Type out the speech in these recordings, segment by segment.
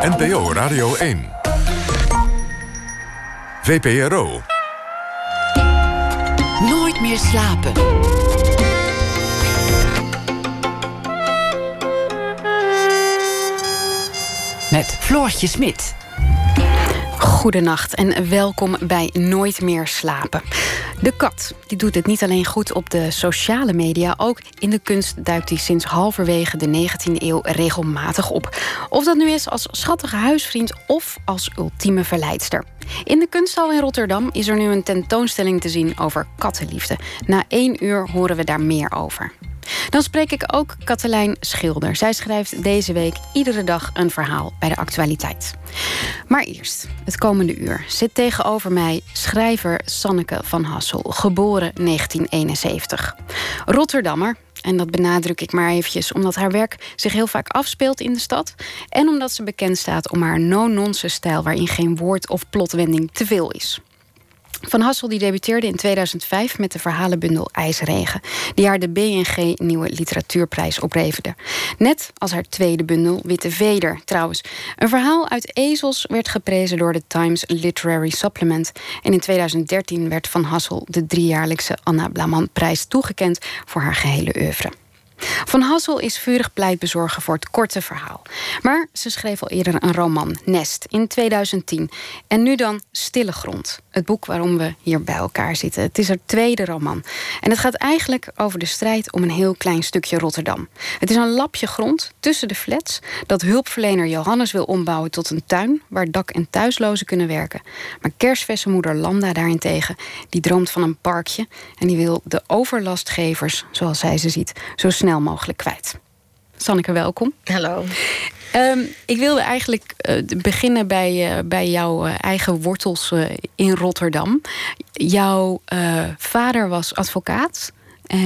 NPO Radio 1. VPRO. Nooit meer slapen. Met Floortje Smit. Goedenacht en welkom bij Nooit meer slapen. De kat die doet het niet alleen goed op de sociale media, ook in de kunst duikt hij sinds halverwege de 19e eeuw regelmatig op. Of dat nu is als schattige huisvriend of als ultieme verleidster. In de kunsthal in Rotterdam is er nu een tentoonstelling te zien over kattenliefde. Na één uur horen we daar meer over. Dan spreek ik ook Katelijn Schilder. Zij schrijft deze week iedere dag een verhaal bij de actualiteit. Maar eerst, het komende uur, zit tegenover mij schrijver Sanneke van Hassel, geboren 1971. Rotterdammer, en dat benadruk ik maar eventjes omdat haar werk zich heel vaak afspeelt in de stad. En omdat ze bekend staat om haar no-nonsense stijl waarin geen woord of plotwending te veel is. Van Hassel die debuteerde in 2005 met de verhalenbundel IJsregen... die haar de BNG Nieuwe Literatuurprijs opleverde. Net als haar tweede bundel Witte Veder, trouwens. Een verhaal uit ezels werd geprezen door de Times Literary Supplement... en in 2013 werd Van Hassel de driejaarlijkse Anna Blaman-prijs toegekend... voor haar gehele oeuvre. Van Hassel is vurig pleitbezorger voor het korte verhaal. Maar ze schreef al eerder een roman, Nest, in 2010. En nu dan Stille Grond, het boek waarom we hier bij elkaar zitten. Het is haar tweede roman. En het gaat eigenlijk over de strijd om een heel klein stukje Rotterdam. Het is een lapje grond tussen de flats... dat hulpverlener Johannes wil ombouwen tot een tuin... waar dak- en thuislozen kunnen werken. Maar kerstversenmoeder Landa daarentegen... die droomt van een parkje... en die wil de overlastgevers, zoals zij ze ziet... zo snel snel mogelijk kwijt. Sanneke, welkom. Hallo. Um, ik wilde eigenlijk uh, beginnen bij, uh, bij jouw uh, eigen wortels in Rotterdam. Jouw vader was advocaat,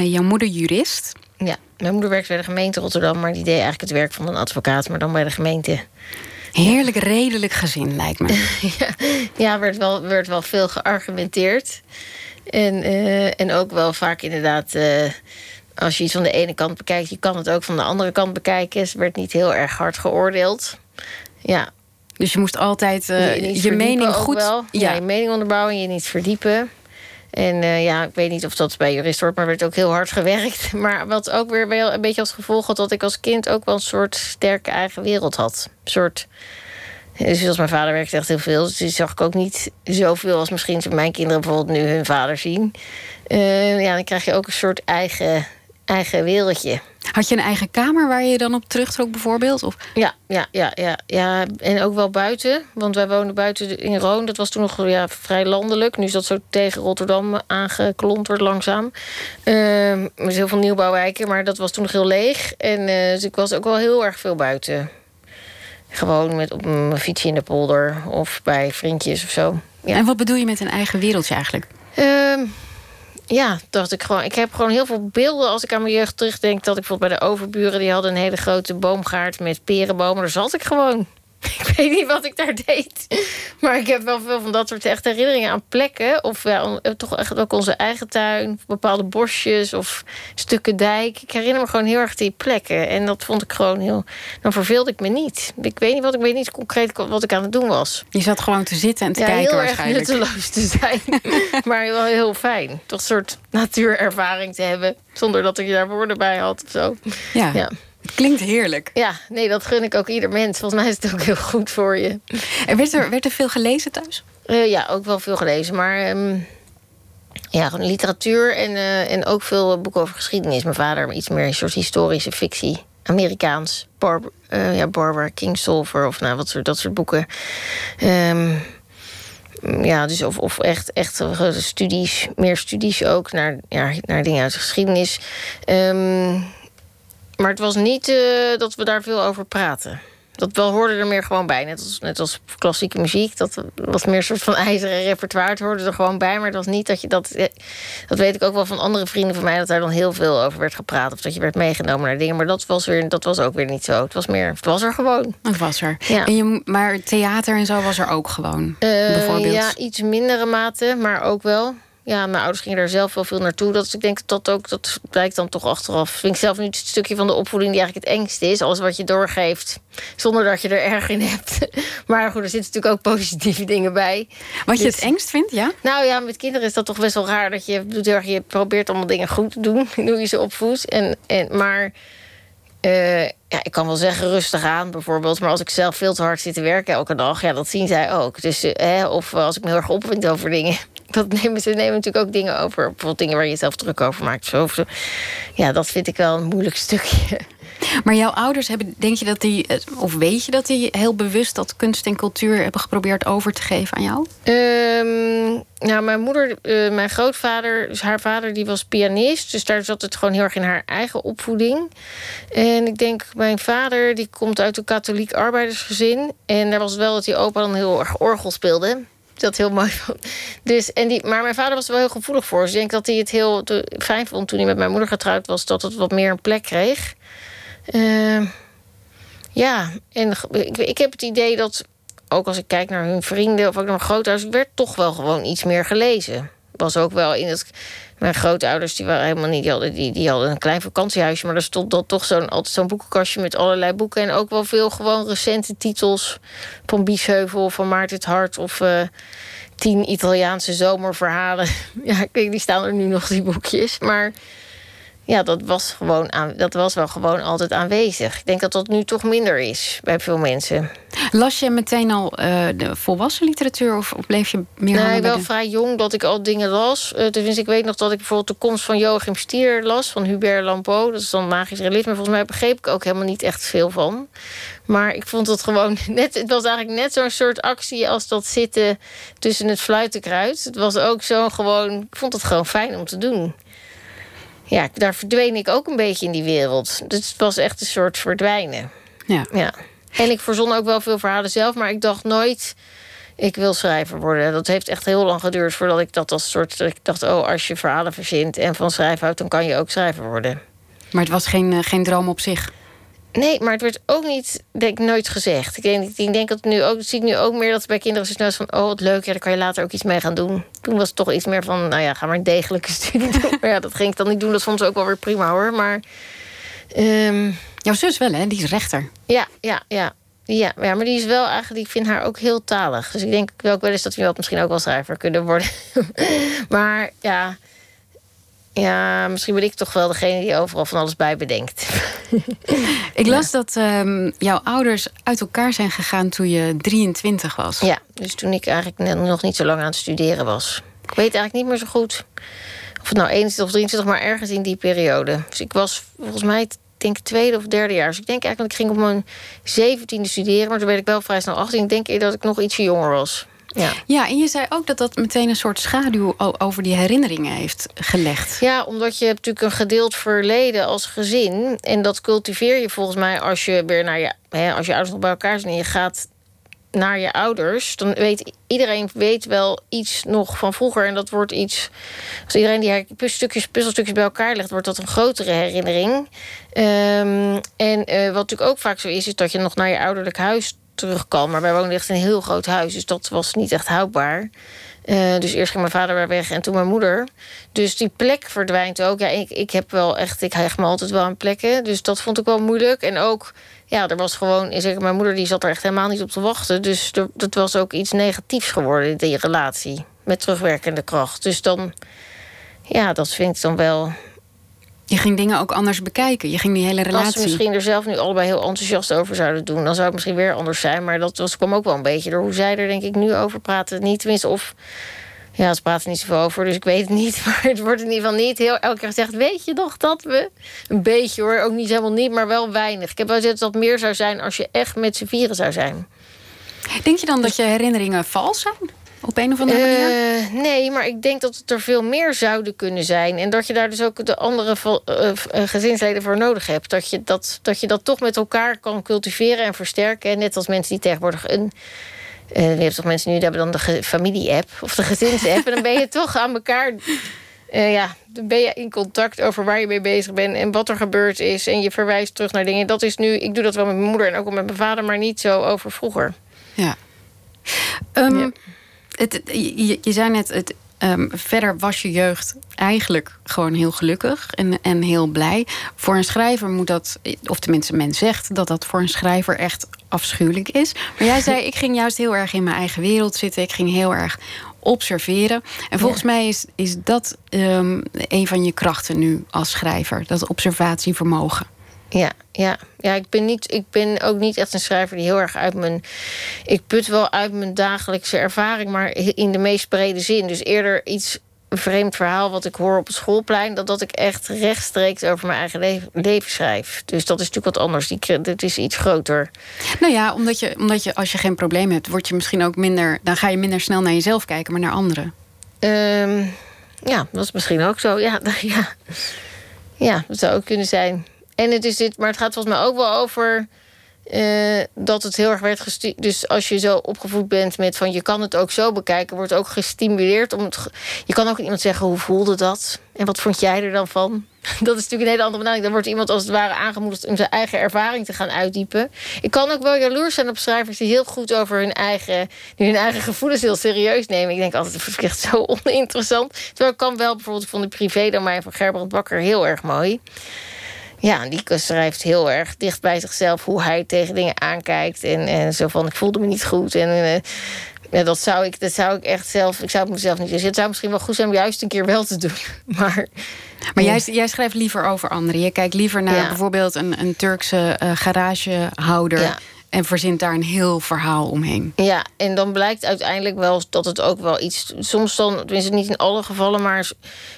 jouw moeder jurist. Ja, mijn moeder werkte bij de gemeente Rotterdam, maar die deed eigenlijk het werk van een advocaat, maar dan bij de gemeente. Heerlijk redelijk gezin, lijkt me. ja, ja werd, wel, werd wel veel geargumenteerd. En, en ook wel vaak inderdaad als je iets van de ene kant bekijkt, je kan het ook van de andere kant bekijken. Het werd niet heel erg hard geoordeeld. Ja. Dus je moest altijd uh, je, je mening goed. Wel. Ja. ja. je mening onderbouwen en je niet verdiepen. En uh, ja, ik weet niet of dat bij juristen wordt, maar werd ook heel hard gewerkt. Maar wat ook weer wel een beetje als gevolg had dat ik als kind ook wel een soort sterke eigen wereld had. Een soort. Dus als mijn vader werkte echt heel veel. Dus die zag ik ook niet zoveel als misschien mijn kinderen bijvoorbeeld nu hun vader zien. Uh, ja, dan krijg je ook een soort eigen eigen wereldje. Had je een eigen kamer waar je dan op terugtrok bijvoorbeeld? Of? Ja, ja, ja, ja, ja. En ook wel buiten. Want wij woonden buiten in Roon. Dat was toen nog ja, vrij landelijk. Nu is dat zo tegen Rotterdam aangeklonterd langzaam. Uh, er is heel veel nieuwbouwwijken. Maar dat was toen nog heel leeg. En uh, dus ik was ook wel heel erg veel buiten. Gewoon met op mijn fietsje in de polder. Of bij vriendjes of zo. Ja. En wat bedoel je met een eigen wereldje eigenlijk? Uh, ja, dacht ik gewoon. Ik heb gewoon heel veel beelden als ik aan mijn jeugd terugdenk. Dat ik bijvoorbeeld bij de overburen, die hadden een hele grote boomgaard met perenbomen. Daar zat ik gewoon. Ik weet niet wat ik daar deed. Maar ik heb wel veel van dat soort echt herinneringen aan plekken. Of ja, eh, toch echt ook onze eigen tuin. Bepaalde bosjes of stukken dijk. Ik herinner me gewoon heel erg die plekken. En dat vond ik gewoon heel... Dan verveelde ik me niet. Ik weet niet wat ik weet niet concreet wat ik aan het doen was. Je zat gewoon te zitten en te kijken waarschijnlijk. heel erg nutteloos te zijn. maar wel heel fijn. Toch een soort natuurervaring te hebben. Zonder dat ik daar woorden bij had of zo. ja. ja. Klinkt heerlijk. Ja, nee, dat gun ik ook ieder mens. Volgens mij is het ook heel goed voor je. En werd er, werd er veel gelezen thuis? Uh, ja, ook wel veel gelezen. Maar um, ja, gewoon literatuur en, uh, en ook veel boeken over geschiedenis. Mijn vader iets meer een soort historische fictie. Amerikaans. Barb uh, ja, Barbara Kingsolver of nou, wat soort, dat soort boeken. Um, ja, dus of, of echt, echt studies, meer studies ook naar, ja, naar dingen uit de geschiedenis. Um, maar het was niet uh, dat we daar veel over praten. Dat wel hoorde er meer gewoon bij. Net als, net als klassieke muziek. Dat was meer een soort van ijzeren repertoire. Het hoorde er gewoon bij. Maar het was niet dat je dat. Eh, dat weet ik ook wel van andere vrienden van mij. Dat daar dan heel veel over werd gepraat. Of dat je werd meegenomen naar dingen. Maar dat was, weer, dat was ook weer niet zo. Het was meer. Het was er gewoon. Het was er. Ja. En je, maar theater en zo was er ook gewoon. Uh, bijvoorbeeld. Ja, iets mindere mate. Maar ook wel. Ja, mijn ouders gingen daar zelf wel veel naartoe. Dat, ik denk dat dat ook, dat blijkt dan toch achteraf. Vind ik zelf nu het stukje van de opvoeding die eigenlijk het engste is. Alles wat je doorgeeft, zonder dat je er erg in hebt. Maar goed, er zitten natuurlijk ook positieve dingen bij. Wat je dus, het engst vindt, ja? Nou ja, met kinderen is dat toch best wel raar. Dat je, je probeert allemaal dingen goed te doen. Hoe je ze opvoedt. En, en, maar uh, ja, ik kan wel zeggen rustig aan bijvoorbeeld. Maar als ik zelf veel te hard zit te werken elke dag... ja, dat zien zij ook. Dus, hè, of als ik me heel erg opwind over dingen... dat nemen ze nemen natuurlijk ook dingen over. Bijvoorbeeld dingen waar je zelf druk over maakt. Zo. Ja, dat vind ik wel een moeilijk stukje. Maar jouw ouders hebben, denk je dat die, of weet je dat die heel bewust dat kunst en cultuur hebben geprobeerd over te geven aan jou? Um, nou, mijn moeder, uh, mijn grootvader, dus haar vader, die was pianist. Dus daar zat het gewoon heel erg in haar eigen opvoeding. En ik denk, mijn vader, die komt uit een katholiek arbeidersgezin. En daar was wel dat die opa dan heel erg orgel speelde dat heel mooi vond. Dus, en die, maar mijn vader was er wel heel gevoelig voor. Dus ik denk dat hij het heel fijn vond toen hij met mijn moeder getrouwd was... dat het wat meer een plek kreeg. Uh, ja, en ik, ik heb het idee dat... ook als ik kijk naar hun vrienden of ook naar mijn grootouders... werd toch wel gewoon iets meer gelezen. Was ook wel in het... Mijn grootouders die waren helemaal niet. Die hadden, die, die hadden een klein vakantiehuisje. Maar er stond dan toch zo'n, altijd zo'n boekenkastje met allerlei boeken. En ook wel veel gewoon recente titels. Van Biesheuvel, van Maarten het Hart. Of uh, tien Italiaanse zomerverhalen. Ja, die staan er nu nog, die boekjes. Maar ja, dat was, gewoon aan, dat was wel gewoon altijd aanwezig. Ik denk dat dat nu toch minder is bij veel mensen. Las je meteen al uh, de volwassen literatuur of, bleef je meer Nee, wel vrij jong dat ik al dingen las. Uh, dus ik weet nog dat ik bijvoorbeeld de komst van Joachim Stier las... van Hubert Lampeau, dat is dan magisch realisme. Volgens mij begreep ik ook helemaal niet echt veel van. Maar ik vond het gewoon net... Het was eigenlijk net zo'n soort actie als dat zitten tussen het fluitenkruid. Het was ook zo gewoon... Ik vond het gewoon fijn om te doen ja, daar verdween ik ook een beetje in die wereld. Dus het was echt een soort verdwijnen. Ja. ja. En ik verzon ook wel veel verhalen zelf, maar ik dacht nooit ik wil schrijver worden. Dat heeft echt heel lang geduurd voordat ik dat als soort. Ik dacht, oh, als je verhalen verzint en van schrijven houdt, dan kan je ook schrijver worden. Maar het was geen, eh, geen droom op zich. Nee, maar het werd ook niet, denk ik, nooit gezegd. Ik denk, ik denk dat nu ook, zie ik nu ook meer dat bij kinderen zo snel is van... oh, wat leuk, ja, daar kan je later ook iets mee gaan doen. Toen was het toch iets meer van, nou ja, ga maar een degelijke studie doen. maar ja, dat ging ik dan niet doen, dat vond ze ook wel weer prima, hoor. Maar... Um... Jouw zus wel, hè? Die is rechter. Ja, ja, ja. Ja, ja, maar die is wel eigenlijk, ik vind haar ook heel talig. Dus ik denk wel ook wel eens dat we misschien ook wel schrijver kunnen worden. maar ja, ja, misschien ben ik toch wel degene die overal van alles bij bedenkt. ik las dat um, jouw ouders uit elkaar zijn gegaan toen je 23 was. Ja, dus toen ik eigenlijk nog niet zo lang aan het studeren was. Ik weet eigenlijk niet meer zo goed of het nou 21 of 23, maar ergens in die periode. Dus ik was volgens mij, denk tweede of derde jaar. Dus ik denk eigenlijk, ik ging op mijn zeventiende studeren, maar toen werd ik wel vrij snel 18. Ik denk dat ik nog ietsje jonger was. Ja. ja, en je zei ook dat dat meteen een soort schaduw over die herinneringen heeft gelegd. Ja, omdat je hebt natuurlijk een gedeeld verleden als gezin. En dat cultiveer je volgens mij als je weer naar je, hè, als je ouders nog bij elkaar zijn en je gaat naar je ouders, dan weet iedereen weet wel iets nog van vroeger. En dat wordt iets. Als iedereen die puzzelstukjes, puzzelstukjes bij elkaar legt, wordt dat een grotere herinnering. Um, en uh, wat natuurlijk ook vaak zo is, is dat je nog naar je ouderlijk huis terug kan. Maar wij woonden echt in een heel groot huis, dus dat was niet echt houdbaar. Uh, dus eerst ging mijn vader weer weg en toen mijn moeder. Dus die plek verdwijnt ook. Ja, ik, ik heb wel echt, ik hecht me altijd wel aan plekken. Dus dat vond ik wel moeilijk. En ook, ja, er was gewoon, zeker mijn moeder die zat er echt helemaal niet op te wachten. Dus dat was ook iets negatiefs geworden, die relatie. Met terugwerkende kracht. Dus dan, ja, dat vind ik dan wel je ging dingen ook anders bekijken. Je ging die hele relatie. Als we misschien er zelf nu allebei heel enthousiast over zouden doen, dan zou het misschien weer anders zijn. Maar dat was, kwam ook wel een beetje door hoe zij er denk ik nu over praten. Niet tenminste, of ja, ze praten niet zoveel over, dus ik weet het niet. Maar het wordt in ieder geval niet heel elke keer gezegd. Weet je nog dat we. Een beetje hoor, ook niet helemaal niet, maar wel weinig. Ik heb wel gezegd dat dat meer zou zijn als je echt met z'n vieren zou zijn. Denk je dan dat je herinneringen vals zijn? Op een of andere manier? Uh, nee, maar ik denk dat het er veel meer zouden kunnen zijn. En dat je daar dus ook de andere uh, gezinsleden voor nodig hebt. Dat je dat, dat je dat toch met elkaar kan cultiveren en versterken. Net als mensen die tegenwoordig een. Uh, je hebt toch mensen nu die hebben dan de familie-app of de gezins-app. en dan ben je toch aan elkaar. ja, dan ben je in contact over waar je mee bezig bent en wat er gebeurd is. En je verwijst terug naar dingen. Dat is nu, ik doe dat wel met mijn moeder en ook met mijn vader, maar niet zo over vroeger. Ja. Um, het, je, je, zei net, het, Ehm, verder was je jeugd eigenlijk gewoon heel gelukkig en, en heel blij. Voor een schrijver moet dat, of tenminste men zegt dat dat voor een schrijver echt afschuwelijk is. Maar jij zei, ik ging juist heel erg in mijn eigen wereld zitten. Ik ging heel erg observeren. En volgens mij is, is dat um, een van je krachten nu als schrijver. Dat observatievermogen. Ja, ja. ja ik, ben niet, ik ben ook niet echt een schrijver die heel erg uit mijn. Ik put wel uit mijn dagelijkse ervaring, maar in de meest brede zin. Dus eerder iets een vreemd verhaal wat ik hoor op het schoolplein, dat, dat ik echt rechtstreeks over mijn eigen leven, schrijf. Dus dat is natuurlijk wat anders. Die, dit is iets groter. Nou ja, omdat je, omdat je als je geen probleem hebt, word je misschien ook minder. Dan ga je minder snel naar jezelf kijken, maar naar anderen. Um, ja, dat is misschien ook zo. Ja, ja. ja, dat zou ook kunnen zijn. En het is dit, maar het gaat volgens mij ook wel over. Uh, dat het heel erg werd gestuurd. Dus als je zo opgevoed bent met van je kan het ook zo bekijken, wordt ook gestimuleerd om. Je kan ook iemand zeggen hoe voelde dat en wat vond jij er dan van? Dat is natuurlijk een hele andere benadering. Dan wordt iemand als het ware aangemoedigd om zijn eigen ervaring te gaan uitdiepen. Ik kan ook wel jaloers zijn op schrijvers die heel goed over hun eigen, hun eigen gevoelens heel serieus nemen. Ik denk altijd, dat vind echt zo oninteressant. Terwijl ik kan wel bijvoorbeeld van de privé-domein van Gerbrand Bakker heel erg mooi. Ja, die schrijft heel erg dicht bij zichzelf hoe hij tegen dingen aankijkt. En, en zo van, ik voelde me niet goed. En uh, ja, dat, zou ik, dat zou ik echt zelf, ik zou het mezelf niet zeggen. Het zou misschien wel goed zijn om juist een keer wel te doen. Maar, maar jij, jij schrijft liever over anderen. Je kijkt liever naar bijvoorbeeld een, een Turkse uh, garagehouder. Ja en verzint daar een heel verhaal omheen. Ja, en dan blijkt uiteindelijk wel dat het ook wel iets. Soms dan, tenminste niet in alle gevallen, maar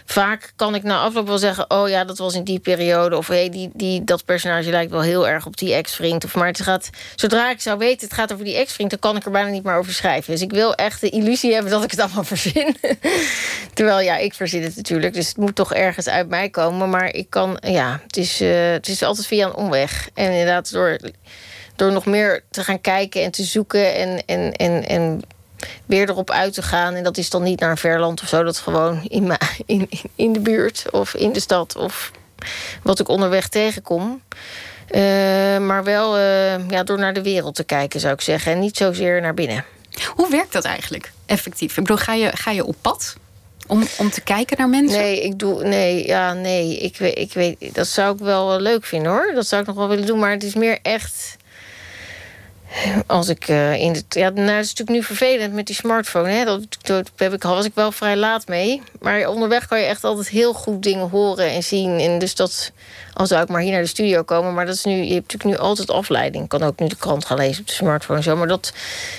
vaak kan ik na afloop wel zeggen: Oh ja, dat was in die periode. Of hey, die, die, dat personage lijkt wel heel erg op die ex-vriend. Of maar het gaat, zodra ik zou weten, het gaat over die ex-vriend, dan kan ik er bijna niet meer over schrijven. Dus ik wil echt de illusie hebben dat ik het allemaal verzin. Terwijl ja, ik verzin het natuurlijk. Dus het moet toch ergens uit mij komen. Maar ik kan, ja, het is, uh, het is altijd via een omweg. En inderdaad, door door nog meer te gaan kijken en te zoeken en, en, en, en weer erop uit te gaan. En dat is dan niet naar een verland of zo. Dat gewoon in, in, in de buurt of in de stad of wat ik onderweg tegenkom. Uh, maar wel uh, ja, door naar de wereld te kijken, zou ik zeggen. En niet zozeer naar binnen. Hoe werkt dat eigenlijk effectief? Ik bedoel, ga je, ga je op pad? Om, om te kijken naar mensen? Nee, ik doe. Nee, ja, nee. Ik weet, ik weet, dat zou ik wel leuk vinden hoor. Dat zou ik nog wel willen doen. Maar het is meer echt als ik uh, in de. Ja, nou, het is natuurlijk nu vervelend met die smartphone. Hè? Dat, heb ik, was ik wel vrij laat mee. Maar onderweg kan je echt altijd heel goed dingen horen en zien. En dus dat. Al zou ik maar hier naar de studio komen. Maar dat is nu. Je hebt natuurlijk nu altijd afleiding. Ik kan ook nu de krant gaan lezen op de smartphone en zo. Maar dat.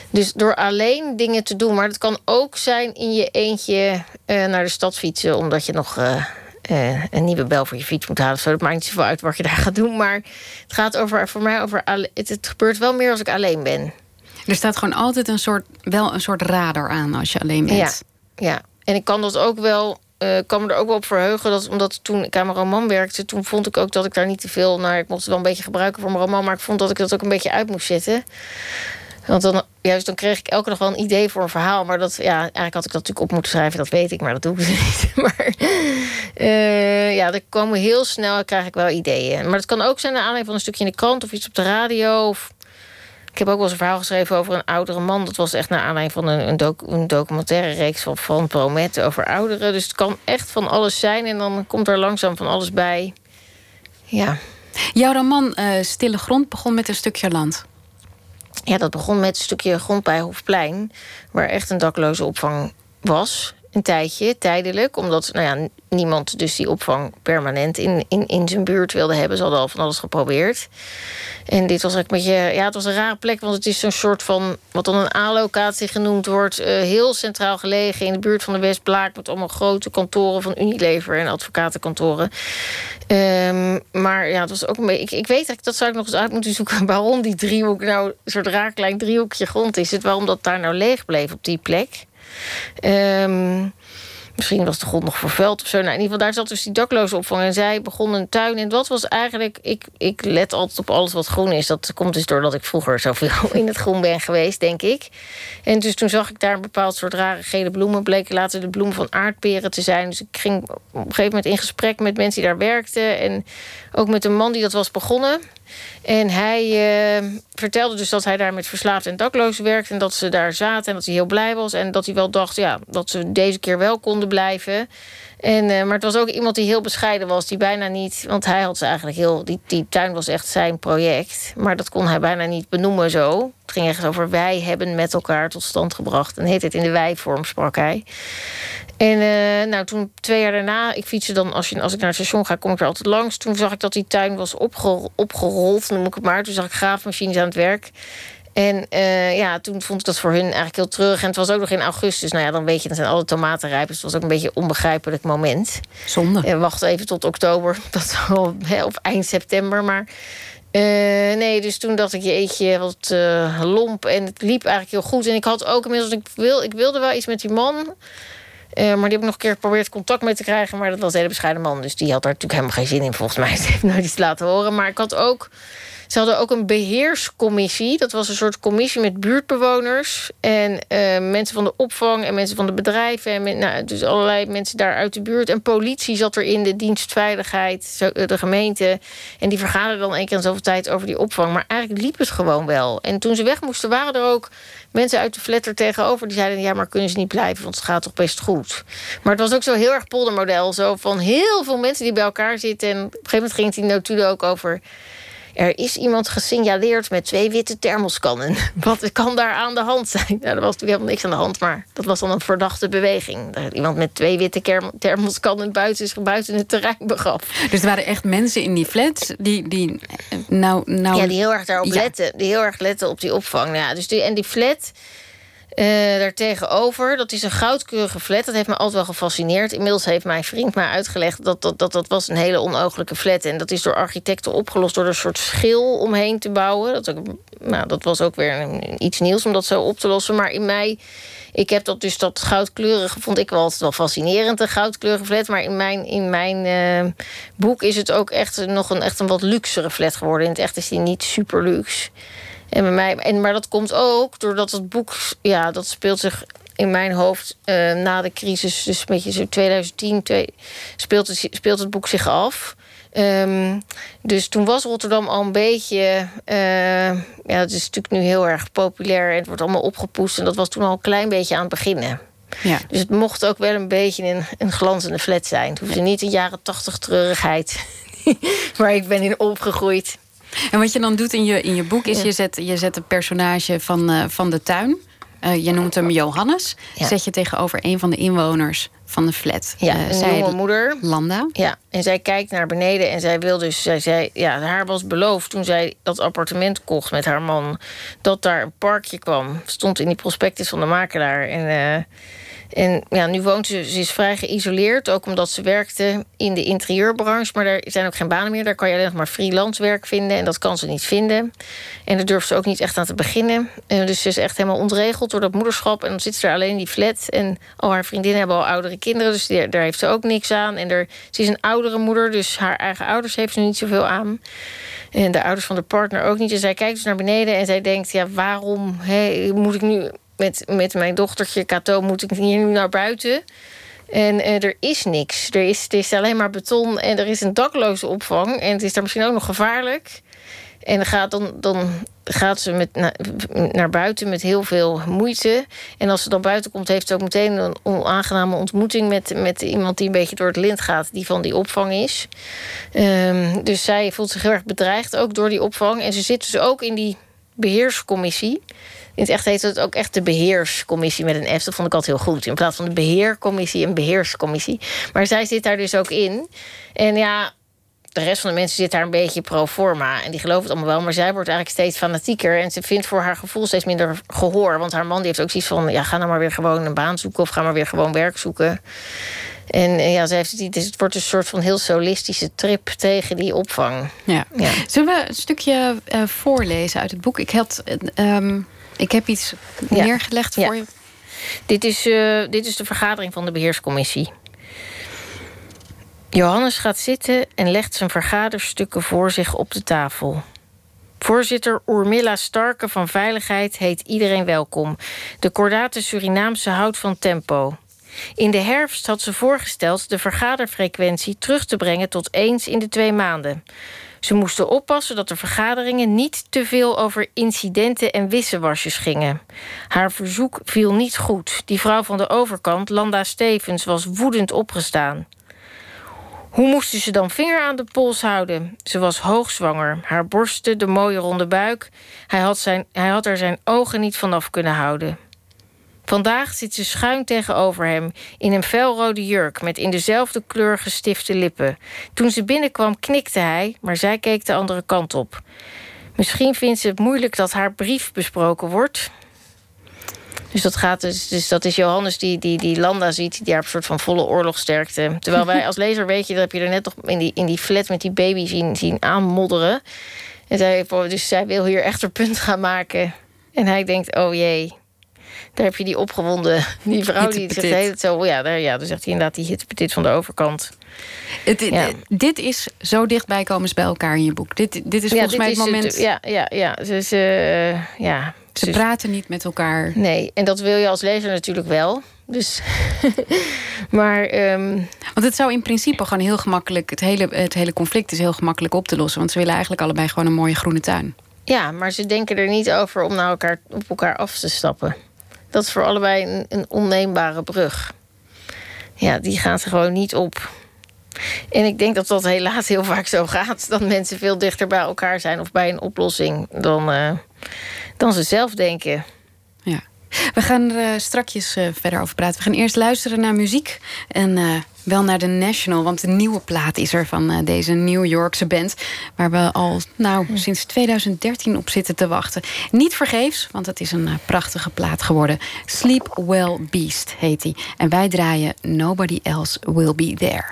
Dus door alleen dingen te doen. Maar dat kan ook zijn in je eentje uh, naar de stad fietsen. Omdat je nog. Uh, uh, een nieuwe bel voor je fiets moet halen. Zo. Dat maakt niet zoveel uit wat je daar gaat doen. Maar het gaat over, voor mij over. Het, het gebeurt wel meer als ik alleen ben. Er staat gewoon altijd een soort, wel een soort radar aan als je alleen bent. Ja, ja. en ik kan dat ook wel. Uh, kan me er ook wel op verheugen. Dat, omdat toen ik aan mijn roman werkte, toen vond ik ook dat ik daar niet te veel naar. Ik mocht het wel een beetje gebruiken voor mijn roman, maar ik vond dat ik dat ook een beetje uit moest zetten. Want dan, juist dan kreeg ik elke dag wel een idee voor een verhaal. Maar dat, ja, eigenlijk had ik dat natuurlijk op moeten schrijven, dat weet ik, maar dat doe ik niet. Maar uh, ja, er komen heel snel, krijg ik wel ideeën. Maar het kan ook zijn naar aanleiding van een stukje in de krant of iets op de radio. Of, ik heb ook wel eens een verhaal geschreven over een oudere man. Dat was echt naar aanleiding van een, een, doc, een documentaire reeks van, van Promet over ouderen. Dus het kan echt van alles zijn en dan komt er langzaam van alles bij. Ja. Jouw roman uh, Stille Grond begon met een stukje land. Ja, dat begon met een stukje grond bij Hofplein, waar echt een dakloze opvang was. Een tijdje, tijdelijk, omdat nou ja, niemand dus die opvang permanent in, in, in zijn buurt wilde hebben. Ze hadden al van alles geprobeerd. En dit was een beetje, ja, het was een rare plek, want het is zo'n soort van, wat dan een A-locatie genoemd wordt, uh, heel centraal gelegen in de buurt van de Westblaak, met allemaal grote kantoren van Unilever en advocatenkantoren. Um, maar ja, het was ook een beetje, ik, ik weet dat zou ik nog eens uit moeten zoeken, waarom die driehoek nou een raar klein driehoekje grond is. Het waarom dat daar nou leeg bleef op die plek. Um, Misschien was de grond nog vervuild of zo. Nou, in ieder geval, daar zat dus die dakloze opvang. En zij begon een tuin. En dat was eigenlijk... Ik, ik let altijd op alles wat groen is. Dat komt dus doordat ik vroeger zoveel in het groen ben geweest, denk ik. En dus toen zag ik daar een bepaald soort rare gele bloemen. Bleken later de bloemen van aardperen te zijn. Dus ik ging op een gegeven moment in gesprek met mensen die daar werkten. En ook met een man die dat was begonnen... En hij uh, vertelde dus dat hij daar met verslaafd en daklozen werkt. En dat ze daar zaten en dat hij heel blij was. En dat hij wel dacht ja, dat ze deze keer wel konden blijven. En, uh, maar het was ook iemand die heel bescheiden was. Die bijna niet. Want hij had ze eigenlijk heel. Die, die tuin was echt zijn project. Maar dat kon hij bijna niet benoemen zo. Het ging echt over wij hebben met elkaar tot stand gebracht. En heet het in de wij-vorm sprak hij. En uh, nou, toen twee jaar daarna, ik fietste dan, als, je, als ik naar het station ga, kom ik er altijd langs. Toen zag ik dat die tuin was opge, opgerold, noem ik het maar. Toen zag ik graafmachines aan het werk. En uh, ja, toen vond ik dat voor hun eigenlijk heel terug. En het was ook nog in augustus. Nou ja, dan weet je, dan zijn alle tomaten rijp. Dus het was ook een beetje een onbegrijpelijk moment. Zonde. En wacht even tot oktober. Dat al, of eind september. Maar uh, nee, dus toen dacht ik, jeetje, wat lomp. En het liep eigenlijk heel goed. En ik had ook inmiddels, ik, wil, ik wilde wel iets met die man. Uh, maar die heb ik nog een keer geprobeerd contact mee te krijgen. Maar dat was een hele bescheiden man. Dus die had daar natuurlijk helemaal geen zin in, volgens mij. Ze heeft nooit iets laten horen. Maar ik had ook. Ze hadden ook een beheerscommissie. Dat was een soort commissie met buurtbewoners. En uh, mensen van de opvang en mensen van de bedrijven. En nou, dus allerlei mensen daar uit de buurt. En politie zat er in, de dienstveiligheid, de gemeente. En die vergaderden dan één keer in zoveel tijd over die opvang. Maar eigenlijk liep het gewoon wel. En toen ze weg moesten, waren er ook mensen uit de flat tegenover. Die zeiden, ja, maar kunnen ze niet blijven, want het gaat toch best goed. Maar het was ook zo heel erg poldermodel. Zo van heel veel mensen die bij elkaar zitten. En op een gegeven moment ging die notulen ook over er is iemand gesignaleerd met twee witte thermoskannen. Wat kan daar aan de hand zijn? Nou, er was natuurlijk helemaal niks aan de hand, maar dat was dan een verdachte beweging. Dat iemand met twee witte thermoskannen buiten, zich buiten het terrein begaf. Dus er waren echt mensen in die flat die, die nou, nou... Ja, die heel erg daarop ja. letten. Die heel erg letten op die opvang. Ja, dus die, en die flat... Uh, daartegenover, dat is een goudkeurige flat. Dat heeft me altijd wel gefascineerd. Inmiddels heeft mijn vriend mij uitgelegd dat dat, dat dat was een hele onogelijke flat. En dat is door architecten opgelost door er een soort schil omheen te bouwen. Dat, ook, nou, dat was ook weer iets nieuws om dat zo op te lossen. Maar in mij, ik heb dat dus dat goudkleurige, vond ik wel altijd wel fascinerend, een goudkleurige flat. Maar in mijn, in mijn uh, boek is het ook echt nog een, echt een wat luxere flat geworden. In het echt is die niet super luxe. En bij mij, en, maar dat komt ook doordat het boek, ja, dat speelt zich in mijn hoofd uh, na de crisis, dus een beetje zo 2010, twee, speelt, het, speelt het boek zich af. Um, dus toen was Rotterdam al een beetje. Uh, ja, het is natuurlijk nu heel erg populair en het wordt allemaal opgepoest. En dat was toen al een klein beetje aan het beginnen. Ja. Dus het mocht ook wel een beetje een, een glanzende flat zijn. Het hoefde niet een jaren tachtig treurigheid waar ik ben in opgegroeid. En wat je dan doet in je, in je boek is... je zet, je zet een personage van, uh, van de tuin. Uh, je noemt hem Johannes. Ja. Zet je tegenover een van de inwoners van de flat. Ja, uh, een zij jonge moeder. Landa. Ja, en zij kijkt naar beneden en zij wil dus... Zij zei, ja, haar was beloofd toen zij dat appartement kocht met haar man... dat daar een parkje kwam. Stond in die prospectus van de makelaar. En... En ja, nu woont ze, ze is vrij geïsoleerd. Ook omdat ze werkte in de interieurbranche. Maar er zijn ook geen banen meer. Daar kan je alleen nog maar freelance werk vinden. En dat kan ze niet vinden. En daar durft ze ook niet echt aan te beginnen. En dus ze is echt helemaal ontregeld door dat moederschap. En dan zit ze er alleen in die flat. En al haar vriendinnen hebben al oudere kinderen. Dus die, daar heeft ze ook niks aan. En er, ze is een oudere moeder. Dus haar eigen ouders heeft ze niet zoveel aan. En de ouders van de partner ook niet. En zij kijkt dus naar beneden en zij denkt... ja, waarom moet ik nu met, met mijn dochtertje Kato moet ik hier nu naar buiten. En uh, er is niks. Er is, is alleen maar beton en er is een dakloze opvang. En het is daar misschien ook nog gevaarlijk. En dan gaat, dan, dan gaat ze met, na, naar buiten met heel veel moeite. En als ze dan buiten komt, heeft ze ook meteen een onaangename ontmoeting met, met iemand die een beetje door het lint gaat, die van die opvang is. Um, dus zij voelt zich heel erg bedreigd ook door die opvang. En ze zit dus ook in die beheerscommissie. In het echt heet het ook echt de beheerscommissie met een F. Dat vond ik altijd heel goed. In plaats van de beheercommissie een beheerscommissie. Maar zij zit daar dus ook in. En ja, de rest van de mensen zit daar een beetje pro forma. En die geloven het allemaal wel. Maar zij wordt eigenlijk steeds fanatieker. En ze vindt voor haar gevoel steeds minder gehoor. Want haar man die heeft ook zoiets van... ja, ga nou maar weer gewoon een baan zoeken... of ga maar weer gewoon werk zoeken. En ja, ze heeft het, het wordt een soort van heel solistische trip tegen die opvang. Ja. ja. Zullen we een stukje uh, voorlezen uit het boek? Ik had... Um ik heb iets ja. neergelegd voor ja. je. Dit is, uh, dit is de vergadering van de beheerscommissie. Johannes gaat zitten en legt zijn vergaderstukken voor zich op de tafel. Voorzitter Urmilla Starke van Veiligheid heet iedereen welkom. De kordate Surinaamse houdt van tempo. In de herfst had ze voorgesteld de vergaderfrequentie terug te brengen tot eens in de twee maanden. Ze moesten oppassen dat de vergaderingen niet te veel over incidenten en wisselwasjes gingen. Haar verzoek viel niet goed. Die vrouw van de overkant, Landa Stevens, was woedend opgestaan. Hoe moesten ze dan vinger aan de pols houden? Ze was hoogzwanger, haar borsten, de mooie ronde buik. Hij had, zijn, hij had er zijn ogen niet vanaf kunnen houden. Vandaag zit ze schuin tegenover hem in een felrode jurk met in dezelfde kleur gestifte lippen. Toen ze binnenkwam knikte hij, maar zij keek de andere kant op. Misschien vindt ze het moeilijk dat haar brief besproken wordt. Dus dat, gaat dus, dus dat is Johannes die, die, die Landa ziet, die haar een soort van volle oorlogsterkte. Terwijl wij als lezer, weet je, dat heb je er net nog in die, in die flat met die baby zien, zien aanmodderen. En zij, dus zij wil hier echt een punt gaan maken. En hij denkt, oh jee, daar heb je die opgewonden, die vrouw die zegt het zo. Ja, daar, ja, dan zegt hij inderdaad die hittepetit van de overkant. Het, ja. Dit is zo dichtbij komen ze bij elkaar in je boek. Dit, dit is volgens mij het moment. ja, ja, ja. Dus, uh, ja. Ze dus- praten niet met elkaar. Nee, en dat wil je als lezer natuurlijk wel. Dus, maar. Um... Want het zou in principe gewoon heel gemakkelijk. Het hele, het hele conflict is heel gemakkelijk op te lossen. Want ze willen eigenlijk allebei gewoon een mooie groene tuin. Ja, maar ze denken er niet over om naar elkaar, op elkaar af te stappen. Dat is voor allebei een, een onneembare brug. Ja, die gaat er gewoon niet op. En ik denk dat dat helaas heel vaak zo gaat. Dat mensen veel dichter bij elkaar zijn of bij een oplossing dan, uh, dan ze zelf denken. Ja. We gaan er uh, strakjes uh, verder over praten. We gaan eerst luisteren naar muziek. En wel naar de National, want de nieuwe plaat is er van uh, deze New Yorkse band. Waar we al nou, sinds 2013 op zitten te wachten. Niet vergeefs, want het is een uh, prachtige plaat geworden. Sleep Well Beast heet die. En wij draaien Nobody Else Will Be There.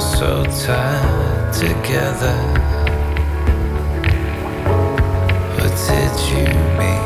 So tied together. What did you mean?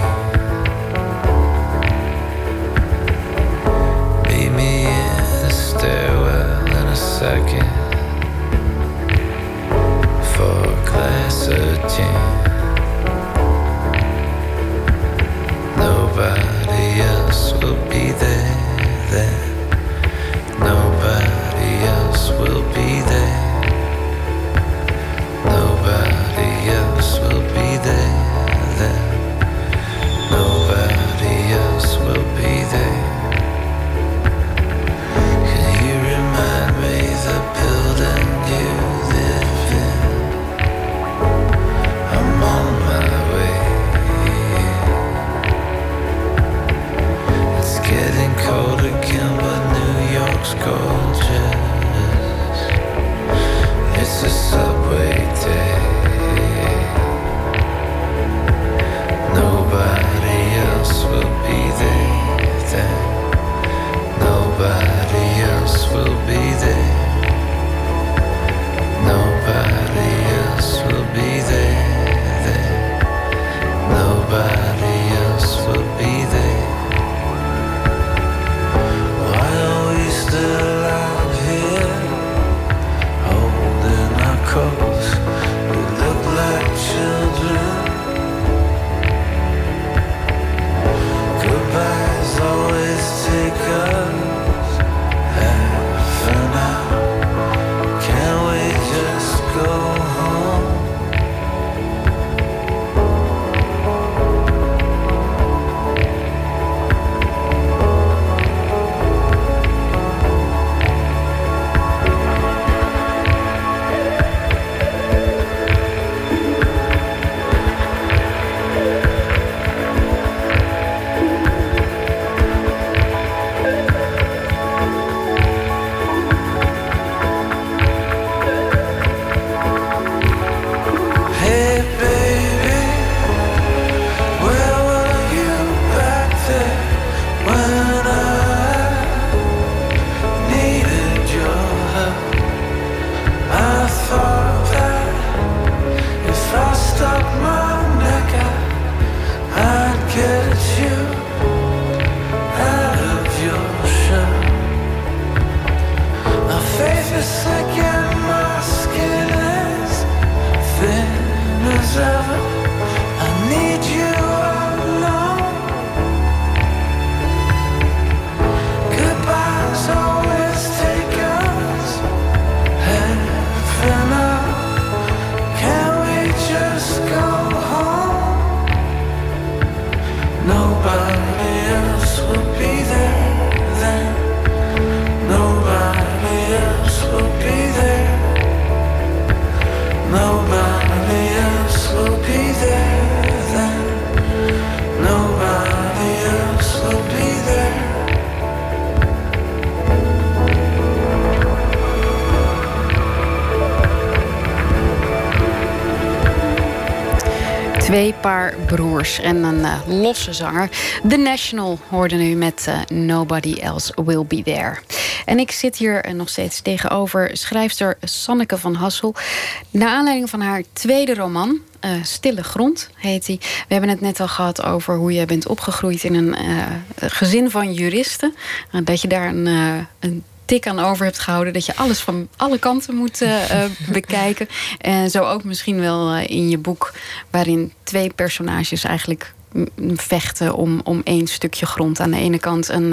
Twee paar broers en een uh, losse zanger. The National hoorde nu met uh, Nobody Else Will Be There. En ik zit hier uh, nog steeds tegenover schrijfster Sanneke van Hassel. Naar aanleiding van haar tweede roman, Stille Grond heet hij. We hebben het net al gehad over hoe je bent opgegroeid in een gezin van juristen. dat je daar een, een tik aan over hebt gehouden. Dat je alles van alle kanten moet uh, bekijken. En zo ook misschien wel uh, in je boek, waarin twee personages eigenlijk vechten om, om één stukje grond. Aan de ene kant een,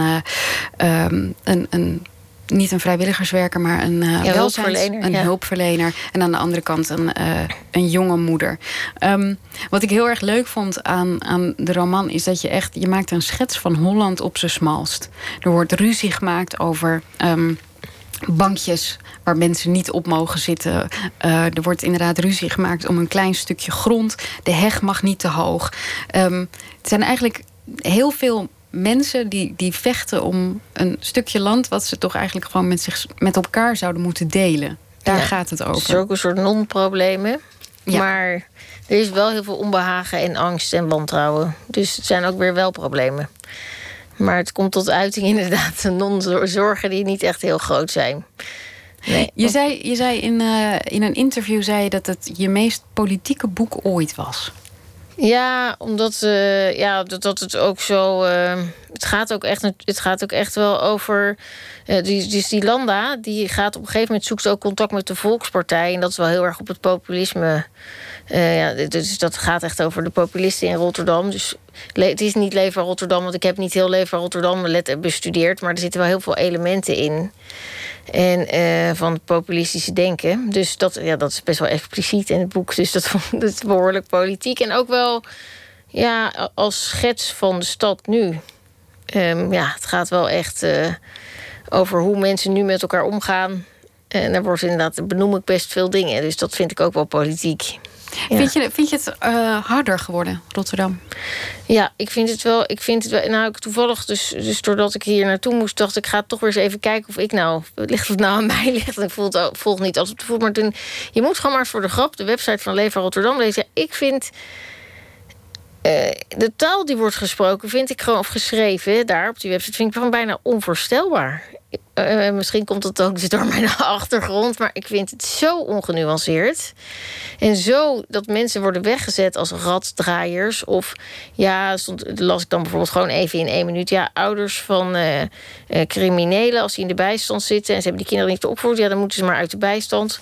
um, een, een niet een vrijwilligerswerker, maar een uh, ja, hulpverlener. Een ja. hulpverlener. En aan de andere kant een, uh, een jonge moeder. Um, wat ik heel erg leuk vond aan, aan de roman is dat je echt, je maakt een schets van Holland op zijn smalst. Er wordt ruzie gemaakt over. Um, bankjes waar mensen niet op mogen zitten. Uh, er wordt inderdaad ruzie gemaakt om een klein stukje grond. De heg mag niet te hoog. Um, het zijn eigenlijk heel veel mensen die, die vechten om een stukje land... wat ze toch eigenlijk gewoon met, zich, met elkaar zouden moeten delen. Daar ja, gaat het over. Het is ook een soort non-problemen. Ja. Maar er is wel heel veel onbehagen en angst en wantrouwen. Dus het zijn ook weer wel problemen. Maar het komt tot uiting inderdaad non-zorgen die niet echt heel groot zijn. Nee. Je zei, je zei in, uh, in een interview zei je dat het je meest politieke boek ooit was. Ja, omdat uh, ja, dat, dat het ook zo. Uh, het, gaat ook echt, het gaat ook echt wel over. Uh, die, dus die Landa, die gaat op een gegeven moment zoekt ook contact met de Volkspartij. En dat is wel heel erg op het populisme. ja, dus dat gaat echt over de populisten in Rotterdam. Dus het is niet Leefbaar Rotterdam, want ik heb niet heel Leefbaar Rotterdam bestudeerd. Maar er zitten wel heel veel elementen in. En uh, van het populistische denken. Dus dat, ja, dat is best wel expliciet in het boek. Dus dat, is behoorlijk politiek. En ook wel ja, als schets van de stad nu. Um, ja, het gaat wel echt uh, over hoe mensen nu met elkaar omgaan. En daar wordt inderdaad, benoem ik best veel dingen. Dus dat vind ik ook wel politiek. Ja. Vind, je, vind je het uh, harder geworden, Rotterdam? Ja, ik vind het wel. Ik vind het wel nou, ik toevallig, dus, dus doordat ik hier naartoe moest, dacht ik, ga toch weer eens even kijken of ik nou. Ligt het nou aan mij? Ligt ik voel het, volg niet als het voelt. Maar toen, je moet gewoon maar voor de grap de website van Leefbaar Rotterdam lezen. Ik vind. Uh, de taal die wordt gesproken, vind ik gewoon, of geschreven daar op die website, vind ik gewoon bijna onvoorstelbaar. Uh, misschien komt het ook door mijn achtergrond, maar ik vind het zo ongenuanceerd. En zo dat mensen worden weggezet als raddraaiers. Of ja, stond, las ik dan bijvoorbeeld gewoon even in één minuut. Ja, ouders van criminelen, als die in de bijstand zitten en ze hebben die kinderen niet opgevoed, ja, dan moeten ze maar uit de bijstand.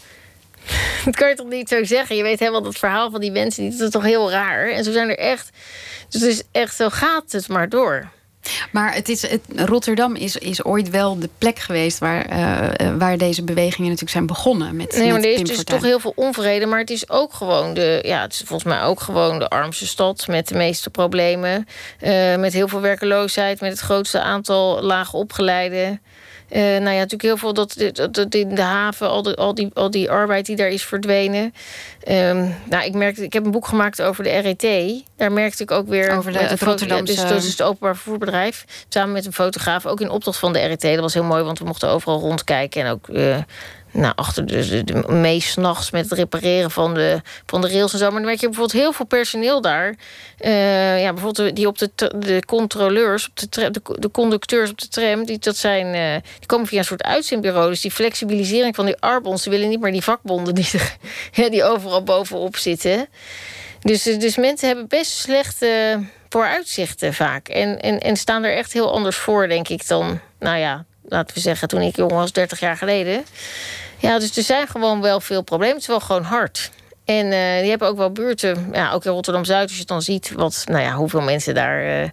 Dat kan je toch niet zo zeggen? Je weet helemaal dat verhaal van die mensen, dat is toch heel raar. En zo zijn er echt. Dus het is echt zo gaat het maar door. Maar het is, het, Rotterdam is, is ooit wel de plek geweest waar, uh, waar deze bewegingen natuurlijk zijn begonnen. Met, nee, maar er is dus toch heel veel onvrede. Maar het is ook gewoon de, ja, het is volgens mij ook gewoon de armste stad met de meeste problemen. Uh, met heel veel werkeloosheid, met het grootste aantal laag opgeleiden. Uh, nou ja, natuurlijk heel veel dat, dat, dat in de haven, al, de, al, die, al die arbeid die daar is verdwenen. Um, nou, ik, merkte, ik heb een boek gemaakt over de RET. Daar merkte ik ook weer. Over de, het Rotterdamse... dus, dat is het openbaar vervoerbedrijf. Samen met een fotograaf, ook in opdracht van de RET. Dat was heel mooi, want we mochten overal rondkijken. En ook uh, nou, achter de, de, s'nachts met het repareren van de, van de rails en zo. Maar dan merk je bijvoorbeeld heel veel personeel daar. Uh, ja, bijvoorbeeld die op de, de controleurs, op de, de, conducteurs op de tram, die, dat zijn, uh, die komen via een soort uitzendbureau. Dus die flexibilisering van die arbons, ze willen niet meer die vakbonden die, die overal bovenop zitten. Dus, dus mensen hebben best slechte vooruitzichten vaak. En, en, en staan er echt heel anders voor, denk ik, dan, nou ja, laten we zeggen, toen ik jong was, 30 jaar geleden. Ja, dus er zijn gewoon wel veel problemen. Het is wel gewoon hard. En uh, die hebben ook wel buurten, ja, ook in Rotterdam-Zuid, als je het dan ziet wat, nou ja, hoeveel mensen daar uh,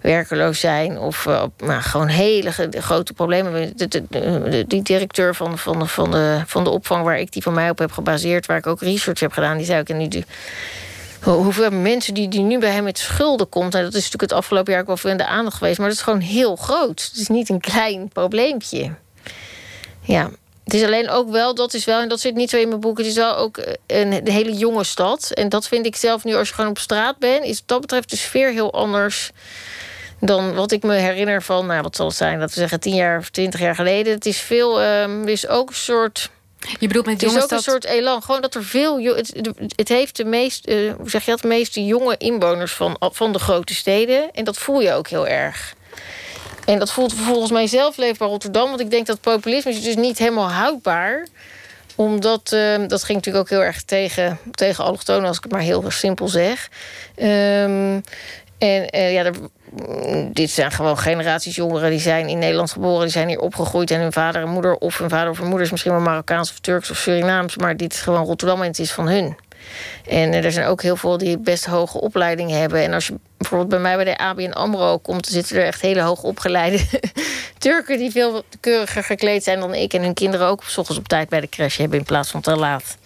werkeloos zijn. Of uh, nou, gewoon hele grote problemen. De, die directeur van, van, van, de, van de opvang waar ik die van mij op heb gebaseerd, waar ik ook research heb gedaan, die zei ook, en hoeveel mensen die, die nu bij hem met schulden komt. En dat is natuurlijk het afgelopen jaar ook wel veel in de aandacht geweest. Maar dat is gewoon heel groot. Het is niet een klein probleempje. Ja. Het is alleen ook wel, dat is wel, en dat zit niet zo in mijn boek, het is wel ook een de hele jonge stad. En dat vind ik zelf nu, als je gewoon op straat bent, is wat dat betreft de sfeer heel anders dan wat ik me herinner van, nou wat zal het zijn, dat we zeggen tien jaar of twintig jaar geleden. Het is veel, um, er is ook een soort Je bedoelt met Het is ook een soort elan. Gewoon dat er veel. Het, het heeft de meest, eh, hoe zeg je dat, de meeste jonge inwoners van, van de grote steden. En dat voel je ook heel erg. En dat voelt volgens mij zelf leefbaar Rotterdam. Want ik denk dat populisme is dus niet helemaal houdbaar. Omdat, eh, dat ging natuurlijk ook heel erg tegen, tegen allochtonen, als ik het maar heel simpel zeg. Ehm, en eh, ja, dit zijn gewoon generaties jongeren die zijn in Nederland geboren, die zijn hier opgegroeid. En hun vader en moeder, of hun vader of hun moeder is misschien wel Marokkaans of Turks of Surinaams. Maar dit is gewoon Rotterdam en het is van hun. En eh, er zijn ook heel veel die best hoge opleidingen hebben. En als je bijvoorbeeld bij mij bij de ABN AMRO komt... dan zitten er echt hele hoog opgeleide Turken... die veel keuriger gekleed zijn dan ik. En hun kinderen ook s ochtends op tijd bij de crash hebben... in plaats van te laat.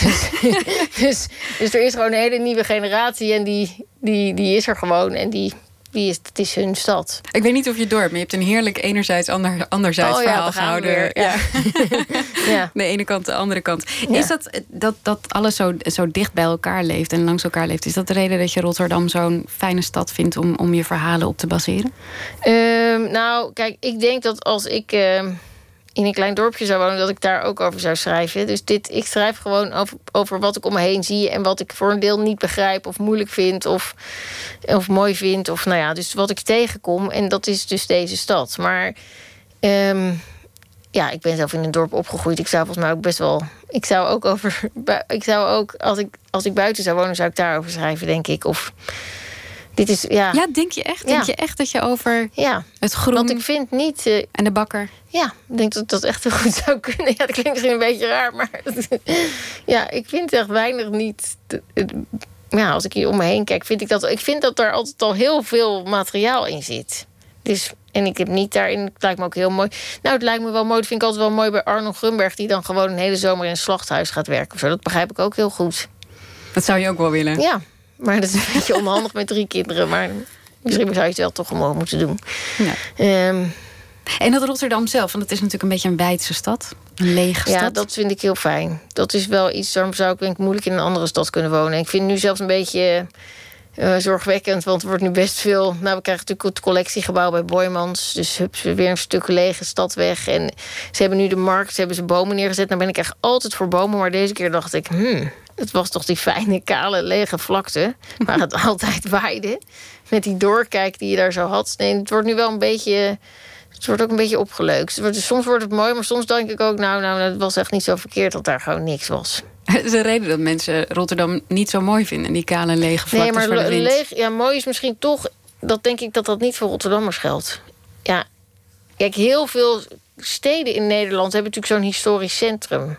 Dus, dus, dus er is gewoon een hele nieuwe generatie... en die, die, die is er gewoon en die, is, het is hun stad. Ik weet niet of je het door hebt, maar je hebt een heerlijk enerzijds, ander, anderzijds Oh ja, verhaal we gehouden. weer. Ja. Ja. De ene kant, de andere kant. Ja. Is dat, dat dat alles zo, zo dicht bij elkaar leeft en langs elkaar leeft? Is dat de reden dat je Rotterdam zo'n fijne stad vindt om, om je verhalen op te baseren? Ehm, nou, kijk, ik denk dat als ik ehm, in een klein dorpje zou wonen, dat ik daar ook over zou schrijven. Dus dit, ik schrijf gewoon over, over wat ik om me heen zie en wat ik voor een deel niet begrijp of moeilijk vind of, of mooi vind. Of nou ja, dus wat ik tegenkom. En dat is dus deze stad. Maar ehm, ja, ik ben zelf in een dorp opgegroeid. Ik zou volgens mij ook best wel. Ik zou ook over. Ik zou ook, als ik, als ik buiten zou wonen, zou ik daarover schrijven, denk ik. Of dit is, ja. Ja, denk je echt? Denk Ja. je echt dat je over ja. het groen Want ik vind niet. eh, en de bakker... ja, ik denk dat dat echt heel goed zou kunnen. Ja, dat klinkt misschien een beetje raar, maar ja, ik vind echt weinig niet. Ja, als ik hier om me heen kijk, vind ik dat. Ik vind dat er altijd al heel veel materiaal in zit. Dus, en ik heb niet daarin. Het lijkt me ook heel mooi. Nou, het lijkt me wel mooi. Dat vind ik altijd wel mooi bij Arno Grunberg, die dan gewoon een hele zomer in een slachthuis gaat werken. Of zo. Dat begrijp ik ook heel goed. Dat zou je ook wel willen. Ja, maar dat is een beetje onhandig met drie kinderen. Maar misschien zou je het wel toch omhoog moeten doen. Ja. Ehm, En dat Rotterdam zelf, want het is natuurlijk een beetje een wijdse stad. Een lege Ja, stad. dat vind ik heel fijn. Dat is wel iets, daarom zou ik denk ik moeilijk in een andere stad kunnen wonen. Ik vind het nu zelfs een beetje eh, zorgwekkend, want er wordt nu best veel... Nou, we krijgen natuurlijk het collectiegebouw bij Boymans. Dus hups, weer een stuk lege stad weg. En ze hebben nu de markt, ze hebben ze bomen neergezet. Nou ben ik echt altijd voor bomen, maar deze keer dacht ik... Hmm, het was toch die fijne, kale, lege vlakte... waar het altijd waaide. Met die doorkijk die je daar zo had. Nee, het wordt nu wel een beetje... Het wordt ook een beetje opgeleukt. Soms wordt het mooi, maar soms denk ik ook... nou, nou, het was echt niet zo verkeerd dat daar gewoon niks was. Het is een reden dat mensen Rotterdam niet zo mooi vinden. Die kale lege vlaktes Nee, maar voor de le- wind. leeg, ja, mooi is misschien toch... dat denk ik dat dat niet voor Rotterdammers geldt. Ja, kijk, heel veel steden in Nederland... hebben natuurlijk zo'n historisch centrum.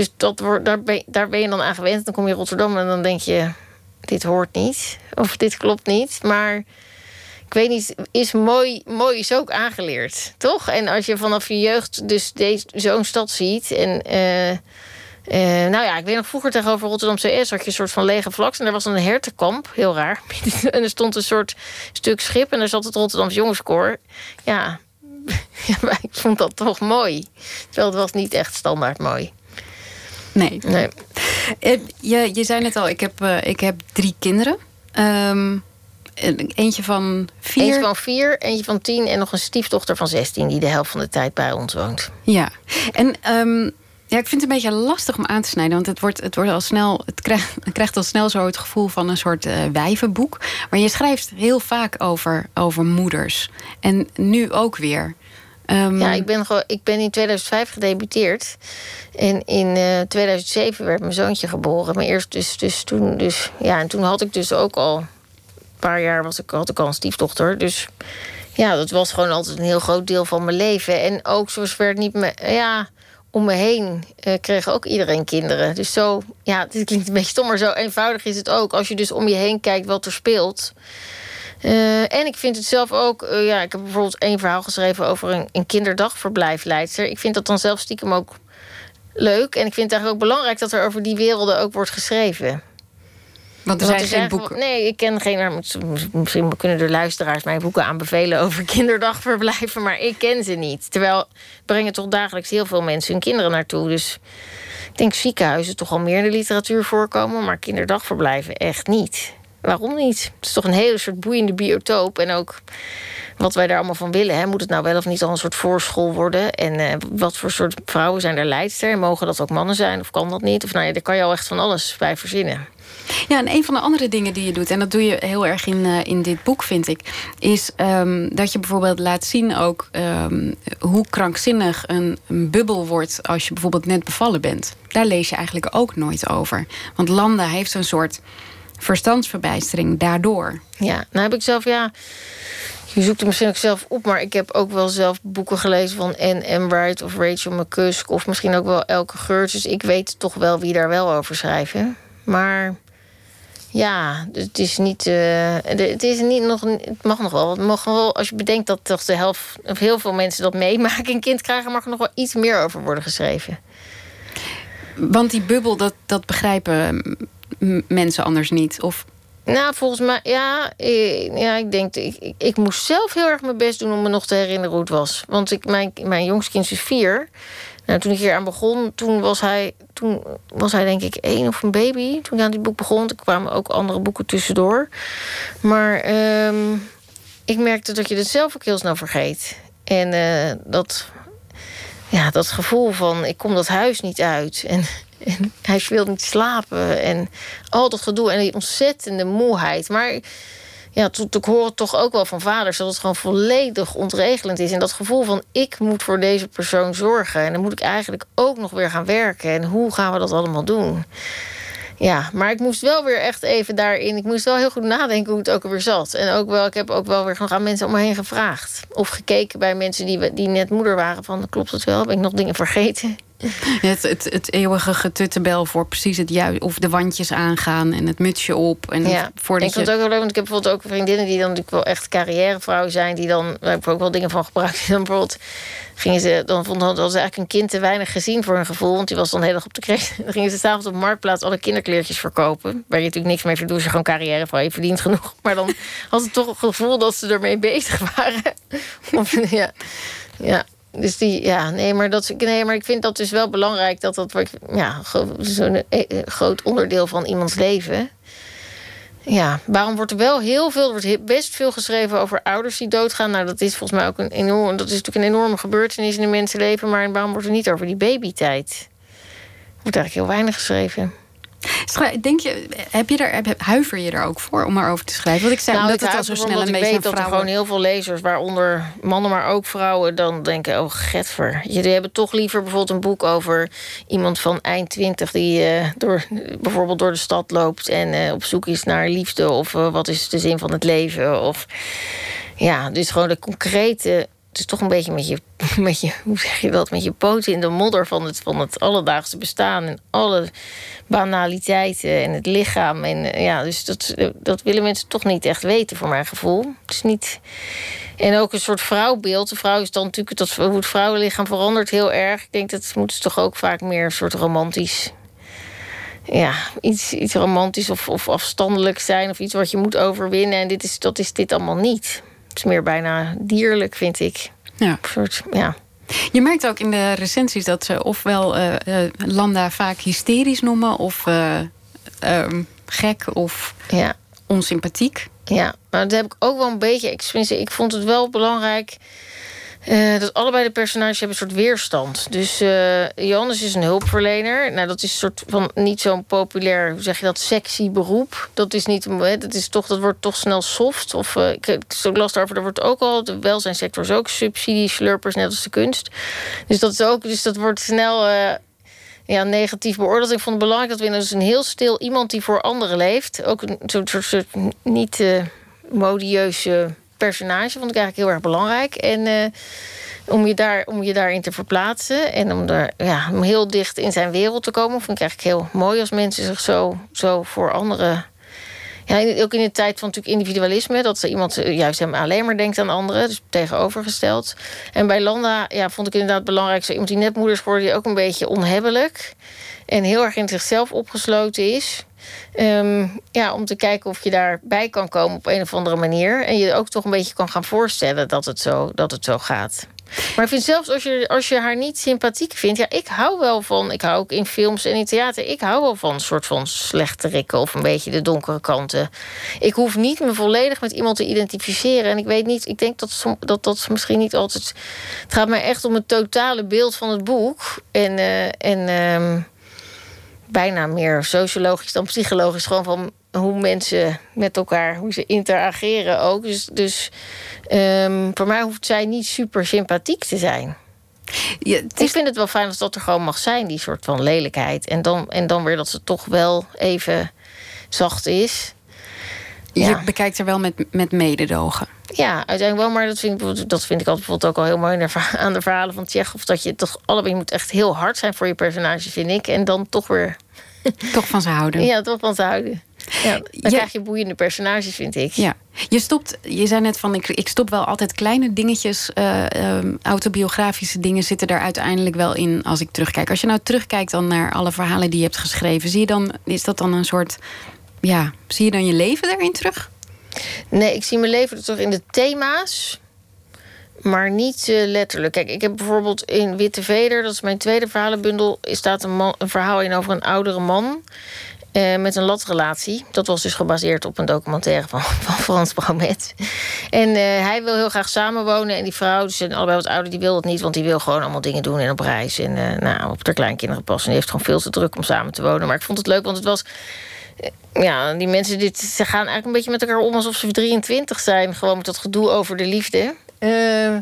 Dus dat wordt, daar, ben, daar ben je dan aan gewend. Dan kom je in Rotterdam en dan denk je... dit hoort niet, of dit klopt niet. Maar ik weet niet, is mooi, mooi is ook aangeleerd, toch? En als je vanaf je jeugd dus zo'n stad ziet... en eh, eh, nou ja, ik weet nog vroeger tegenover Rotterdam CS had je een soort van lege vlakte. En er was een hertenkamp, heel raar. en er stond een soort stuk schip en daar zat het Rotterdams jongenskoor. Ja, ja, ik vond dat toch mooi. Terwijl het was niet echt standaard mooi. Nee. Nee. Eh, Je, je zei net al, ik heb, eh, ik heb drie kinderen. Ehm, en eentje van vier. Eentje van vier, eentje van tien en nog een stiefdochter van 16... die de helft van de tijd bij ons woont. Ja. En ehm, ja, ik vind het een beetje lastig om aan te snijden. Want het, wordt, het, wordt al snel, het, krijgt, het krijgt al snel zo het gevoel van een soort eh, wijvenboek. Maar je schrijft heel vaak over, over moeders. En nu ook weer. Ehm, Ja, ik ben, gewoon, ik ben in 2005 gedebuteerd. En in eh 2007 werd mijn zoontje geboren. Maar eerst dus, dus toen... Dus, ja, en toen had ik dus ook al... Een paar jaar was ik, had ik al een stiefdochter. Dus ja, dat was gewoon altijd een heel groot deel van mijn leven. En ook zoals werd niet me... Ja, om me heen eh, kreeg ook iedereen kinderen. Dus zo... Ja, dit klinkt een beetje stom, maar zo eenvoudig is het ook. Als je dus om je heen kijkt wat er speelt... Eh, en ik vind het zelf ook... eh, ja, ik heb bijvoorbeeld één verhaal geschreven... over een, een kinderdagverblijfleidster. Ik vind dat dan zelf stiekem ook leuk. En ik vind het eigenlijk ook belangrijk... dat er over die werelden ook wordt geschreven. want er Want zijn geen boeken. Nee, ik ken geen... maar Misschien kunnen de luisteraars mij boeken aanbevelen... over kinderdagverblijven, maar ik ken ze niet. Terwijl brengen toch dagelijks heel veel mensen hun kinderen naartoe. Dus ik denk ziekenhuizen toch al meer in de literatuur voorkomen... maar kinderdagverblijven echt niet. Waarom niet? Het is toch een hele soort boeiende biotoop. En ook wat wij daar allemaal van willen. Hè? Moet het nou wel of niet al een soort voorschool worden? En uh, wat voor soort vrouwen zijn er leidster? En mogen dat ook mannen zijn of kan dat niet? Of nou ja, daar kan je al echt van alles bij verzinnen. Ja, en een van de andere dingen die je doet, en dat doe je heel erg in, uh, in dit boek, vind ik, is um, dat je bijvoorbeeld laat zien ook um, hoe krankzinnig een, een, bubbel wordt als je bijvoorbeeld net bevallen bent. Daar lees je eigenlijk ook nooit over. Want Landa heeft een soort verstandsverbijstering daardoor. Ja, nou heb ik zelf, ja. Je zoekt het misschien ook zelf op, maar ik heb ook wel zelf boeken gelezen van Anne Wright of Rachel McCusk of misschien ook wel Elke Geurts. Dus ik weet toch wel wie daar wel over schrijven. Maar ja, het is niet. Uh, het is niet nog. Het mag nog wel. Het mag wel. Als je bedenkt dat toch de helft of heel veel mensen dat meemaken, een kind krijgen, mag er nog wel iets meer over worden geschreven. Want die bubbel, dat, dat begrijpen mensen anders niet? Of... Nou, volgens mij, ja, ik, ja, ik denk, ik, ik, moest zelf heel erg mijn best doen om me nog te herinneren hoe het was. Want ik, mijn, mijn jongste kind is vier. Nou, toen ik hier aan begon, toen was hij, toen was hij denk ik één of een baby. Toen ik aan dit boek begon, er kwamen ook andere boeken tussendoor. Maar um, ik merkte dat je het zelf ook heel snel vergeet. En uh, dat, ja, dat gevoel van, ik kom dat huis niet uit. En en hij wil niet slapen. En al dat gedoe en die ontzettende moeheid. Maar ja, ik hoor toch ook wel van vaders dat het gewoon volledig ontregelend is. En dat gevoel van ik moet voor deze persoon zorgen. En dan moet ik eigenlijk ook nog weer gaan werken. En hoe gaan we dat allemaal doen? Ja, maar ik moest wel weer echt even daarin. Ik moest wel heel goed nadenken hoe het ook alweer zat. En ook wel, ik heb ook wel weer nog aan mensen om me heen gevraagd. Of gekeken bij mensen die, die net moeder waren. Van klopt het wel? Ben ik nog dingen vergeten? Het, het, het eeuwige getuttebel voor precies het juiste. Of de wandjes aangaan en het mutsje op. En ja, voordat ik vind het ook wel leuk, want ik heb bijvoorbeeld ook vriendinnen die dan natuurlijk wel echt carrièrevrouwen zijn. Die dan, waar ik ook wel dingen van gebruikt. Die dan bijvoorbeeld gingen ze, dan vonden ze eigenlijk een kind te weinig gezien voor hun gevoel. Want die was dan heel erg op de kreeg. Dan gingen ze s'avonds op marktplaats alle kinderkleertjes verkopen. Waar je natuurlijk niks mee verdient. Als je gewoon carrièrevrouw, je verdient genoeg. Maar dan had het toch het gevoel dat ze ermee bezig waren. of, ja, ja. Dus die, ja, nee, maar, dat, nee, maar ik vind dat dus wel belangrijk dat dat ja, zo'n eh, eh, groot onderdeel van iemands leven. Ja, waarom wordt er wel heel veel, er wordt best veel geschreven over ouders die doodgaan. Nou, dat is volgens mij ook een enorm, dat is natuurlijk een enorme gebeurtenis in een mensenleven. Maar waarom wordt er niet over die babytijd? Er wordt eigenlijk heel weinig geschreven. Denk je, heb je er, huiver je er ook voor om erover te schrijven? Want ik zei nou, dat het al zo snel een beetje Ik weet dat er gewoon heel veel lezers, waaronder mannen, maar ook vrouwen, dan denken: oh, getver. Jullie hebben toch liever bijvoorbeeld een boek over iemand van eind twintig die uh, door, bijvoorbeeld door de stad loopt en uh, op zoek is naar liefde of uh, wat is de zin van het leven. Of ja, dus gewoon de concrete het is toch een beetje met je, met je, hoe zeg je dat, met je poten in de modder van het, van het alledaagse bestaan. En alle banaliteiten en het lichaam. En eh, ja, dus dat, dat willen mensen toch niet echt weten, voor mijn gevoel. Het is niet. En ook een soort vrouwbeeld. De vrouw is dan natuurlijk dat hoe het vrouwenlichaam verandert heel erg. Ik denk dat moet toch ook vaak meer een soort romantisch. Ja, iets, iets romantisch of, of afstandelijk zijn. Of iets wat je moet overwinnen. En dit is, dat is dit allemaal niet. Het is meer bijna dierlijk, vind ik. Ja. Soort, ja. Je merkt ook in de recensies dat ze ofwel uh, uh, Landa vaak hysterisch noemen... of uh, um, gek of ja. onsympathiek. Ja, maar dat heb ik ook wel een beetje... Ik, ik vond het wel belangrijk uh, dat allebei de personages hebben een soort weerstand. Dus uh, Johannes is een hulpverlener. Nou, dat is een soort van niet zo'n populair, hoe zeg je dat, sexy beroep. Dat is niet, dat is toch, dat wordt toch snel soft. Of uh, ik, ik las daarover, er wordt ook al, de welzijnsector is ook subsidieslurpers, net als de kunst. Dus dat is ook, dus dat wordt snel ja, negatief beoordeeld. Ik vond het belangrijk dat we dus een heel stil iemand die voor anderen leeft, ook een soort, soort, niet modieuze personage vond ik eigenlijk heel erg belangrijk. En uh, om, je daar, om je daarin te verplaatsen en om, daar, ja, om heel dicht in zijn wereld te komen, vond ik eigenlijk heel mooi als mensen zich zo, zo voor anderen. Ja, ook in de tijd van natuurlijk individualisme, dat iemand juist hem alleen maar denkt aan anderen, dus tegenovergesteld. En bij Landa ja, vond ik inderdaad belangrijk, zo iemand die net moeder is geworden, die ook een beetje onhebbelijk en heel erg in zichzelf opgesloten is. Ehm, ja, om te kijken of je daarbij kan komen op een of andere manier. En je ook toch een beetje kan gaan voorstellen dat het zo, dat het zo gaat. Maar ik vind zelfs als je, als je haar niet sympathiek vindt... ja, ik hou wel van... ik hou ook in films en in theater... ik hou wel van een soort van slechte rikken... of een beetje de donkere kanten. Ik hoef niet me volledig met iemand te identificeren. En ik weet niet... ik denk dat dat, dat misschien niet altijd... het gaat mij echt om het totale beeld van het boek. En... Uh, en um, bijna meer sociologisch dan psychologisch. Gewoon van hoe mensen met elkaar, hoe ze interageren ook. Dus, dus um, voor mij hoeft zij niet super sympathiek te zijn. Ja, is... Ik vind het wel fijn als dat er gewoon mag zijn, die soort van lelijkheid. En dan, en dan weer dat ze toch wel even zacht is. Je bekijkt er wel met, met mededogen. Ja, uiteindelijk wel. Maar dat vind, ik, dat vind ik altijd bijvoorbeeld ook al heel mooi aan de verhalen van Tsjech. dat je toch allebei moet echt heel hard zijn voor je personage, vind ik. En dan toch weer. Toch van ze houden. Ja, toch van ze houden. Ja, dan krijg je boeiende personages, vind ik. Ja. Je stopt, je zei net van ik, ik stop wel altijd kleine dingetjes, uh, autobiografische dingen zitten daar uiteindelijk wel in als ik terugkijk. Als je nou terugkijkt dan naar alle verhalen die je hebt geschreven, zie je dan, is dat dan een soort, ja, zie je dan je leven daarin terug? Nee, ik zie mijn leven toch in de thema's. Maar niet uh, letterlijk. Kijk, ik heb bijvoorbeeld in Witte Veder, dat is mijn tweede verhalenbundel, staat een, man, een verhaal in over een oudere man. Uh, met een latrelatie. Dat was dus gebaseerd op een documentaire van, van Frans Bromet. En uh, hij wil heel graag samenwonen. En die vrouw, dus zijn allebei wat ouder, die wil dat niet. Want die wil gewoon allemaal dingen doen en op reis. En nou, op haar kleinkinderen passen. En die heeft gewoon veel te druk om samen te wonen. Maar ik vond het leuk, want het was ja, die mensen dit, ze gaan eigenlijk een beetje met elkaar om alsof ze 23 zijn. Gewoon met dat gedoe over de liefde. Uh,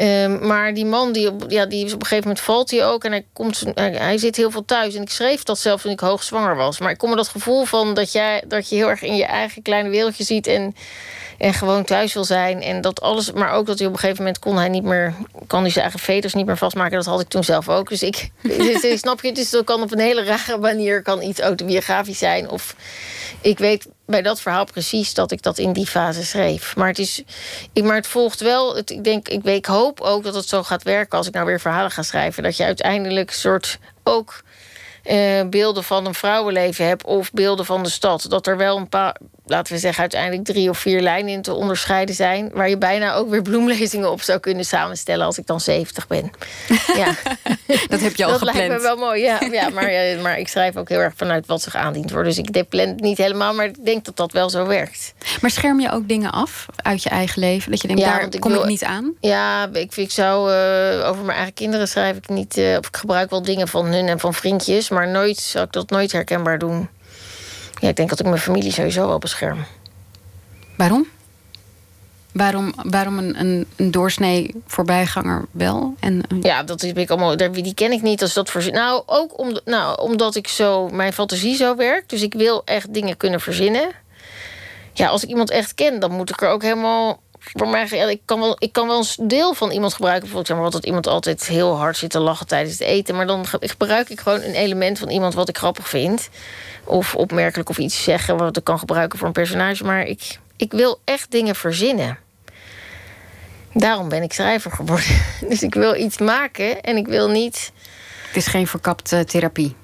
uh, maar die man, die, ja, die op een gegeven moment valt hij ook. En hij, komt, hij, zit heel veel thuis. En ik schreef dat zelf toen ik hoogzwanger was. Maar ik kom me dat gevoel van dat, jij, dat je heel erg in je eigen kleine wereldje ziet. En en gewoon thuis wil zijn. En dat alles, maar ook dat hij op een gegeven moment kon hij niet meer, kan hij zijn eigen veters niet meer vastmaken. Dat had ik toen zelf ook. Dus ik, dus, snap je, dus dat kan op een hele rare manier kan iets autobiografisch zijn. Of ik weet bij dat verhaal precies dat ik dat in die fase schreef. Maar het, is, ik, maar het volgt wel. Het, ik, denk, ik, ik hoop ook dat het zo gaat werken als ik nou weer verhalen ga schrijven. Dat je uiteindelijk soort ook uh, beelden van een vrouwenleven hebt of beelden van de stad. Dat er wel een paar, laten we zeggen, uiteindelijk drie of vier lijnen in te onderscheiden zijn. Waar je bijna ook weer bloemlezingen op zou kunnen samenstellen als ik dan 70 ben. Ja. dat heb je al dat gepland. Dat lijkt me wel mooi, ja. ja maar, maar ik schrijf ook heel erg vanuit wat zich aandient worden. Dus ik plan het niet helemaal, maar ik denk dat dat wel zo werkt. Maar scherm je ook dingen af uit je eigen leven? Dat je denkt, daar kom ik niet aan? Ja, ik, ik zou uh, over mijn eigen kinderen schrijf ik niet. Uh, of ik gebruik wel dingen van hun en van vriendjes, maar nooit zou ik dat nooit herkenbaar doen. Ja, ik denk dat ik mijn familie sowieso wel bescherm. Waarom? Waarom, waarom een, een, een doorsnee voorbijganger wel? En, Ja, dat is ik allemaal, die ken ik niet als dat verzin. Nou, ook om, nou, omdat ik zo, mijn fantasie zo werkt. Dus ik wil echt dingen kunnen verzinnen. Ja, als ik iemand echt ken, dan moet ik er ook helemaal voor mij, ja, ik, kan wel, ik kan wel een deel van iemand gebruiken. Bijvoorbeeld, maar, dat iemand altijd heel hard zit te lachen tijdens het eten. Maar dan gebruik ik gewoon een element van iemand wat ik grappig vind. Of opmerkelijk of iets zeggen wat ik kan gebruiken voor een personage. Maar ik, ik wil echt dingen verzinnen. Daarom ben ik schrijver geworden. Dus ik wil iets maken en ik wil niet. Het is geen verkapte therapie.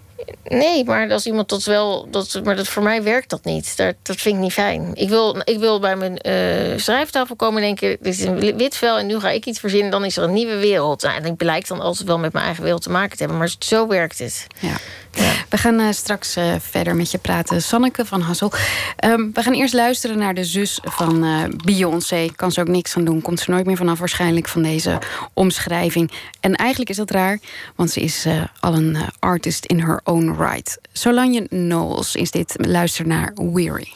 Nee, maar als iemand dat wel. Dat, maar dat, voor mij werkt dat niet. Dat, dat vind ik niet fijn. Ik wil, ik wil bij mijn uh, schrijftafel komen en denken: dit is een wit vel en nu ga ik iets verzinnen. Dan is er een nieuwe wereld. Nou, en ik blijkt dan altijd wel met mijn eigen wereld te maken te hebben. Maar zo werkt het. Ja. We gaan uh, straks uh, verder met je praten. Sanneke van Hassel. Um, we gaan eerst luisteren naar de zus van uh, Beyoncé. Kan ze ook niks aan doen. Komt ze nooit meer vanaf waarschijnlijk van deze omschrijving. En eigenlijk is dat raar. Want ze is al een artist in her own right. Solange Knowles is dit. Luister naar Weary.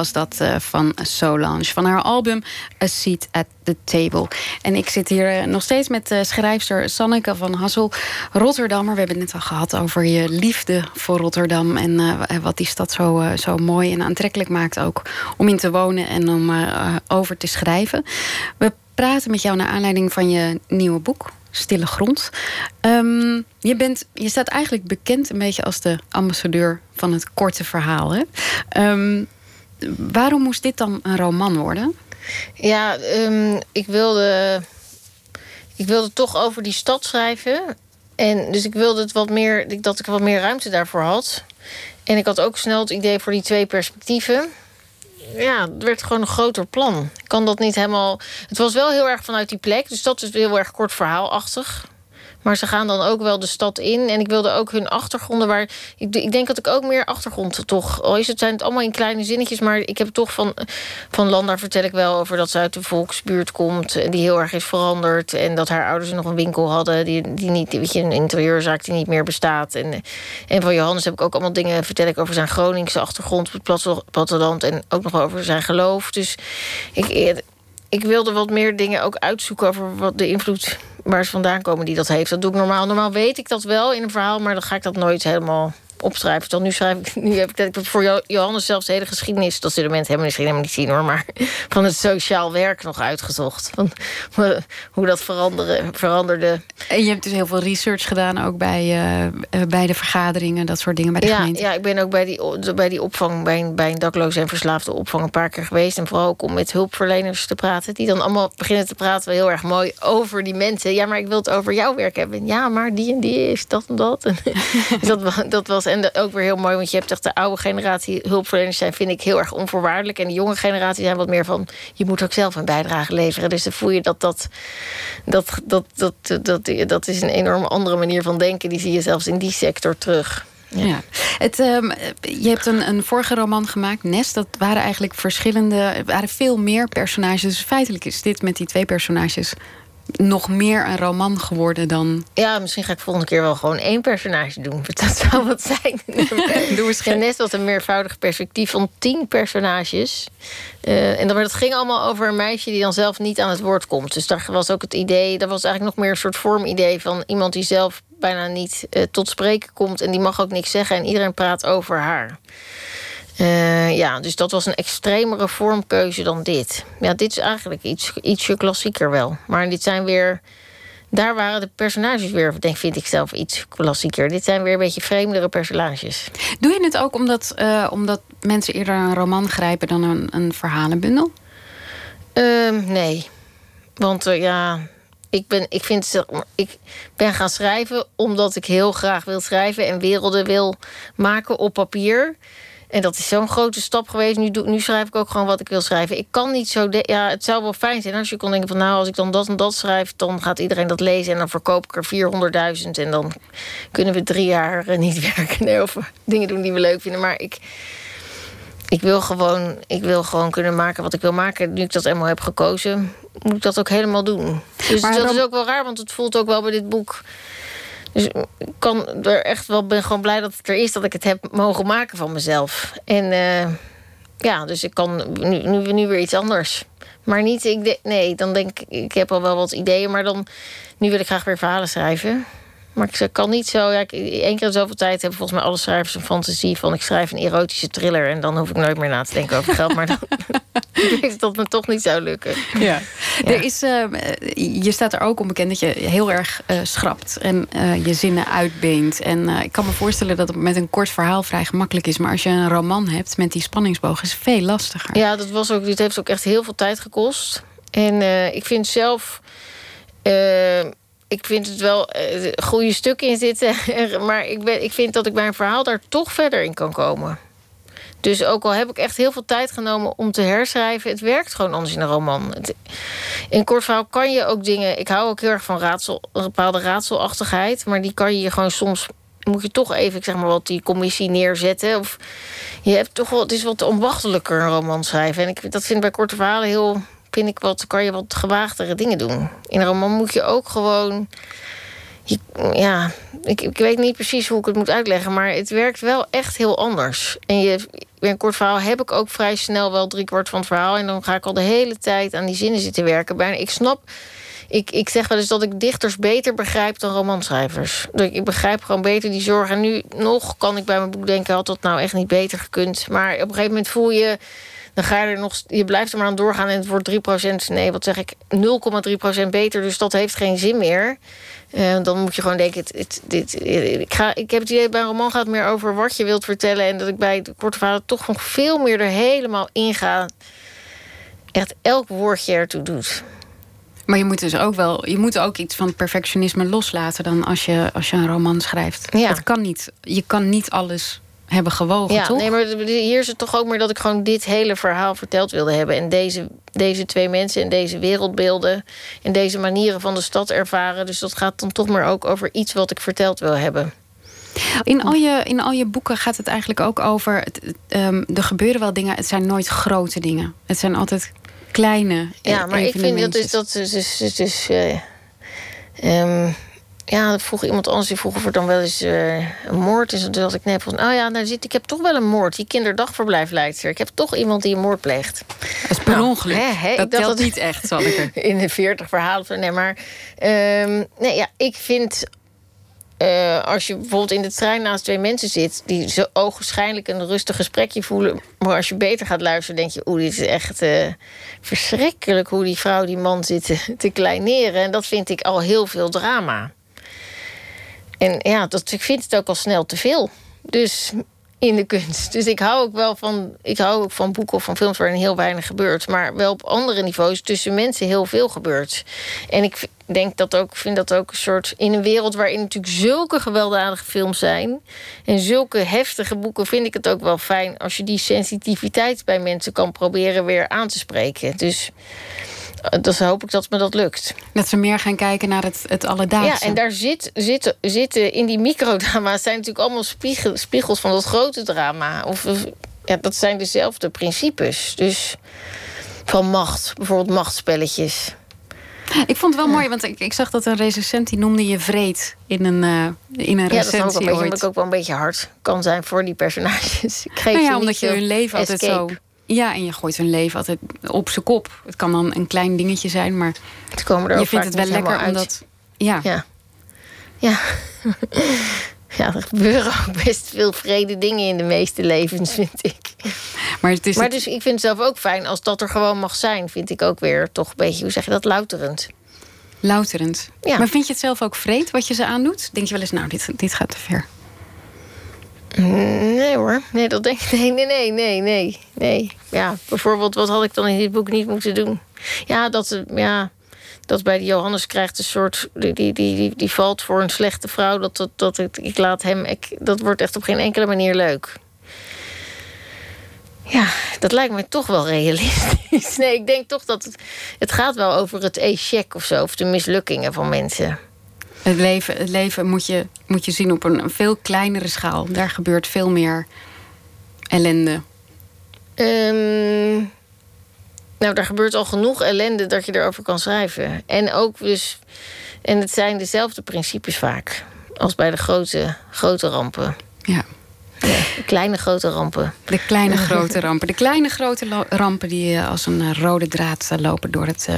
Was dat uh, van Solange. Van haar album A Seat at the Table. En ik zit hier uh, nog steeds met uh, schrijfster Sanneke van Hassel, Rotterdammer. We hebben het net al gehad over je liefde voor Rotterdam. En wat die stad zo, zo mooi en aantrekkelijk maakt ook om in te wonen en om over te schrijven. We praten met jou naar aanleiding van je nieuwe boek. Stille Grond. Um, je, bent, je staat eigenlijk bekend een beetje als de ambassadeur van het korte verhaal. Hè? Um, waarom moest dit dan een roman worden? Ja, um, ik wilde. Ik wilde toch over die stad schrijven. En dus ik wilde het wat meer, dat ik wat meer ruimte daarvoor had. En ik had ook snel het idee voor die twee perspectieven ja, het werd gewoon een groter plan. Ik kan dat niet helemaal. Het was wel heel erg vanuit die plek. Dus dat is heel erg kort verhaalachtig. Maar ze gaan dan ook wel de stad in. En ik wilde ook hun achtergronden waar. Ik, ik denk dat ik ook meer achtergrond toch. Al is het zijn het allemaal in kleine zinnetjes. Maar ik heb toch van. Van Landa vertel ik wel over dat ze uit de volksbuurt komt. Die heel erg is veranderd. En dat haar ouders nog een winkel hadden. Die, die niet. Weet je, een interieurzaak die niet meer bestaat. En, en van Johannes heb ik ook allemaal dingen. Vertel ik over zijn Groningse achtergrond op het platteland. En ook nog over zijn geloof. Dus ik ik wilde wat meer dingen ook uitzoeken over wat de invloed waar ze vandaan komen die dat heeft. Dat doe ik normaal. Normaal weet ik dat wel in een verhaal, maar dan ga ik dat nooit helemaal opschrijven. Dan nu schrijf ik, nu heb ik voor Johannes zelfs de hele geschiedenis, dat zullen mensen helemaal misschien helemaal niet zien hoor, maar van het sociaal werk nog uitgezocht. Van, hoe dat veranderen, veranderde. En je hebt dus heel veel research gedaan ook bij, uh, bij de vergaderingen, dat soort dingen bij de ja, gemeente. Ja, ik ben ook bij die, bij die opvang, bij een, bij een dakloze en verslaafde opvang een paar keer geweest. En vooral ook om met hulpverleners te praten, die dan allemaal beginnen te praten heel erg mooi over die mensen. Ja, maar ik wil het over jouw werk hebben. Ja, maar die en die is dat en dat. En dat, dat was en ook weer heel mooi, want je hebt echt de oude generatie hulpverleners zijn, vind ik heel erg onvoorwaardelijk. En de jonge generatie zijn wat meer van je moet ook zelf een bijdrage leveren. Dus dan voel je dat dat, dat, dat, dat, dat, dat is een enorm andere manier van denken. Die zie je zelfs in die sector terug. Ja. Het, um, je hebt een, een vorige roman gemaakt, Nest. Dat waren eigenlijk verschillende, waren veel meer personages. Dus feitelijk is dit met die twee personages nog meer een roman geworden dan. Ja, misschien ga ik volgende keer wel gewoon één personage doen. Dat zou wat zijn. Doe eens net wat een meervoudig perspectief van tien personages. Uh, en dan, dat ging allemaal over een meisje die dan zelf niet aan het woord komt. Dus daar was ook het idee, dat was eigenlijk nog meer een soort vormidee van iemand die zelf bijna niet uh, tot spreken komt en die mag ook niks zeggen en iedereen praat over haar. Uh, ja, dus dat was een extremere vormkeuze dan dit. Ja, dit is eigenlijk iets, ietsje klassieker wel. Maar dit zijn weer. Daar waren de personages weer, denk, vind ik zelf, iets klassieker. Dit zijn weer een beetje vreemdere personages. Doe je het ook omdat, uh, omdat mensen eerder een roman grijpen dan een, een verhalenbundel? Uh, nee. Want uh, ja, ik ben, ik, vind, ik ben gaan schrijven omdat ik heel graag wil schrijven en werelden wil maken op papier. En dat is zo'n grote stap geweest. Nu, doe, nu schrijf ik ook gewoon wat ik wil schrijven. Ik kan niet zo... Ja, het zou wel fijn zijn als je kon denken van... nou, als ik dan dat en dat schrijf... dan gaat iedereen dat lezen en dan verkoop ik er 400.000... en dan kunnen we drie jaar niet werken. Nee, of dingen doen die we leuk vinden. Maar ik... Ik wil, gewoon, ik wil gewoon kunnen maken wat ik wil maken. Nu ik dat eenmaal heb gekozen, moet ik dat ook helemaal doen. Dus Maar dat dan- is ook wel raar, want het voelt ook wel bij dit boek. Dus ik kan er echt wel, ben gewoon blij dat het er is dat ik het heb mogen maken van mezelf. En eh, ja, dus ik kan nu, nu, nu weer iets anders. Maar niet, ik nee, dan denk ik, ik heb al wel wat ideeën, maar dan, nu wil ik graag weer verhalen schrijven. Maar ik kan niet zo, ja, ik, één keer in zoveel tijd hebben volgens mij alle schrijvers een fantasie van ik schrijf een erotische thriller en dan hoef ik nooit meer na te denken over geld. Maar dan ik dat me toch niet zou lukken. Ja. Er is, eh, je staat er ook om bekend dat je heel erg eh, schrapt en eh, je zinnen uitbeent. En ik kan me voorstellen dat het met een kort verhaal vrij gemakkelijk is. Maar als je een roman hebt met die spanningsboog, is het veel lastiger. Ja, dat was ook, dit heeft ook echt heel veel tijd gekost. En ik vind zelf. Ik vind het wel eh, goede stukken in zitten. maar ik, ben, ik vind dat ik bij een verhaal daar toch verder in kan komen. Dus ook al heb ik echt heel veel tijd genomen om te herschrijven, het werkt gewoon anders in een roman. Het- in een kort verhaal kan je ook dingen. Ik hou ook heel erg van raadsel, een bepaalde raadselachtigheid, maar die kan je gewoon soms. Moet je toch even, ik zeg maar wat, die commissie neerzetten. Of je hebt toch wel, het is wat onwachtelijker een roman schrijven. En ik, dat vind ik bij korte verhalen heel. Vind ik wat, kan je wat gewaagdere dingen doen. In een roman moet je ook gewoon. Ja, ik, weet niet precies hoe ik het moet uitleggen, maar het werkt wel echt heel anders. En je, bij een kort verhaal heb ik ook vrij snel wel driekwart van het verhaal. En dan ga ik al de hele tijd aan die zinnen zitten werken. Bijna, ik snap. Ik, ik zeg wel eens dat ik dichters beter begrijp dan romanschrijvers. Ik ik begrijp gewoon beter die zorg. En nu nog kan ik bij mijn boek denken: had dat nou echt niet beter gekund? Maar op een gegeven moment voel je. Dan ga je er nog. Je blijft er maar aan doorgaan en het wordt 3%. Nee, wat zeg ik? 0,3% beter. Dus dat heeft geen zin meer. Eh, dan moet je gewoon denken: het, het, dit, ik, ga, ik heb het idee bij een roman gaat het meer over wat je wilt vertellen. En dat ik bij de korte verhalen toch nog veel meer er helemaal in ga. Echt elk woordje ertoe doet. Maar je moet dus ook wel, je moet ook iets van perfectionisme loslaten dan als je, als je een roman schrijft. Ja. Dat kan niet. Je kan niet alles hebben gewogen, Ja, toch? nee, maar hier is het toch ook meer dat ik gewoon dit hele verhaal verteld wilde hebben. En deze, deze twee mensen en deze wereldbeelden en deze manieren van de stad ervaren. Dus dat gaat dan toch meer ook over iets wat ik verteld wil hebben. In al, je, in al je boeken gaat het eigenlijk ook over. Het, ehm, er gebeuren wel dingen, het zijn nooit grote dingen. Het zijn altijd kleine. Ja, maar ik vind dat is. Dat is, is, is, is, eh, ehm, ja, dat vroeg iemand anders die vroeg of er dan wel eens eh, een moord is. En toen had ik net van, oh ja, nou zit, ik heb toch wel een moord. Die kinderdagverblijfleidster. Ik heb toch iemand die een moord pleegt. Dat is per Nou, ongeluk. hè, hè, dat dacht telt dat- niet echt, zal ik er. in de 40 verhalen. van- Nee, maar ehm, nee, ja, ik vind. eh, als je bijvoorbeeld in de trein naast twee mensen zit... die zo ogenschijnlijk een rustig gesprekje voelen... maar als je beter gaat luisteren, denk je... oeh, dit is echt eh, verschrikkelijk hoe die vrouw die man zit te, te kleineren. En dat vind ik al heel veel drama. En ja, dat, ik vind het ook al snel te veel. Dus in de kunst. Dus ik hou ook wel van, ik hou ook van boeken of van films waarin heel weinig gebeurt. Maar wel op andere niveaus tussen mensen heel veel gebeurt. En ik denk dat ook, vind dat ook een soort. In een wereld waarin natuurlijk zulke gewelddadige films zijn. En zulke heftige boeken, vind ik het ook wel fijn als je die sensitiviteit bij mensen kan proberen weer aan te spreken. Dus. Dus hoop ik dat me dat lukt. Dat ze meer gaan kijken naar het, het alledaagse. Ja, en daar zit, zit, zitten in die microdrama's zijn natuurlijk allemaal spiegel, spiegels van dat grote drama. Of, ja, dat zijn dezelfde principes. Dus van macht, bijvoorbeeld machtsspelletjes. Ik vond het wel mooi, want ik, ik zag dat een recensent die noemde je vreed in een, eh, in een Ja, dat is ook ook wel een beetje hard kan zijn voor die personages. Ik geef Nou ja, omdat je hun leven altijd escape. zo. Ja, en je gooit hun leven altijd op zijn kop. Het kan dan een klein dingetje zijn, maar Ze komen er je vindt het wel lekker omdat. Ja. Ja. Ja. ja, er gebeuren ook best veel vrede dingen in de meeste levens, vind ik. maar het is. Maar het- dus ik vind het zelf ook fijn als dat er gewoon mag zijn. Vind ik ook weer toch een beetje, hoe zeg je dat, louterend. louterend. Ja. Maar vind je het zelf ook vreed wat je ze aandoet? Denk je wel eens, nou, dit, dit gaat te ver. Nee hoor, nee, dat denk ik. Nee, nee, nee, nee, nee. Ja, bijvoorbeeld, wat had ik dan in dit boek niet moeten doen? Ja, dat, ja, dat bij die Johannes krijgt een soort. Die, die, die, die, die valt voor een slechte vrouw. Dat, dat, dat ik, ik laat hem. Ik, dat wordt echt op geen enkele manier leuk. Ja, dat lijkt me toch wel realistisch. Nee, ik denk toch dat het, het gaat wel over het échec of zo, of de mislukkingen van mensen. Het leven, het leven moet, je, moet je zien op een, een veel kleinere schaal. Daar gebeurt veel meer ellende. Ehm, nou, daar gebeurt al genoeg ellende dat je erover kan schrijven. En ook dus. En het zijn dezelfde principes vaak. Als bij de grote, grote rampen. Ja. de kleine grote rampen. De kleine grote rampen. De kleine grote rampen die eh, als een eh, rode draad eh, lopen door het uh,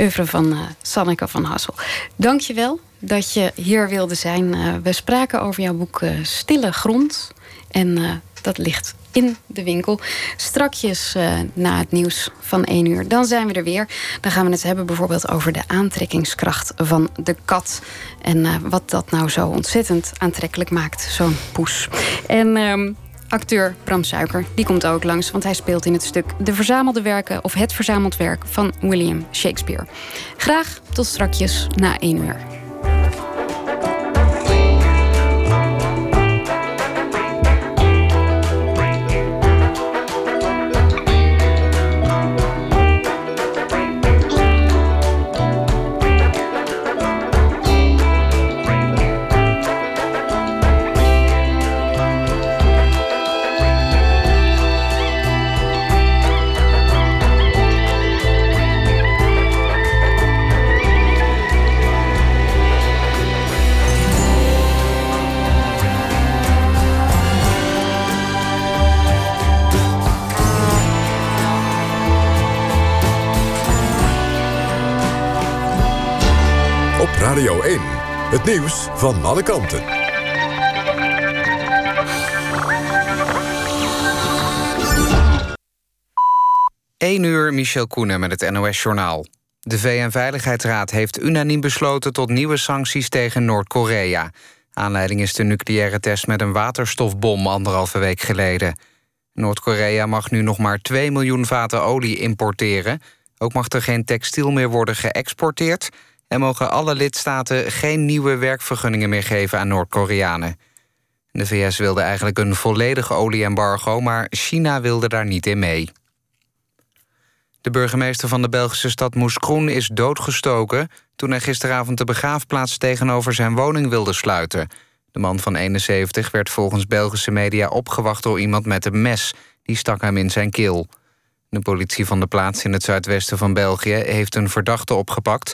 oeuvre van uh, Sanneke van Hassel. Dank je wel dat je hier wilde zijn. Uh, we spraken over jouw boek uh, Stille Grond. En uh, dat ligt in de winkel. Strakjes na het nieuws van 1 uur. Dan zijn we er weer. Dan gaan we het hebben bijvoorbeeld over de aantrekkingskracht van de kat. En wat dat nou zo ontzettend aantrekkelijk maakt, zo'n poes. En uh, acteur Bram Suiker, die komt ook langs... want hij speelt in het stuk De Verzamelde Werken... of Het Verzameld Werk van William Shakespeare. Graag tot strakjes na 1 uur. Radio 1. Het nieuws van alle kanten. 1 uur, Michel Koenen met het NOS-journaal. De VN-veiligheidsraad heeft unaniem besloten tot nieuwe sancties tegen Noord-Korea. Aanleiding is de nucleaire test met een waterstofbom anderhalve week geleden. Noord-Korea mag nu nog maar 2 miljoen vaten olie importeren. Ook mag er geen textiel meer worden geëxporteerd en mogen alle lidstaten geen nieuwe werkvergunningen meer geven aan Noord-Koreanen. De VS wilde eigenlijk een volledig olieembargo, maar China wilde daar niet in mee. De burgemeester van de Belgische stad Moeskroen is doodgestoken... toen hij gisteravond de begraafplaats tegenover zijn woning wilde sluiten. De man van 71 werd volgens Belgische media opgewacht door iemand met een mes. Die stak hem in zijn keel. De politie van de plaats in het zuidwesten van België heeft een verdachte opgepakt...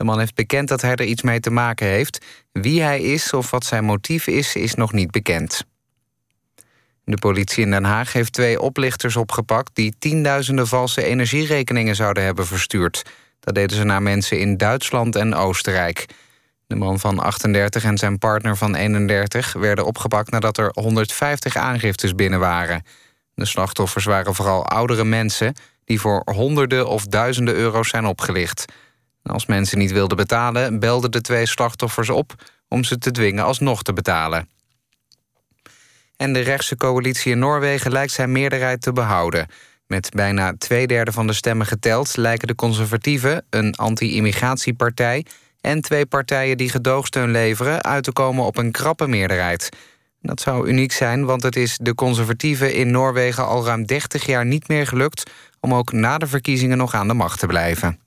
De man heeft bekend dat hij er iets mee te maken heeft. Wie hij is of wat zijn motief is, is nog niet bekend. De politie in Den Haag heeft twee oplichters opgepakt... die tienduizenden valse energierekeningen zouden hebben verstuurd. Dat deden ze naar mensen in Duitsland en Oostenrijk. De man van 38 en zijn partner van 31 werden opgepakt... nadat er 150 aangiftes binnen waren. De slachtoffers waren vooral oudere mensen... die voor honderden of duizenden euro's zijn opgelicht... Als mensen niet wilden betalen, belden de twee slachtoffers op... om ze te dwingen alsnog te betalen. En de rechtse coalitie in Noorwegen lijkt zijn meerderheid te behouden. Met bijna twee derde van de stemmen geteld... lijken de conservatieven, een anti-immigratiepartij... en twee partijen die gedoogsteun leveren... uit te komen op een krappe meerderheid. Dat zou uniek zijn, want het is de conservatieven in Noorwegen... al ruim 30 jaar niet meer gelukt... om ook na de verkiezingen nog aan de macht te blijven.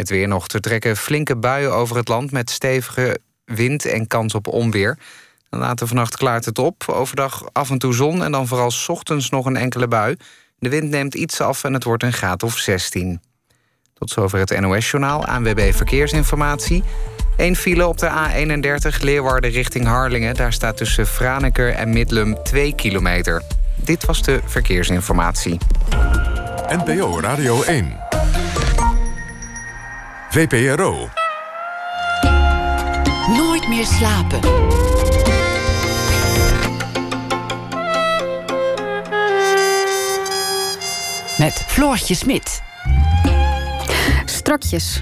Het weer nog. Er trekken flinke buien over het land... met stevige wind en kans op onweer. Later vannacht klaart het op. Overdag af en toe zon en dan vooral ochtends nog een enkele bui. De wind neemt iets af en het wordt een graad of 16. Tot zover het NOS-journaal. ANWB Verkeersinformatie. Eén file op de A31 Leeuwarden richting Harlingen. Daar staat tussen Franeker en Midlum 2 kilometer. Dit was de verkeersinformatie. NPO Radio 1. VPRO. Nooit meer slapen. Met Floortje Smit.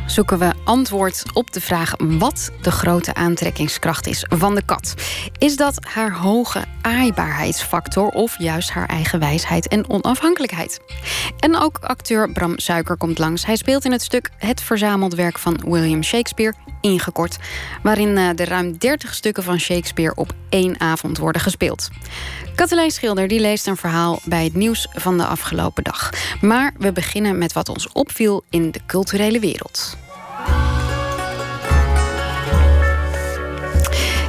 Zoeken we antwoord op de vraag wat de grote aantrekkingskracht is van de kat. Is dat haar hoge aaibaarheidsfactor of juist haar eigen wijsheid en onafhankelijkheid? En ook acteur Bram Suiker komt langs. Hij speelt in het stuk Het verzameld werk van William Shakespeare ingekort, waarin eh, de ruim 30 stukken van Shakespeare op één avond worden gespeeld. Katelijn Schilder die leest een verhaal bij het nieuws van de afgelopen dag. Maar we beginnen met wat ons opviel in de culturele wereld.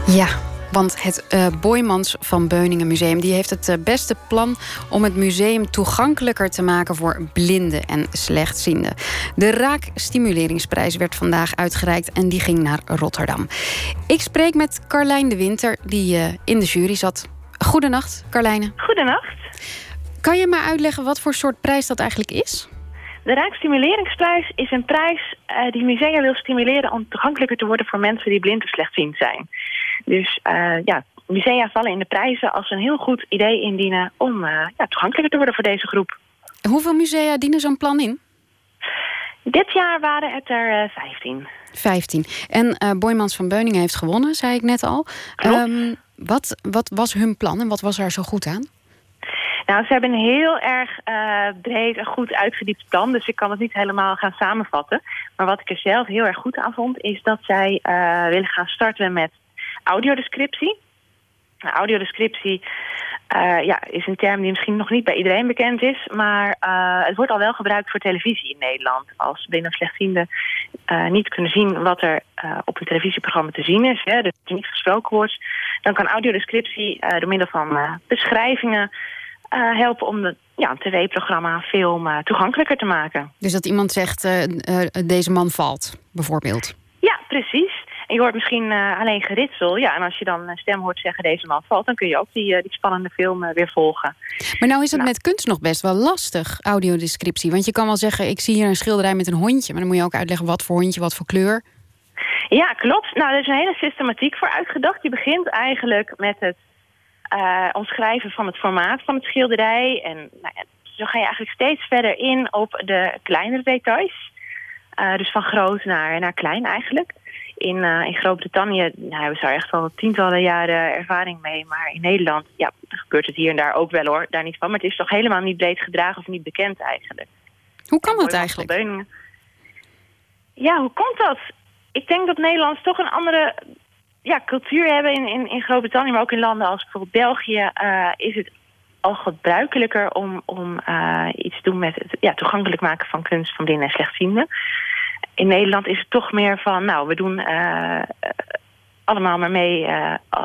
Ja, want het uh, Boymans van Beuningen Museum die heeft het uh, beste plan om het museum toegankelijker te maken voor blinden en slechtzienden. De Raak Stimuleringsprijs werd vandaag uitgereikt en die ging naar Rotterdam. Ik spreek met Carlijn de Winter, die uh, in de jury zat. Goedenacht, Carlijne. Goedenacht. Kan je me uitleggen wat voor soort prijs dat eigenlijk is? De Rijksstimuleringsprijs is een prijs uh, die musea wil stimuleren om toegankelijker te worden voor mensen die blind of slechtziend zijn. Dus uh, ja, musea vallen in de prijzen als ze een heel goed idee indienen om uh, ja, toegankelijker te worden voor deze groep. Hoeveel musea dienen zo'n plan in? Dit jaar waren het er 15. 15. En Boymans van Beuningen heeft gewonnen, zei ik net al. Um, wat, wat was hun plan en wat was er zo goed aan? Nou, ze hebben een heel erg uh, breed en goed uitgediept plan. Dus ik kan het niet helemaal gaan samenvatten. Maar wat ik er zelf heel erg goed aan vond... is dat zij uh, willen gaan starten met audiodescriptie. Nou, audiodescriptie uh, ja, is een term die misschien nog niet bij iedereen bekend is. Maar het wordt al wel gebruikt voor televisie in Nederland. Als blinden of slechtzienden niet kunnen zien wat er op een televisieprogramma te zien is. Hè, dus niet gesproken wordt. Dan kan audiodescriptie door middel van beschrijvingen uh, helpen om de, ja, een tv-programma, film uh, toegankelijker te maken. Dus dat iemand zegt, uh, deze man valt, bijvoorbeeld? Ja, precies. En je hoort misschien alleen geritsel. Ja, en als je dan een stem hoort zeggen, deze man valt... dan kun je ook die, die spannende film weer volgen. Maar nou is het nou. met kunst nog best wel lastig, audiodescriptie. Want je kan wel zeggen, ik zie hier een schilderij met een hondje... maar dan moet je ook uitleggen wat voor hondje, wat voor kleur. Ja, klopt. Nou, er is een hele systematiek voor uitgedacht. Je begint eigenlijk met het uh, omschrijven van het formaat van het schilderij. En nou ja, zo ga je eigenlijk steeds verder in op de kleinere details. Uh, dus van groot naar, naar klein eigenlijk. In, uh, in Groot-Brittannië nou, hebben ze daar echt al tientallen jaren ervaring mee. Maar in Nederland ja, gebeurt het hier en daar ook wel hoor, daar niet van. Maar het is toch helemaal niet breed gedragen of niet bekend eigenlijk. Hoe kan dat eigenlijk? Ja, hoe komt dat? Ik denk dat Nederlands toch een andere ja, cultuur hebben in, in, in Groot-Brittannië, maar ook in landen als bijvoorbeeld België, uh, is het al gebruikelijker om, om uh, iets te doen met het ja, toegankelijk maken van kunst van blinden en slechtzienden. In Nederland is het toch meer van, nou, we doen uh, allemaal maar mee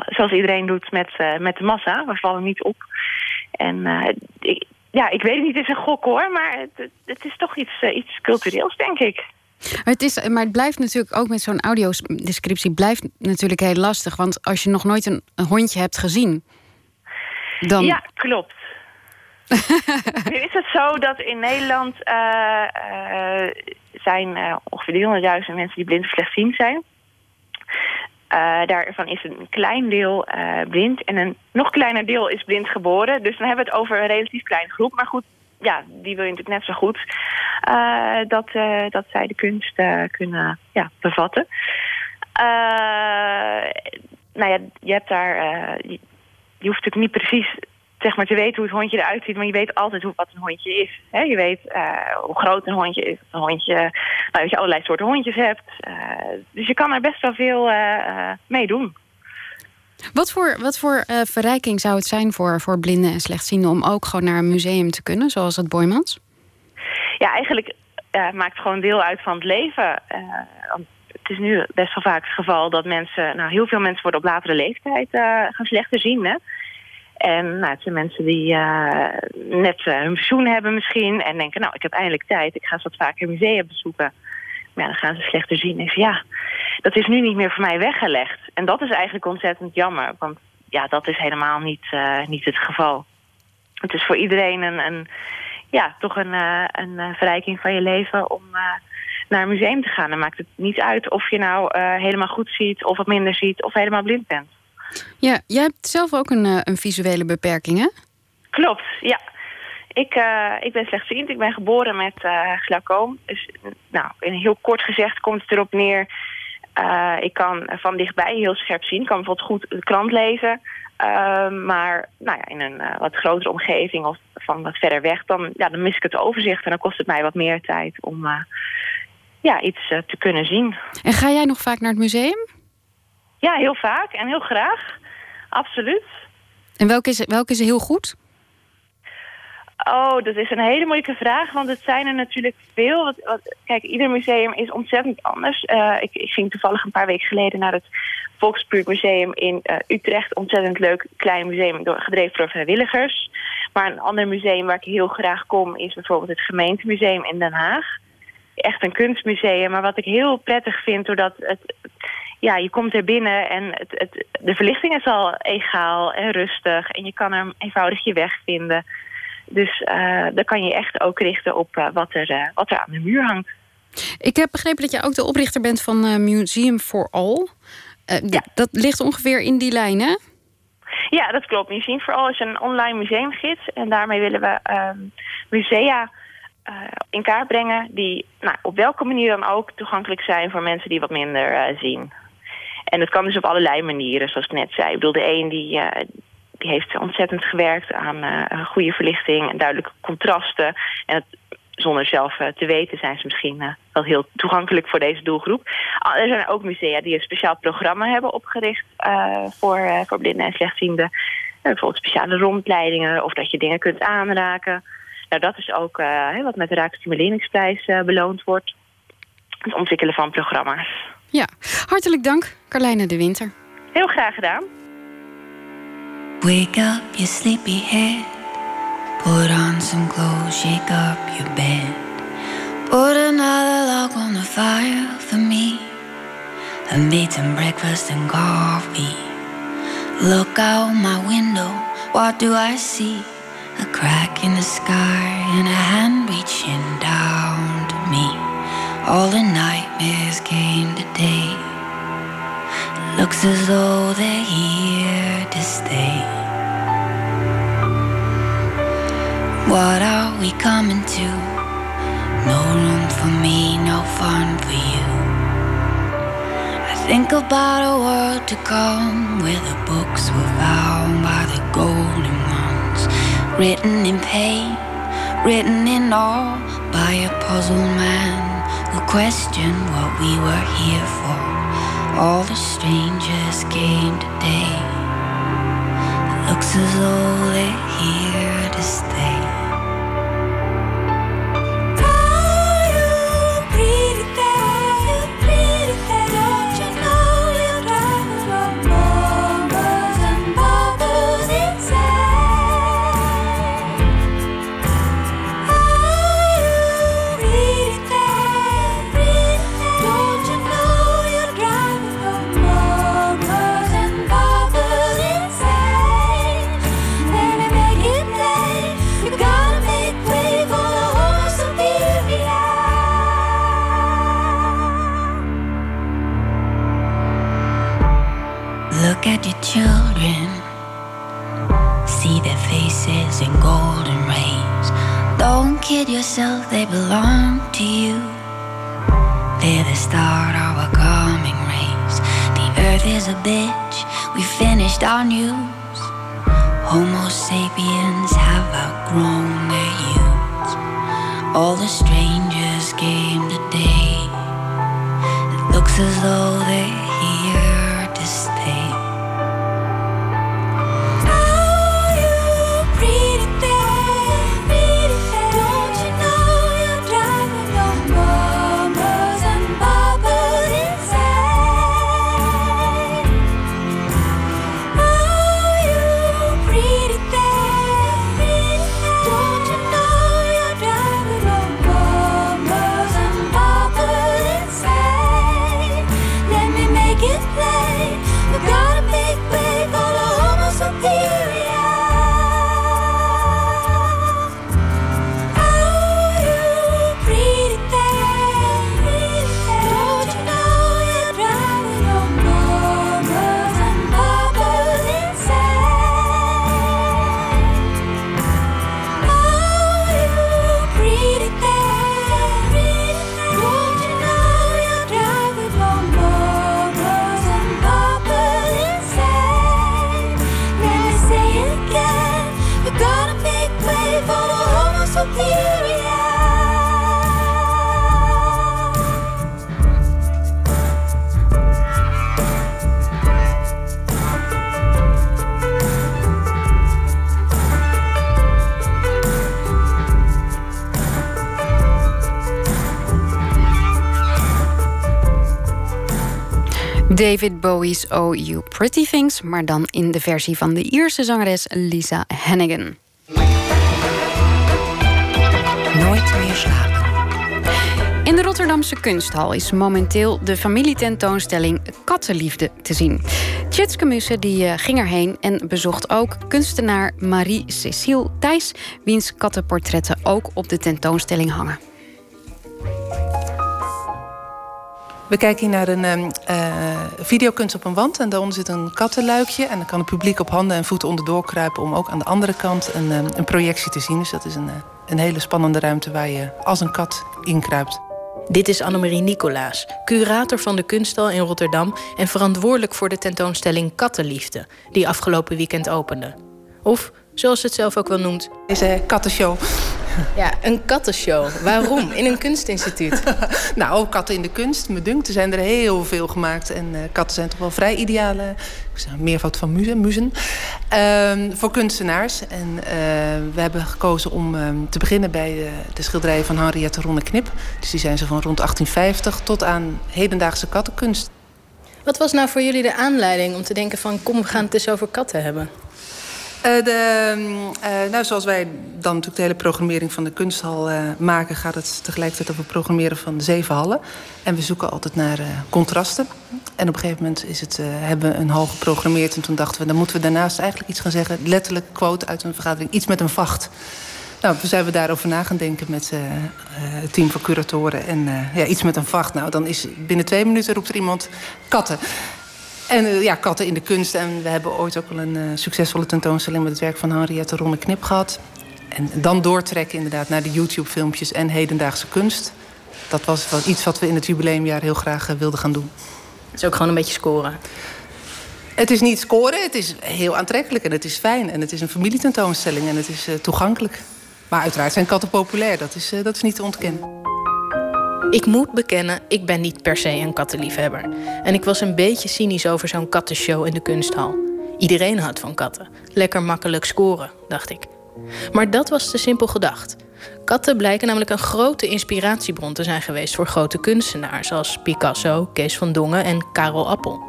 zoals iedereen doet met, met de massa. We vallen niet op. En ja, ik weet niet, het is een gok hoor, maar het, het is toch iets, iets cultureels, denk ik. Maar het, is, maar het blijft natuurlijk ook met zo'n audiodescriptie blijft natuurlijk heel lastig. Want als je nog nooit een, hondje hebt gezien, dan. Ja, klopt. nu is het zo dat in Nederland uh, uh, zijn uh, ongeveer 300.000 mensen die blind of slechtziend zijn. daarvan is een klein deel blind en een nog kleiner deel is blind geboren. Dus dan hebben we het over een relatief kleine groep. Maar goed, ja, die wil je natuurlijk net zo goed uh, dat, uh, dat zij de kunst uh, kunnen ja, bevatten. nou ja, je hebt daar. Je, je, hoeft natuurlijk niet precies zeg maar, te weten hoe het hondje eruit ziet, maar je weet altijd hoe, wat een hondje is. Je weet hoe groot een hondje is. Een hondje, nou, dat je allerlei soorten hondjes hebt. dus je kan er best wel veel mee doen. Wat voor, wat voor uh, verrijking zou het zijn voor, voor blinden en slechtzienden... om ook gewoon naar een museum te kunnen, zoals het Boymans? Ja, eigenlijk uh, maakt gewoon deel uit van het leven. Uh, het is nu best wel vaak het geval dat mensen... Nou, heel veel mensen worden op latere leeftijd gaan slechter zien, hè? En nou, het zijn mensen die net hun pensioen hebben misschien... en denken, nou, ik heb eindelijk tijd, ik ga eens wat vaker musea bezoeken... Maar ja, dan gaan ze slechter zien. En ja, dat is nu niet meer voor mij weggelegd. En dat is eigenlijk ontzettend jammer. Want ja, dat is helemaal niet, uh, niet het geval. Het is voor iedereen een, een ja, toch een, uh, een eh, verrijking van je leven om uh, naar een museum te gaan. Dan maakt het niet uit of je nou helemaal goed ziet of wat minder ziet of helemaal blind bent. Ja, jij hebt zelf ook een, een visuele beperking, hè? Klopt, ja. Ik, uh, ik ben slechtziend. Ik ben geboren met uh, glaucoom. Dus nou, in heel kort gezegd komt het erop neer... Uh, ik kan van dichtbij heel scherp zien. Ik kan bijvoorbeeld goed de krant lezen. maar nou ja, in een wat grotere omgeving of van wat verder weg... Dan, ja, dan mis ik het overzicht en dan kost het mij wat meer tijd... om ja, iets te kunnen zien. En ga jij nog vaak naar het museum? Ja, heel vaak en heel graag. Absoluut. En welke is, welke is heel goed? Oh, dat is een hele moeilijke vraag, want het zijn er natuurlijk veel. Wat, wat, kijk, ieder museum is ontzettend anders. Uh, ik, ging toevallig een paar weken geleden naar het Volksbuurtmuseum in uh, Utrecht. Ontzettend leuk, klein museum, gedreven door vrijwilligers. Maar een ander museum waar ik heel graag kom... is bijvoorbeeld het gemeentemuseum in Den Haag. Echt een kunstmuseum, maar wat ik heel prettig vind... doordat het, ja, je komt er binnen en het, het, de verlichting is al egaal en rustig... en je kan er eenvoudig je weg vinden... Dus uh, dan kan je echt ook richten op uh, wat, er, uh, wat er aan de muur hangt. Ik heb begrepen dat je ook de oprichter bent van Museum for All. ja. Dat ligt ongeveer in die lijn, hè? Ja, dat klopt. Museum for All is een online museumgids. En daarmee willen we ehm, musea in kaart brengen... die nou, op welke manier dan ook toegankelijk zijn voor mensen die wat minder zien. En dat kan dus op allerlei manieren, zoals ik net zei. Ik bedoel, de een die, die heeft ontzettend gewerkt aan uh, goede verlichting en duidelijke contrasten. En het, zonder zelf uh, te weten zijn ze misschien uh, wel heel toegankelijk voor deze doelgroep. Ah, er zijn ook musea die een speciaal programma hebben opgericht voor, voor blinden en slechtzienden. bijvoorbeeld speciale rondleidingen of dat je dingen kunt aanraken. Nou, dat is ook wat met de Raakstimuleringsprijs beloond wordt. Het ontwikkelen van programma's. Ja, hartelijk dank, Carlijne de Winter. Heel graag gedaan. Wake up your sleepy head. Put on some clothes, shake up your bed. Put another log on the fire for me. I made some breakfast and coffee. Look out my window, what do I see? A crack in the sky and a hand reaching down to me. All the nightmares came today. Looks as though they're here to stay. What are we coming to? No room for me, no fun for you. I think about a world to come where the books were found by the golden ones, written in pain, written in awe by a puzzled man who questioned what we were here for. All the strangers came today. It looks as though they're here to stay. Kid yourself, they belong to you. They're the start of a coming race. The earth is a bitch, we finished our news. Homo sapiens have outgrown their youths. All the strangers came today. It looks as though they're David Bowie's Oh You Pretty Things, maar dan in de versie van de Ierse zangeres Lisa Hannigan. Nooit meer slapen. In de Rotterdamse kunsthal is momenteel de familietentoonstelling Kattenliefde te zien. Tjitske Musse die, uh, ging erheen en bezocht ook kunstenaar Marie-Cécile Thijs... wiens kattenportretten ook op de tentoonstelling hangen. We kijken hier naar een uh, videokunst op een wand. En daaronder zit een kattenluikje. En dan kan het publiek op handen en voeten onderdoor kruipen... om ook aan de andere kant een, een projectie te zien. Dus dat is een, een hele spannende ruimte waar je als een kat inkruipt. Dit is Annemarie Nicolaas, curator van de kunsthal in Rotterdam... en verantwoordelijk voor de tentoonstelling Kattenliefde... die afgelopen weekend opende. Of, zoals ze het zelf ook wel noemt... Deze kattenshow. Ja, een kattenshow. Waarom? In een kunstinstituut? nou, katten in de kunst. Me dunkt, er zijn er heel veel gemaakt. En uh, katten zijn toch wel vrij ideale... Ik zeg, meervoud van muzen. muzen uh, voor kunstenaars. En uh, we hebben gekozen om uh, te beginnen bij de, de schilderijen van Henriette Ronne Knip. Dus die zijn ze van rond 1850 tot aan hedendaagse kattenkunst. Wat was nou voor jullie de aanleiding om te denken van... kom, we gaan het eens over katten hebben? Uh, de, uh, nou, zoals wij dan natuurlijk de hele programmering van de kunsthal uh, maken... gaat het tegelijkertijd over programmeren van zeven hallen. En we zoeken altijd naar contrasten. En op een gegeven moment is het, hebben we een hal geprogrammeerd... en toen dachten we, dan moeten we daarnaast eigenlijk iets gaan zeggen... letterlijk quote uit een vergadering, iets met een vacht. Nou, toen zijn we daarover na gaan denken met het team van curatoren. En ja, iets met een vacht. Nou, dan is binnen twee minuten roept er iemand katten... En uh, ja, katten in de kunst. En we hebben ooit ook al een uh, succesvolle tentoonstelling... met het werk van Henriette Ronne Knip gehad. En dan doortrekken inderdaad naar de YouTube-filmpjes en hedendaagse kunst. Dat was wel iets wat we in het jubileumjaar heel graag uh, wilden gaan doen. Het is ook gewoon een beetje scoren. Het is niet scoren, het is heel aantrekkelijk en het is fijn. En het is een familietentoonstelling en het is toegankelijk. Maar uiteraard zijn katten populair, dat is, dat is niet te ontkennen. Ik moet bekennen, ik ben niet per se een kattenliefhebber. En ik was een beetje cynisch over zo'n kattenshow in de kunsthal. Iedereen houdt van katten. Lekker makkelijk scoren, dacht ik. Maar dat was te simpel gedacht. Katten blijken namelijk een grote inspiratiebron te zijn geweest voor grote kunstenaars als Picasso, Kees van Dongen en Karel Appel.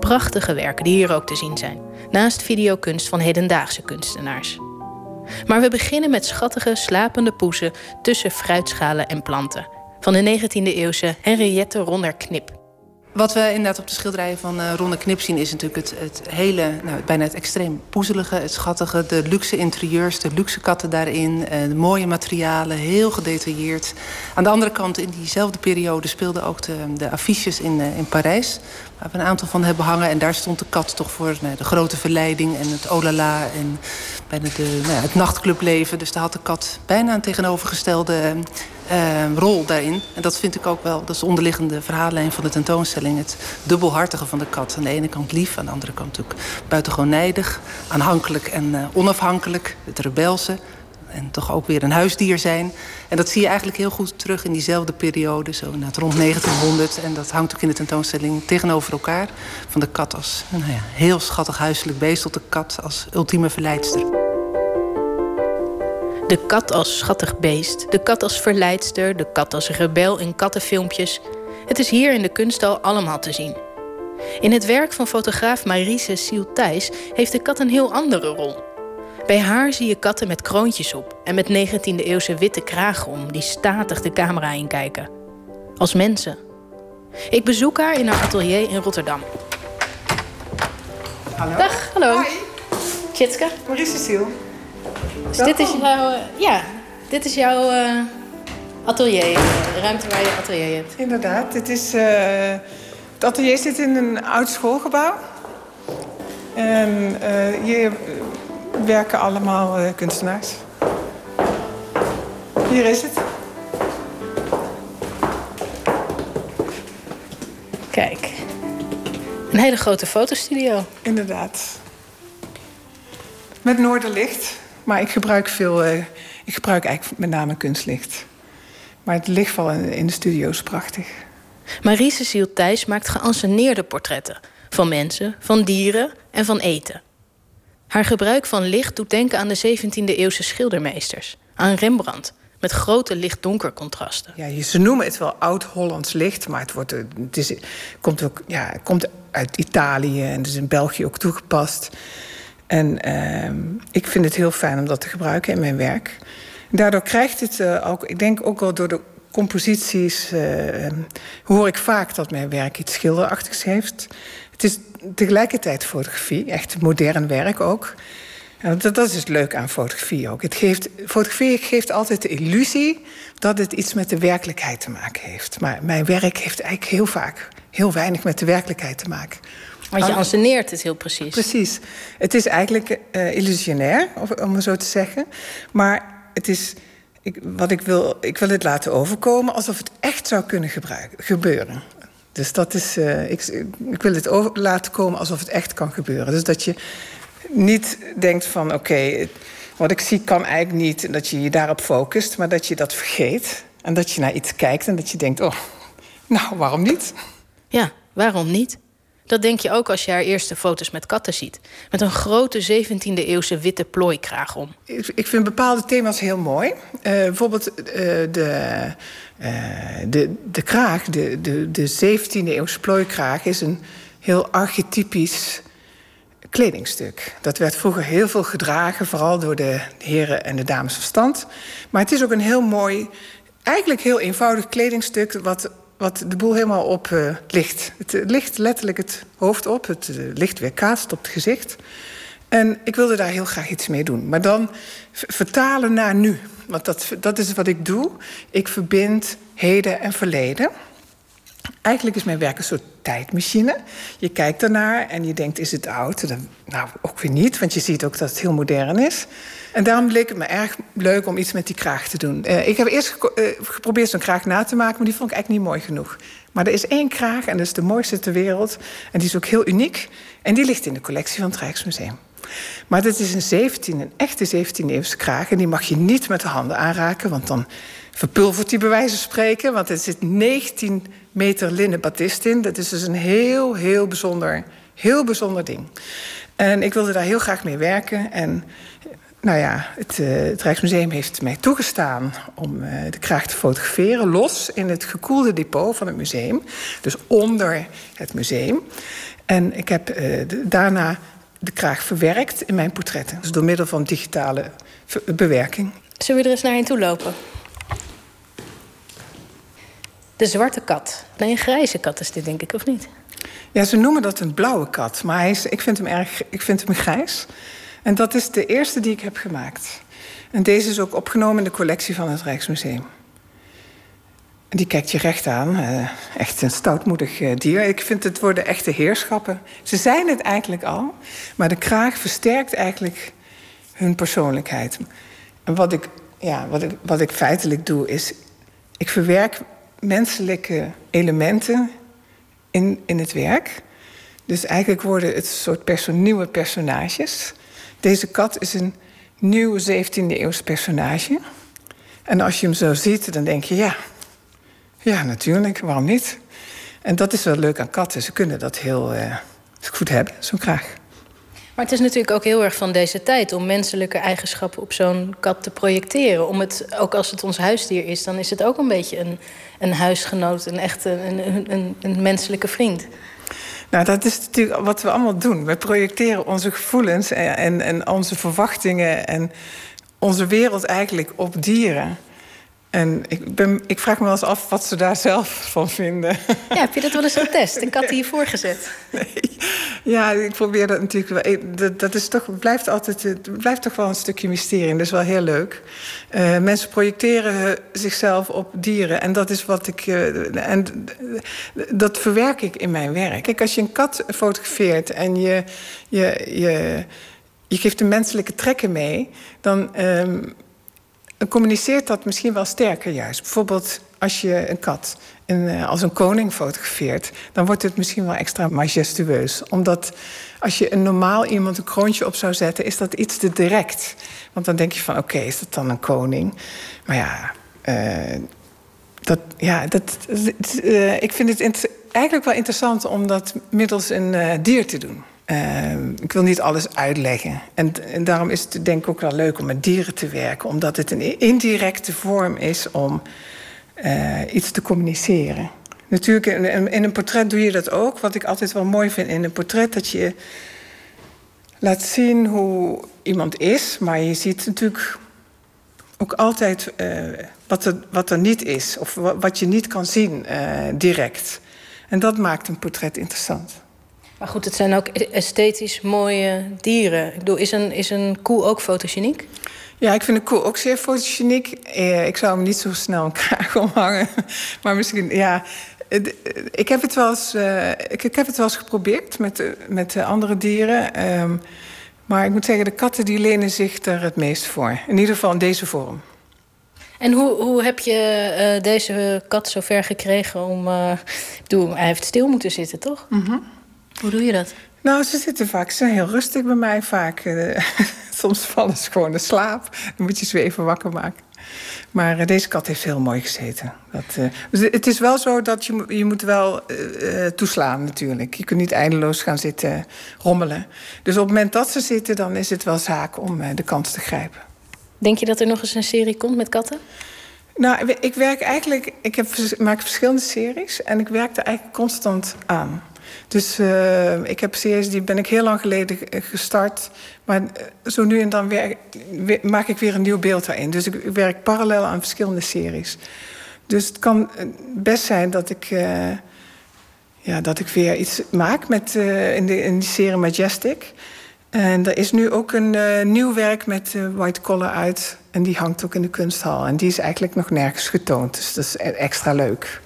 Prachtige werken die hier ook te zien zijn, naast videokunst van hedendaagse kunstenaars. Maar we beginnen met schattige, slapende poezen tussen fruitschalen en planten van de 19e eeuwse Henriette Ronner Knip. Wat we inderdaad op de schilderijen van uh, Ronne Knip zien... is natuurlijk het, het hele, nou, bijna het extreem poezelige, het schattige... de luxe interieurs, de luxe katten daarin, uh, de mooie materialen, heel gedetailleerd. Aan de andere kant, in diezelfde periode speelden ook de, de affiches in, uh, in Parijs... waar we een aantal van hebben hangen. En daar stond de kat toch voor nou, de grote verleiding en het olala... en bijna de, nou het nachtclubleven. Dus daar had de kat bijna een tegenovergestelde uh, rol daarin. En dat vind ik ook wel, dat is de onderliggende verhaallijn van de tentoonstelling. Het dubbelhartige van de kat. Aan de ene kant lief, aan de andere kant ook buitengewoon nijdig. Aanhankelijk en uh, onafhankelijk. Het rebelse. En toch ook weer een huisdier zijn. En dat zie je eigenlijk heel goed terug in diezelfde periode. Zo rond 1900. En dat hangt ook in de tentoonstelling tegenover elkaar. Van de kat als nou ja, heel schattig huiselijk beest... tot de kat als ultieme verleidster. De kat als schattig beest, de kat als verleidster, de kat als rebel in kattenfilmpjes. Het is hier in de kunsthal allemaal te zien. In het werk van fotograaf Marise Siel Thijs heeft de kat een heel andere rol. Bij haar zie je katten met kroontjes op en met 19e-eeuwse witte kragen om die statig de camera inkijken. Als mensen. Ik bezoek haar in haar atelier in Rotterdam. Hallo. Dag, hallo. Hi. Tjitske. Maurice Siel. Dus dit is jouw, uh, ja, dit is jouw uh, atelier, de ruimte waar je atelier hebt. Inderdaad, dit is, uh, het atelier zit in een oud schoolgebouw. En hier werken allemaal kunstenaars. Hier is het. Kijk, een hele grote fotostudio. Inderdaad. Met noorderlicht. Maar ik gebruik veel, uh, ik gebruik eigenlijk met name kunstlicht. Maar het lichtval in de studio is prachtig. Marie-Cécile Thijs maakt geanceneerde portretten. Van mensen, van dieren en van eten. Haar gebruik van licht doet denken aan de 17e-eeuwse schildermeesters. Aan Rembrandt, Met grote licht-donker contrasten. Ja, ze noemen het wel oud-Hollands licht, maar het, wordt, het is, komt, ook, ja, het komt uit Italië en is in België ook toegepast. En uh, ik vind het heel fijn om dat te gebruiken in mijn werk. Daardoor krijgt het uh, ook, ik denk ook wel door de composities, uh, hoor ik vaak dat mijn werk iets schilderachtigs heeft. Het is tegelijkertijd fotografie, echt modern werk ook. Dat, dat is het leuk aan fotografie ook. Het geeft, fotografie geeft altijd de illusie dat het iets met de werkelijkheid te maken heeft. Maar mijn werk heeft eigenlijk heel vaak heel weinig met de werkelijkheid te maken. Want je anseneert het heel precies. Precies. Het is eigenlijk uh, illusionair, om het zo te zeggen. Maar het is, ik, wat ik, wil, ik wil het laten overkomen alsof het echt zou kunnen gebeuren. Dus dat is, uh, ik, ik, wil het over, laten komen alsof het echt kan gebeuren. Dus dat je niet denkt van oké, okay, wat ik zie kan eigenlijk niet. En dat je je daarop focust, maar dat je dat vergeet. En dat je naar iets kijkt en dat je denkt, oh, nou, waarom niet? Ja, waarom niet? Dat denk je ook als je haar eerste foto's met katten ziet. Met een grote 17e eeuwse witte plooikraag om. Ik vind bepaalde thema's heel mooi. Uh, bijvoorbeeld uh, de, uh, de, de kraag, de, de, de 17e eeuwse plooikraag... is een heel archetypisch kledingstuk. Dat werd vroeger heel veel gedragen, vooral door de heren en de dames van stand. Maar het is ook een heel mooi, eigenlijk heel eenvoudig kledingstuk... wat wat de boel helemaal op uh, ligt. Het ligt letterlijk het hoofd op, het uh, licht weer kaast op het gezicht. En ik wilde daar heel graag iets mee doen. Maar dan vertalen naar nu. Want dat, dat is wat ik doe. Ik verbind heden en verleden. Eigenlijk is mijn werk een soort tijdmachine. Je kijkt ernaar en je denkt, is het oud? Nou, ook weer niet, want je ziet ook dat het heel modern is. En daarom leek het me erg leuk om iets met die kraag te doen. Uh, ik heb eerst uh, geprobeerd zo'n kraag na te maken, maar die vond ik eigenlijk niet mooi genoeg. Maar er is één kraag en dat is de mooiste ter wereld. En die is ook heel uniek. En die ligt in de collectie van het Rijksmuseum. Maar dat is een 17, een echte 17e-eeuwse kraag. En die mag je niet met de handen aanraken, want dan verpulvert die bij wijze van spreken. Want er zit 19 meter linnen batist in. Dat is dus een heel, heel bijzonder, heel bijzonder ding. En ik wilde daar heel graag mee werken. En nou ja, het, uh, het, Rijksmuseum heeft mij toegestaan om uh, de kraag te fotograferen, los in het gekoelde depot van het museum. Dus onder het museum. En ik heb de, daarna de kraag verwerkt in mijn portretten. Dus door middel van digitale bewerking. Zullen we er eens naar heen toe lopen? De zwarte kat. Nee, een grijze kat is dit, denk ik, of niet? Ja, ze noemen dat een blauwe kat. Maar hij is, ik, vind hem erg, ik vind hem grijs. En dat is de eerste die ik heb gemaakt. En deze is ook opgenomen in de collectie van het Rijksmuseum. Die kijkt je recht aan. Uh, echt een stoutmoedig uh, dier. Ik vind het worden echte heerschappen. Ze zijn het eigenlijk al. Maar de kraag versterkt eigenlijk hun persoonlijkheid. En wat ik, ja, wat ik, wat ik feitelijk doe, is... ik verwerk menselijke elementen in, in het werk. Dus eigenlijk worden het soort nieuwe personages. Deze kat is een nieuw 17e-eeuws personage. En als je hem zo ziet, dan denk je, ja, ja, natuurlijk, waarom niet? En dat is wel leuk aan katten. Ze kunnen dat heel uh, goed hebben, zo'n kraag. Maar het is natuurlijk ook heel erg van deze tijd om menselijke eigenschappen op zo'n kat te projecteren. Om het, ook als het ons huisdier is, dan is het ook een beetje een, een huisgenoot, een echte een, een, een menselijke vriend. Nou, dat is natuurlijk wat we allemaal doen. We projecteren onze gevoelens en, en, en onze verwachtingen en onze wereld eigenlijk op dieren. En ik, ben, ik vraag me wel eens af wat ze daar zelf van vinden. Ja, heb je dat wel eens getest? Ik had hiervoor gezet. Nee. Ja, ik probeer dat natuurlijk wel. Dat, dat is toch, blijft altijd, het blijft toch wel een stukje mysterie. dat is wel heel leuk. Uh, mensen projecteren zichzelf op dieren. En dat is wat ik. Uh, en dat verwerk ik in mijn werk. Kijk, als je een kat fotografeert en je, je, je, je geeft de menselijke trekken mee, dan. Um, communiceert dat misschien wel sterker juist. Bijvoorbeeld als je een kat eh, als een koning fotografeert, dan wordt het misschien wel extra majestueus. Omdat als je een normaal iemand een kroontje op zou zetten, is dat iets te direct. Want dan denk je van oké, is dat dan een koning? Maar ja, uh, dat, ja dat, uh, ik vind het eigenlijk wel interessant om dat middels een dier te doen. Ehm, ik wil niet alles uitleggen. En, en, daarom is het denk ik ook wel leuk om met dieren te werken. Omdat het een indirecte vorm is om uh, iets te communiceren. Natuurlijk, in, in, een portret doe je dat ook. Wat ik altijd wel mooi vind in een portret... dat je laat zien hoe iemand is. Maar je ziet natuurlijk ook altijd uh, wat, er, wat er niet is. Of wat je niet kan zien uh, direct. En dat maakt een portret interessant. Maar goed, het zijn ook esthetisch mooie dieren. Ik bedoel, is een, is een koe ook fotogeniek? Ja, ik vind een koe ook zeer fotogeniek. Eh, ik zou hem niet zo snel een kraag omhangen. Maar misschien, ja... Ik heb het wel eens, uh, ik, ik, heb het wel eens geprobeerd met, met andere dieren. Um, maar ik moet zeggen, de katten die lenen zich er het meest voor. In ieder geval in deze vorm. En hoe, hoe heb je uh, deze kat zover gekregen om... Uh, ik bedoel, hij heeft stil moeten zitten, toch? Mm -hmm. Hoe doe je dat? Nou, ze zitten vaak, ze zijn heel rustig bij mij vaak. Uh, soms vallen ze gewoon in slaap. Dan moet je ze weer even wakker maken. Maar uh, deze kat heeft heel mooi gezeten. Dat, uh, dus het is wel zo dat je, je moet wel toeslaan natuurlijk. Je kunt niet eindeloos gaan zitten rommelen. Dus op het moment dat ze zitten, dan is het wel zaak om de kans te grijpen. Denk je dat er nog eens een serie komt met katten? Nou, ik werk eigenlijk... Ik heb, maak verschillende series en ik werk er eigenlijk constant aan. Dus uh, ik heb series, die ben ik heel lang geleden gestart. Maar eh, zo nu en dan maak ik weer een nieuw beeld daarin. Dus ik werk parallel aan verschillende series. Dus het kan eh, best zijn dat ik, ja, dat ik weer iets maak met, in, de, in die serie Majestic. En er is nu ook een nieuw werk met White Collar uit. En die hangt ook in de kunsthal. En die is eigenlijk nog nergens getoond. Dus dat is e-, extra leuk.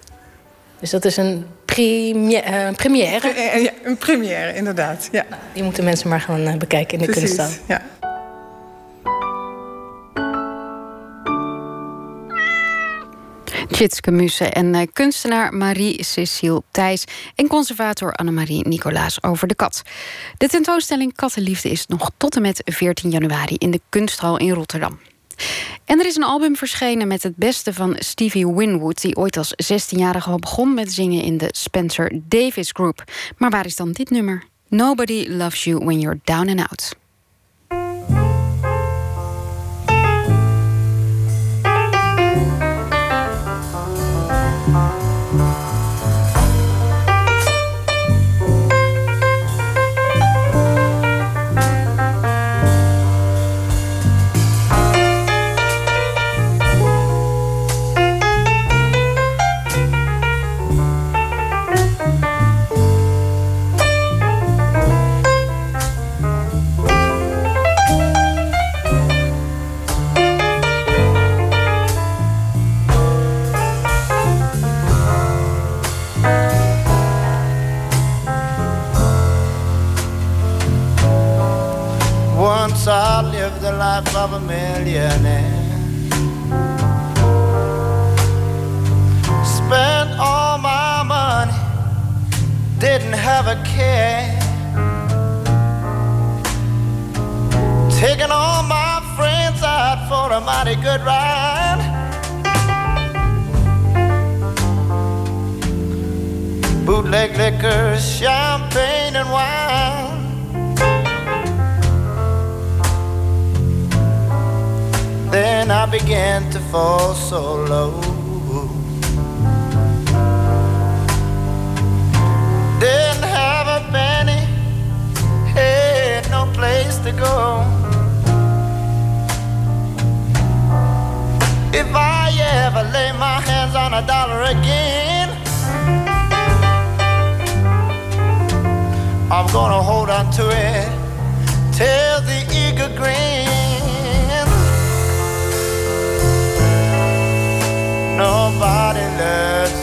Dus dat is een première? Uh, première. Ja, een première, inderdaad. Ja. Nou, die moeten mensen maar gewoon uh, bekijken in de Precies, kunsthal. Ja. Tjitske Musse en uh, kunstenaar Marie-Cecile Thijs... en conservator Annemarie Nicolaas over de kat. De tentoonstelling Kattenliefde is nog tot en met 14 januari... in de Kunsthal in Rotterdam. En er is een album verschenen met het beste van Stevie Winwood... die ooit als 16-jarige al begon met zingen in de Spencer Davis Group. Maar waar is dan dit nummer? Nobody Loves You When You're Down and Out. Once I lived the life of a millionaire. Spent all my money, didn't have a care. Taking all my friends out for a mighty good ride. Bootleg liquor, champagne, and wine. Then I began to fall so low. Didn't have a penny, had no place to go. If I ever lay my hands on a dollar again, I'm gonna hold on to it till nobody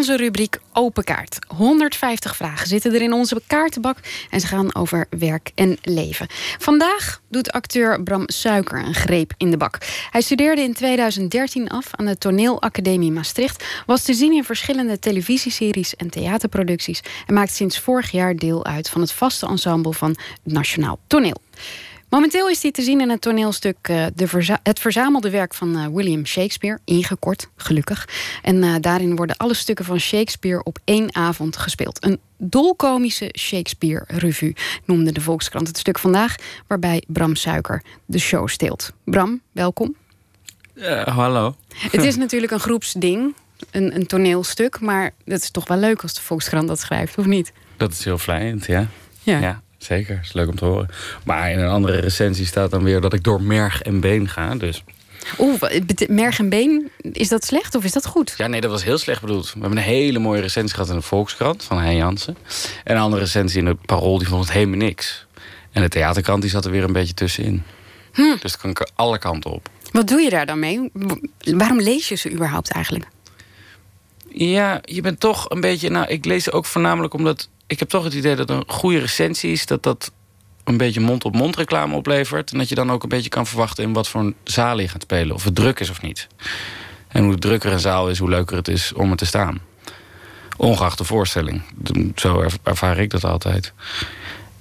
onze rubriek Open Kaart. 150 vragen zitten er in onze kaartenbak en ze gaan over werk en leven. Vandaag doet acteur Bram Suiker een greep in de bak. Hij studeerde in 2013 af aan de Toneelacademie Maastricht, was te zien in verschillende televisieseries en theaterproducties en maakt sinds vorig jaar deel uit van het vaste ensemble van Nationaal Toneel. Momenteel is hij te zien in het toneelstuk uh, de Het verzamelde werk van uh, William Shakespeare, ingekort, gelukkig. En uh, daarin worden alle stukken van Shakespeare op één avond gespeeld. Een dolkomische Shakespeare-revue noemde de Volkskrant het stuk vandaag, waarbij Bram Suiker de show steelt. Bram, welkom. hallo. Het is natuurlijk een groepsding, een, een toneelstuk, maar het is toch wel leuk als de Volkskrant dat schrijft, of niet? Dat is heel vlijend, ja. ja. ja. Zeker, is leuk om te horen. Maar in een andere recensie staat dan weer dat ik door merg en been ga. Dus. Oeh, merg en been, is dat slecht of is dat goed? Ja, nee, dat was heel slecht bedoeld. We hebben een hele mooie recensie gehad in de Volkskrant van Hein Jansen. En een andere recensie in de Parool, die vond het helemaal niks. En de theaterkrant die zat er weer een beetje tussenin. Hm. Dus dat kan ik alle kanten op. Wat doe je daar dan mee? Waarom lees je ze überhaupt eigenlijk? Ja, je bent toch een beetje... Nou, ik lees ze ook voornamelijk omdat ik heb toch het idee dat een goede recensie is... dat dat een beetje mond-op-mond reclame oplevert. En dat je dan ook een beetje kan verwachten... in wat voor een zaal je gaat spelen. Of het druk is of niet. En hoe drukker een zaal is, hoe leuker het is om er te staan. Ongeacht de voorstelling. Zo ervaar ik dat altijd.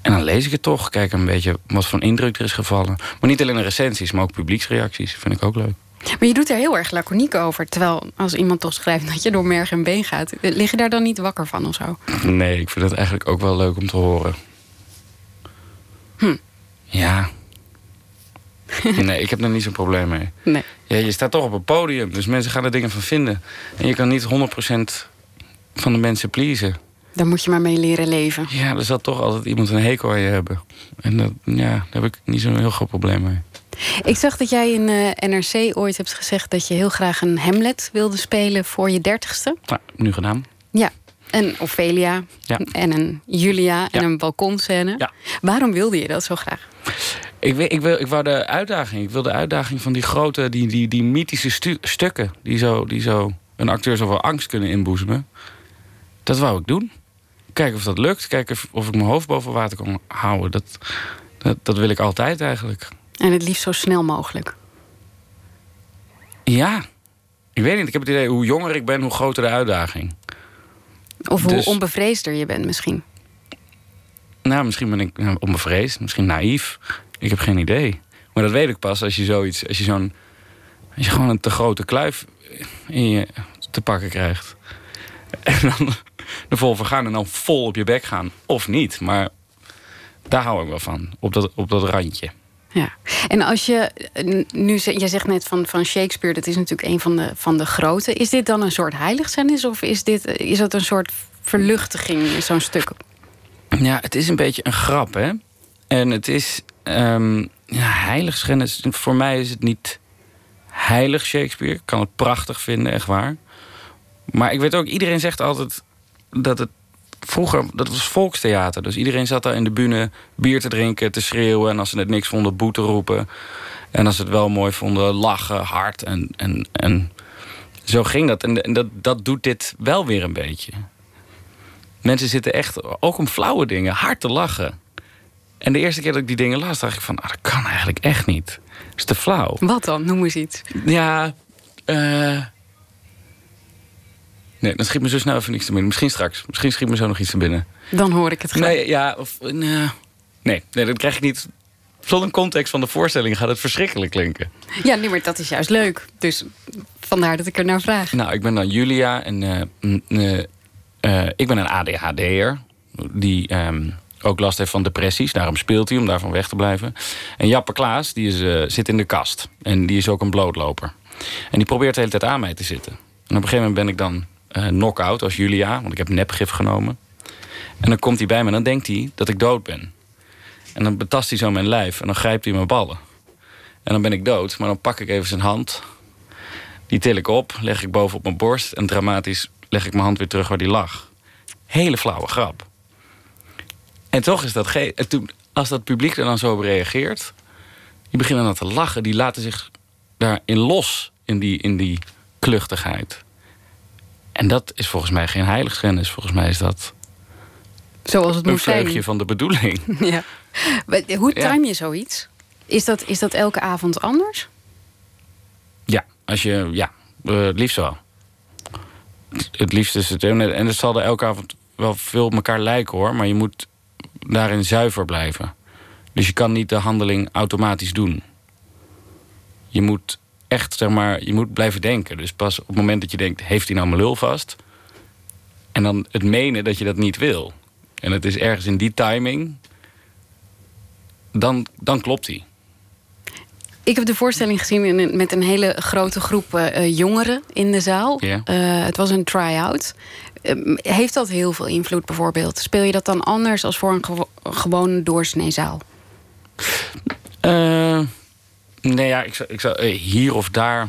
En dan lees ik het toch. Kijk een beetje wat voor indruk er is gevallen. Maar niet alleen de recensies, maar ook publieksreacties. Vind ik ook leuk. Maar je doet er heel erg laconiek over. Terwijl als iemand toch schrijft dat je door merg en been gaat... lig je daar dan niet wakker van of zo? Nee, ik vind het eigenlijk ook wel leuk om te horen. Hm. Ja. nee, ik heb er niet zo'n probleem mee. Nee. Ja, je staat toch op een podium, dus mensen gaan er dingen van vinden. En je kan niet 100% van de mensen pleasen. Daar moet je maar mee leren leven. Ja, er zal toch altijd iemand een hekel aan je hebben. En dat, ja, daar heb ik niet zo'n heel groot probleem mee. Ik zag dat jij in uh, eh, NRC ooit hebt gezegd dat je heel graag een Hamlet wilde spelen voor je dertigste. Nou, nu gedaan. Ja, en Ophelia ja. en een Julia en een balkonscène. Ja. Waarom wilde je dat zo graag? Ik, wil, ik, wil, ik wou de uitdaging. Ik wil de uitdaging van die grote, die, die, die mythische stukken. Die zo, die zo een acteur zoveel angst kunnen inboezemen. Dat wou ik doen. Kijken of dat lukt. Kijken of ik mijn hoofd boven water kan houden. Dat, dat, dat wil ik altijd eigenlijk. En het liefst zo snel mogelijk. Ja. Ik weet niet. Ik heb het idee, hoe jonger ik ben, hoe groter de uitdaging. Of hoe dus- onbevreesder je bent misschien. Nou, misschien ben ik nou, onbevreesd. Misschien naïef. Ik heb geen idee. Maar dat weet ik pas als je zoiets... Als je zo'n... Als je gewoon een te grote kluif in je te pakken krijgt. En dan vol vergaan en dan vol op je bek gaan. Of niet. Maar daar hou ik wel van. Op dat, op dat randje. Ja, en als je nu je zegt net van, van Shakespeare, dat is natuurlijk een van de, van de grote. Is dit dan een soort heiligzennis of is, dit, is dat een soort verluchtiging in zo'n stuk? Ja, het is een beetje een grap, hè? En het is um, ja, heiligschennis. Voor mij is het niet heilig Shakespeare. Ik kan het prachtig vinden, echt waar. Maar ik weet ook, iedereen zegt altijd dat het vroeger, dat was volkstheater. Dus iedereen zat daar in de bühne bier te drinken, te schreeuwen. En als ze het niks vonden, boete roepen. En als ze het wel mooi vonden, lachen, hard. En, en, en zo ging dat. En, dat, dat doet dit wel weer een beetje. Mensen zitten echt, ook om flauwe dingen, hard te lachen. En de eerste keer dat ik die dingen las, dacht ik van... Ah, dat kan eigenlijk echt niet. Dat is te flauw. Wat dan? Noem eens iets. Ja, uh, Nee, dan schiet me zo snel even niks te binnen. Misschien straks. Misschien schiet me zo nog iets te binnen. Dan hoor ik het graag. Nee, ja, of... nee, nee, dat krijg ik niet... Zonder context van de voorstelling gaat het verschrikkelijk klinken. Ja, nee, maar dat is juist leuk. Dus vandaar dat ik er naar vraag. Nou, ik ben dan Julia en uh, uh, ik ben een ADHD'er. Die um, ook last heeft van depressies. Daarom speelt hij, om daarvan weg te blijven. En Jappe Klaas, die is, zit in de kast. En die is ook een blootloper. En die probeert de hele tijd aan mij te zitten. En op een gegeven moment ben ik dan knock-out als Julia, want ik heb nepgif genomen. En dan komt hij bij me en dan denkt hij dat ik dood ben. En dan betast hij zo mijn lijf en dan grijpt hij mijn ballen. En dan ben ik dood, maar dan pak ik even zijn hand. Die til ik op, leg ik boven op mijn borst... en dramatisch leg ik mijn hand weer terug waar die lag. Hele flauwe grap. En toch is dat geen... als dat publiek er dan zo op reageert... die beginnen dan te lachen, die laten zich daarin los... in die, in die kluchtigheid. En dat is volgens mij geen heiligschennis. Volgens mij is dat Zoals het een moet zijn. van de bedoeling. Ja. Maar Hoe time je zoiets? Is dat, is dat elke avond anders? Ja, als je, ja, eh, het liefst wel. Het- liefst is het. En en het zal er elke avond wel veel op elkaar lijken hoor. Maar je moet daarin zuiver blijven. Dus je kan niet de handeling automatisch doen. Je moet echt, zeg maar, je moet blijven denken. Dus pas op het moment dat je denkt, heeft hij nou mijn lul vast? En dan het menen dat je dat niet wil. En het is ergens in die timing. Dan, dan klopt hij. Ik heb de voorstelling gezien met een hele grote groep eh, eh, jongeren in de zaal. Eh, het was een try-out. Ehm, heeft dat heel veel invloed bijvoorbeeld? Speel je dat dan anders als voor een gewo- gewone doorsneezaal? Nee, ja, ik zou, ik zou eh, hier of daar.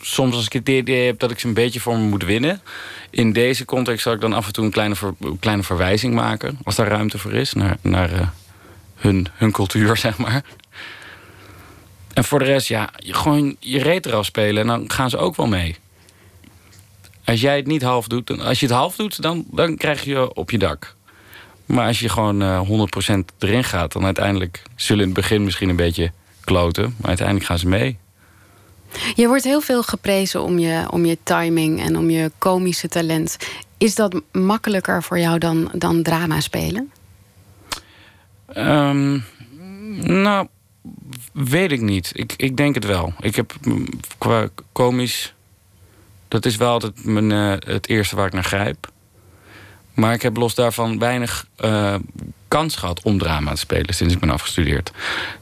Soms als ik het idee heb dat ik ze een beetje voor me moet winnen. In deze context zal ik dan af en toe een kleine, kleine verwijzing maken. Als daar ruimte voor is. Naar, naar eh, hun, hun cultuur, zeg maar. En voor de rest, ja, gewoon je reet eraf spelen. En dan gaan ze ook wel mee. Als jij het niet half doet, als je het half doet, dan, dan krijg je op je dak. Maar als je gewoon eh 100% erin gaat, dan uiteindelijk zullen in het begin misschien een beetje kloten. Maar uiteindelijk gaan ze mee. Je wordt heel veel geprezen om je, om je timing en om je komische talent. Is dat makkelijker voor jou dan, dan drama spelen? Ehm, nou, weet ik niet. Ik, ik denk het wel. Ik heb qua komisch. Dat is wel altijd mijn, eh, het eerste waar ik naar grijp. Maar ik heb los daarvan weinig eh, kans gehad om drama te spelen sinds ik ben afgestudeerd.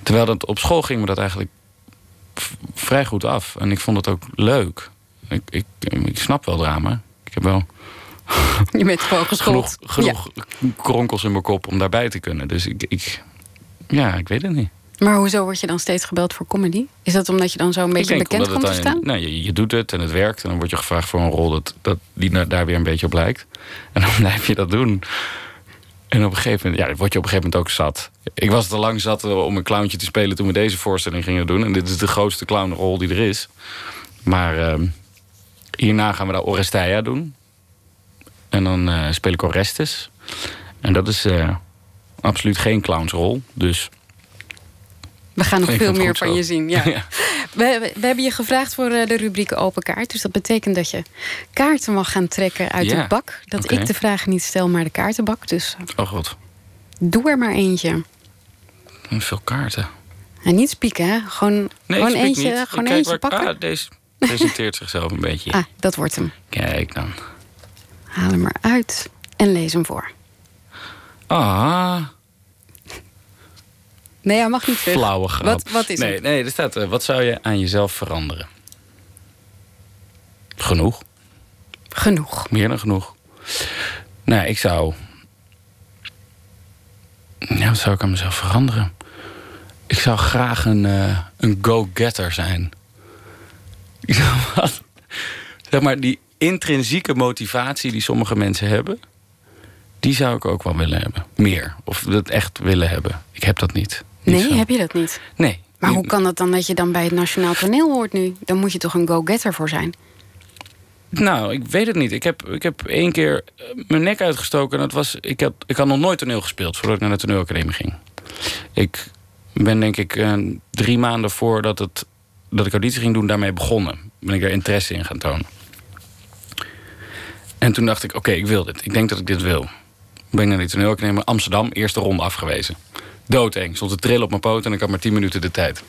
Terwijl dat op school ging me dat eigenlijk vrij goed af. En ik vond het ook leuk. Ik, ik, ik snap wel drama. Ik heb wel Je bent gewoon genoeg, geschoold. genoeg kronkels in mijn kop om daarbij te kunnen. Dus ik, ik, ja, ik weet het niet. Maar hoezo word je dan steeds gebeld voor comedy? Is dat omdat je dan zo een beetje bekend komt te staan? Nou, je, je doet het en het werkt. En dan word je gevraagd voor een rol dat, dat, die daar weer een beetje op lijkt. En dan blijf je dat doen. En op een gegeven moment, ja, word je op een gegeven moment ook zat. Ik was te lang zat eh, om een clowntje te spelen toen we deze voorstelling gingen doen. En dit is de grootste clownrol die er is. Maar ehm, hierna gaan we daar Oresteia doen. En dan eh, speel ik Orestes. En dat is eh, absoluut geen clownsrol. Dus We gaan nog veel meer van zo. je zien. Ja. Ja. We, we, hebben je gevraagd voor eh, de rubriek Open Kaart. Dus dat betekent dat je kaarten mag gaan trekken uit Ja, de bak. Dat ik de vragen niet stel, maar de kaartenbak. Dus eh, Oh god, doe er maar eentje. veel kaarten. En niet spieken, hè? Gewoon, Nee, gewoon eentje, niet. gewoon eentje ik- pakken. Ah, deze presenteert zichzelf een beetje. Ah, dat wordt hem. Kijk dan. Haal hem eruit en lees hem voor. Ah, Nee, hij mag niet terug. flauwe grap. Wat, wat is nee, het? nee, er staat, eh, wat zou je aan jezelf veranderen? Genoeg. Genoeg. Meer dan genoeg. Nou, ik zou... Ja, wat zou ik aan mezelf veranderen? Ik zou graag een, eh, een go-getter zijn. Ik zou wat... Zeg maar, die intrinsieke motivatie die sommige mensen hebben... die zou ik ook wel willen hebben. Meer. Of dat echt willen hebben. Ik heb dat niet. Nee, zo. heb je dat niet? Nee. Maar hoe kan het dan dat je dan bij het Nationaal Toneel hoort nu? Dan moet je toch een go-getter voor zijn? Nou, ik weet het niet. Ik heb, ik heb één keer eh, mijn nek uitgestoken. En dat was, ik, had, ik had nog nooit toneel gespeeld voordat ik naar de toneelacademie ging. Ik ben denk ik eh, drie maanden voordat het, dat ik auditie ging doen, daarmee begonnen. Ben ik daar interesse in gaan tonen. En toen dacht ik, oké, ik wil dit. Ik denk dat ik dit wil. Ben ik naar die toneelacademie Amsterdam, eerste ronde afgewezen. Doodeng, stond te trillen op mijn poot en ik had maar 10 minuten de tijd.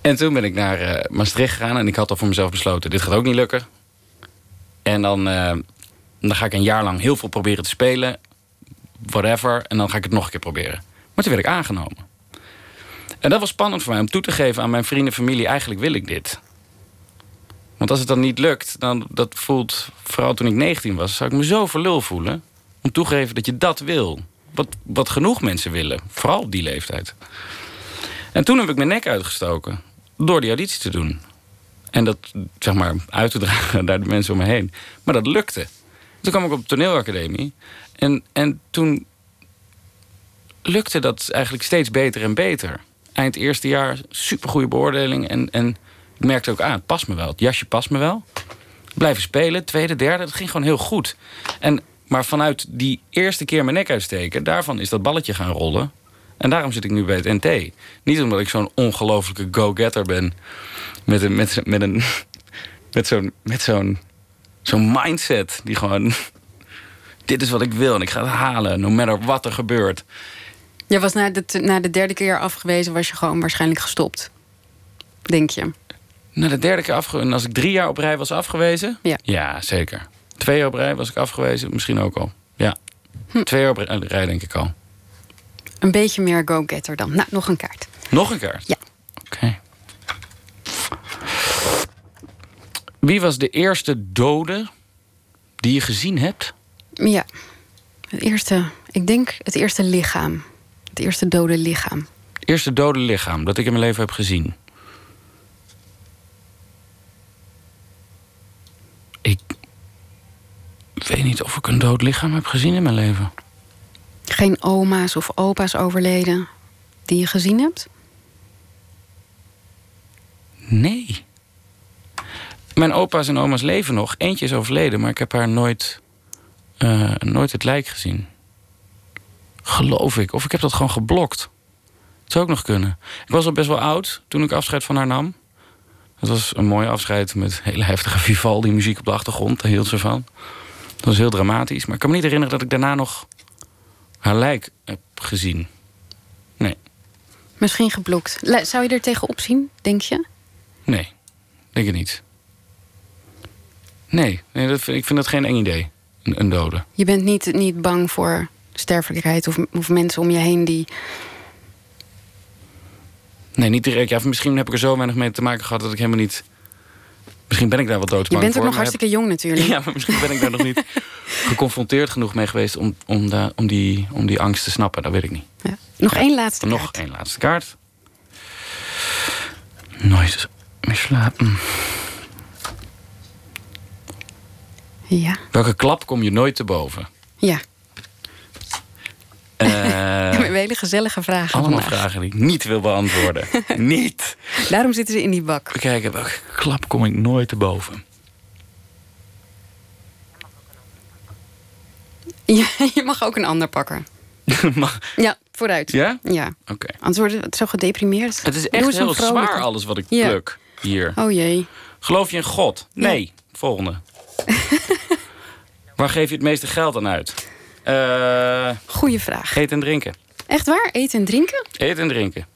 En toen ben ik naar eh, Maastricht gegaan en ik had al voor mezelf besloten... dit gaat ook niet lukken. En dan, eh, dan ga ik een jaar lang heel veel proberen te spelen. Whatever. En dan ga ik het nog een keer proberen. Maar toen werd ik aangenomen. En dat was spannend voor mij om toe te geven aan mijn vrienden en familie... eigenlijk wil ik dit. Want als het dan niet lukt, dan dat voelt... vooral toen ik 19 was, zou ik me zo voor lul voelen... om toegeven dat je dat wil. Wat, wat genoeg mensen willen. Vooral op die leeftijd. En toen heb ik mijn nek uitgestoken. Door die auditie te doen. En dat, zeg maar, uit te dragen naar de mensen om me heen. Maar dat lukte. Toen kwam ik op de toneelacademie. En, en toen lukte dat eigenlijk steeds beter en beter. Eind eerste jaar, supergoeie beoordeling. En, en ik merkte ook aan, het past me wel. Het jasje past me wel. Blijven spelen, tweede, derde, dat ging gewoon heel goed. En, maar vanuit die eerste keer mijn nek uitsteken... daarvan is dat balletje gaan rollen. En daarom zit ik nu bij het NT. Niet omdat ik zo'n ongelofelijke go-getter ben... met een, met, met een, met zo'n, met zo'n, zo'n mindset die gewoon... dit is wat ik wil en ik ga het halen, no matter wat er gebeurt. Je was na de, na de derde keer afgewezen, was je gewoon waarschijnlijk gestopt. Denk je? Na de derde keer afgewezen. En als ik drie jaar op rij was afgewezen? Ja. Ja, zeker. Twee jaar op rij was ik afgewezen, misschien ook al. Ja. Hm. Twee jaar op rij, denk ik al. Een beetje meer go-getter dan. Nou, nog een kaart. Nog een kaart? Ja. Oké. Wie was de eerste dode die je gezien hebt? Ja. Het eerste, ik denk het eerste lichaam. Het eerste dode lichaam. Het eerste dode lichaam dat ik in mijn leven heb gezien. Ik weet niet of ik een dood lichaam heb gezien in mijn leven. Geen oma's of opa's overleden die je gezien hebt? Nee. Mijn opa's en oma's leven nog. Eentje is overleden, maar ik heb haar nooit, uh, nooit het lijk gezien. Geloof ik. Of ik heb dat gewoon geblokt. Het zou ook nog kunnen. Ik was al best wel oud toen ik afscheid van haar nam. Het was een mooi afscheid met hele heftige Vivaldi-muziek op de achtergrond. Daar hield ze van. Dat was heel dramatisch. Maar ik kan me niet herinneren dat ik daarna nog haar lijk heb gezien. Nee. Misschien geblokt. Zou je er tegenop zien, denk je? Nee, denk ik niet. Nee, nee dat vind, ik vind dat geen eng idee. Een, een dode. Je bent niet, niet bang voor sterfelijkheid of, of mensen om je heen die. Nee, niet direct. Ja, misschien heb ik er zo weinig mee te maken gehad dat ik helemaal niet. Misschien ben ik daar wat doodsbang voor. Je bent ook nog hartstikke jong natuurlijk. Ja, maar misschien ben ik daar nog niet geconfronteerd genoeg mee geweest om, om, de, om, die, om die angst te snappen. Dat weet ik niet. Ja. Nog één laatste kaart. Nog één laatste kaart. Nooit meer slapen. Ja. Welke klap kom je nooit te boven? Ja. Hele gezellige vragen. Allemaal vragen die ik niet wil beantwoorden. niet. Daarom zitten ze in die bak. Kijken, welke klap kom ik nooit te boven? Ja, je mag ook een ander pakken. mag. Ja, vooruit. Ja? Ja. Oké. Okay. Anders wordt het zo gedeprimeerd. Het is echt heel zwaar alles wat ik ja. pluk hier. Oh jee. Geloof je in God? Nee. Ja. Volgende. Waar geef je het meeste geld aan uit? Uh, Goeie vraag. Eten en drinken. Echt waar? Eten en drinken? Eten en drinken.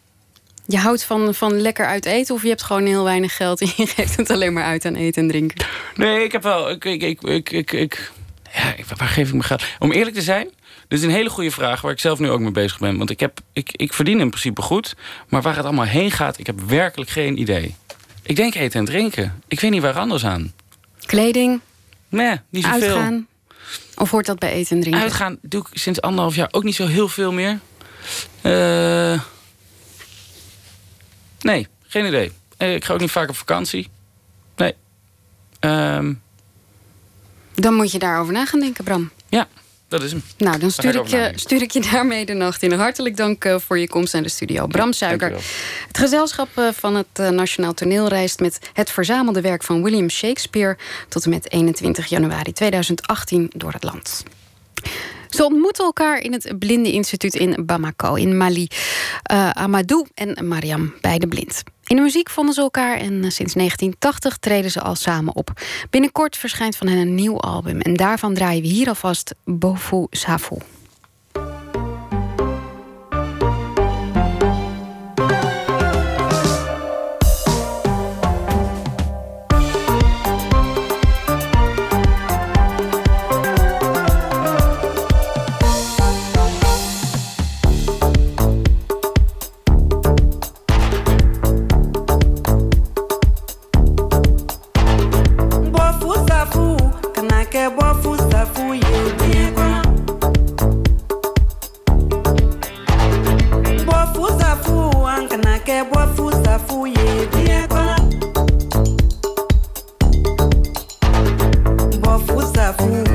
Je houdt van, van lekker uit eten of je hebt gewoon heel weinig geld en je geeft het alleen maar uit aan eten en drinken? Nee, ik heb wel. Ik, ik, ik, ik, ik, ik ja, waar geef ik mijn geld? Om eerlijk te zijn, dit is een hele goede vraag waar ik zelf nu ook mee bezig ben. Want ik, heb, ik, ik verdien in principe goed, maar waar het allemaal heen gaat, ik heb werkelijk geen idee. Ik denk eten en drinken. Ik weet niet waar anders aan. Kleding? Nee, niet zoveel. Uitgaan? Of hoort dat bij eten en drinken? Uitgaan doe ik sinds anderhalf jaar ook niet zo heel veel meer. Uh, nee, geen idee. Ik ga ook niet vaak op vakantie. Nee. Um, dan moet je daarover na gaan denken, Bram. Ja, dat is hem. Nou, dan stuur, ik je, stuur ik je daarmee de nacht in. Hartelijk dank uh, voor je komst naar de studio. Bram Suiker. Het gezelschap van het Nationaal Toneel reist met het verzamelde werk van William Shakespeare tot en met 21 januari 2018 door het land. Ze ontmoeten elkaar in het Blindeninstituut in Bamako, in Mali. Uh, Amadou en Mariam, beide blind. In de muziek vonden ze elkaar en sinds 1980 treden ze al samen op. Binnenkort verschijnt van hen een nieuw album en daarvan draaien we hier alvast Bofu Safu. For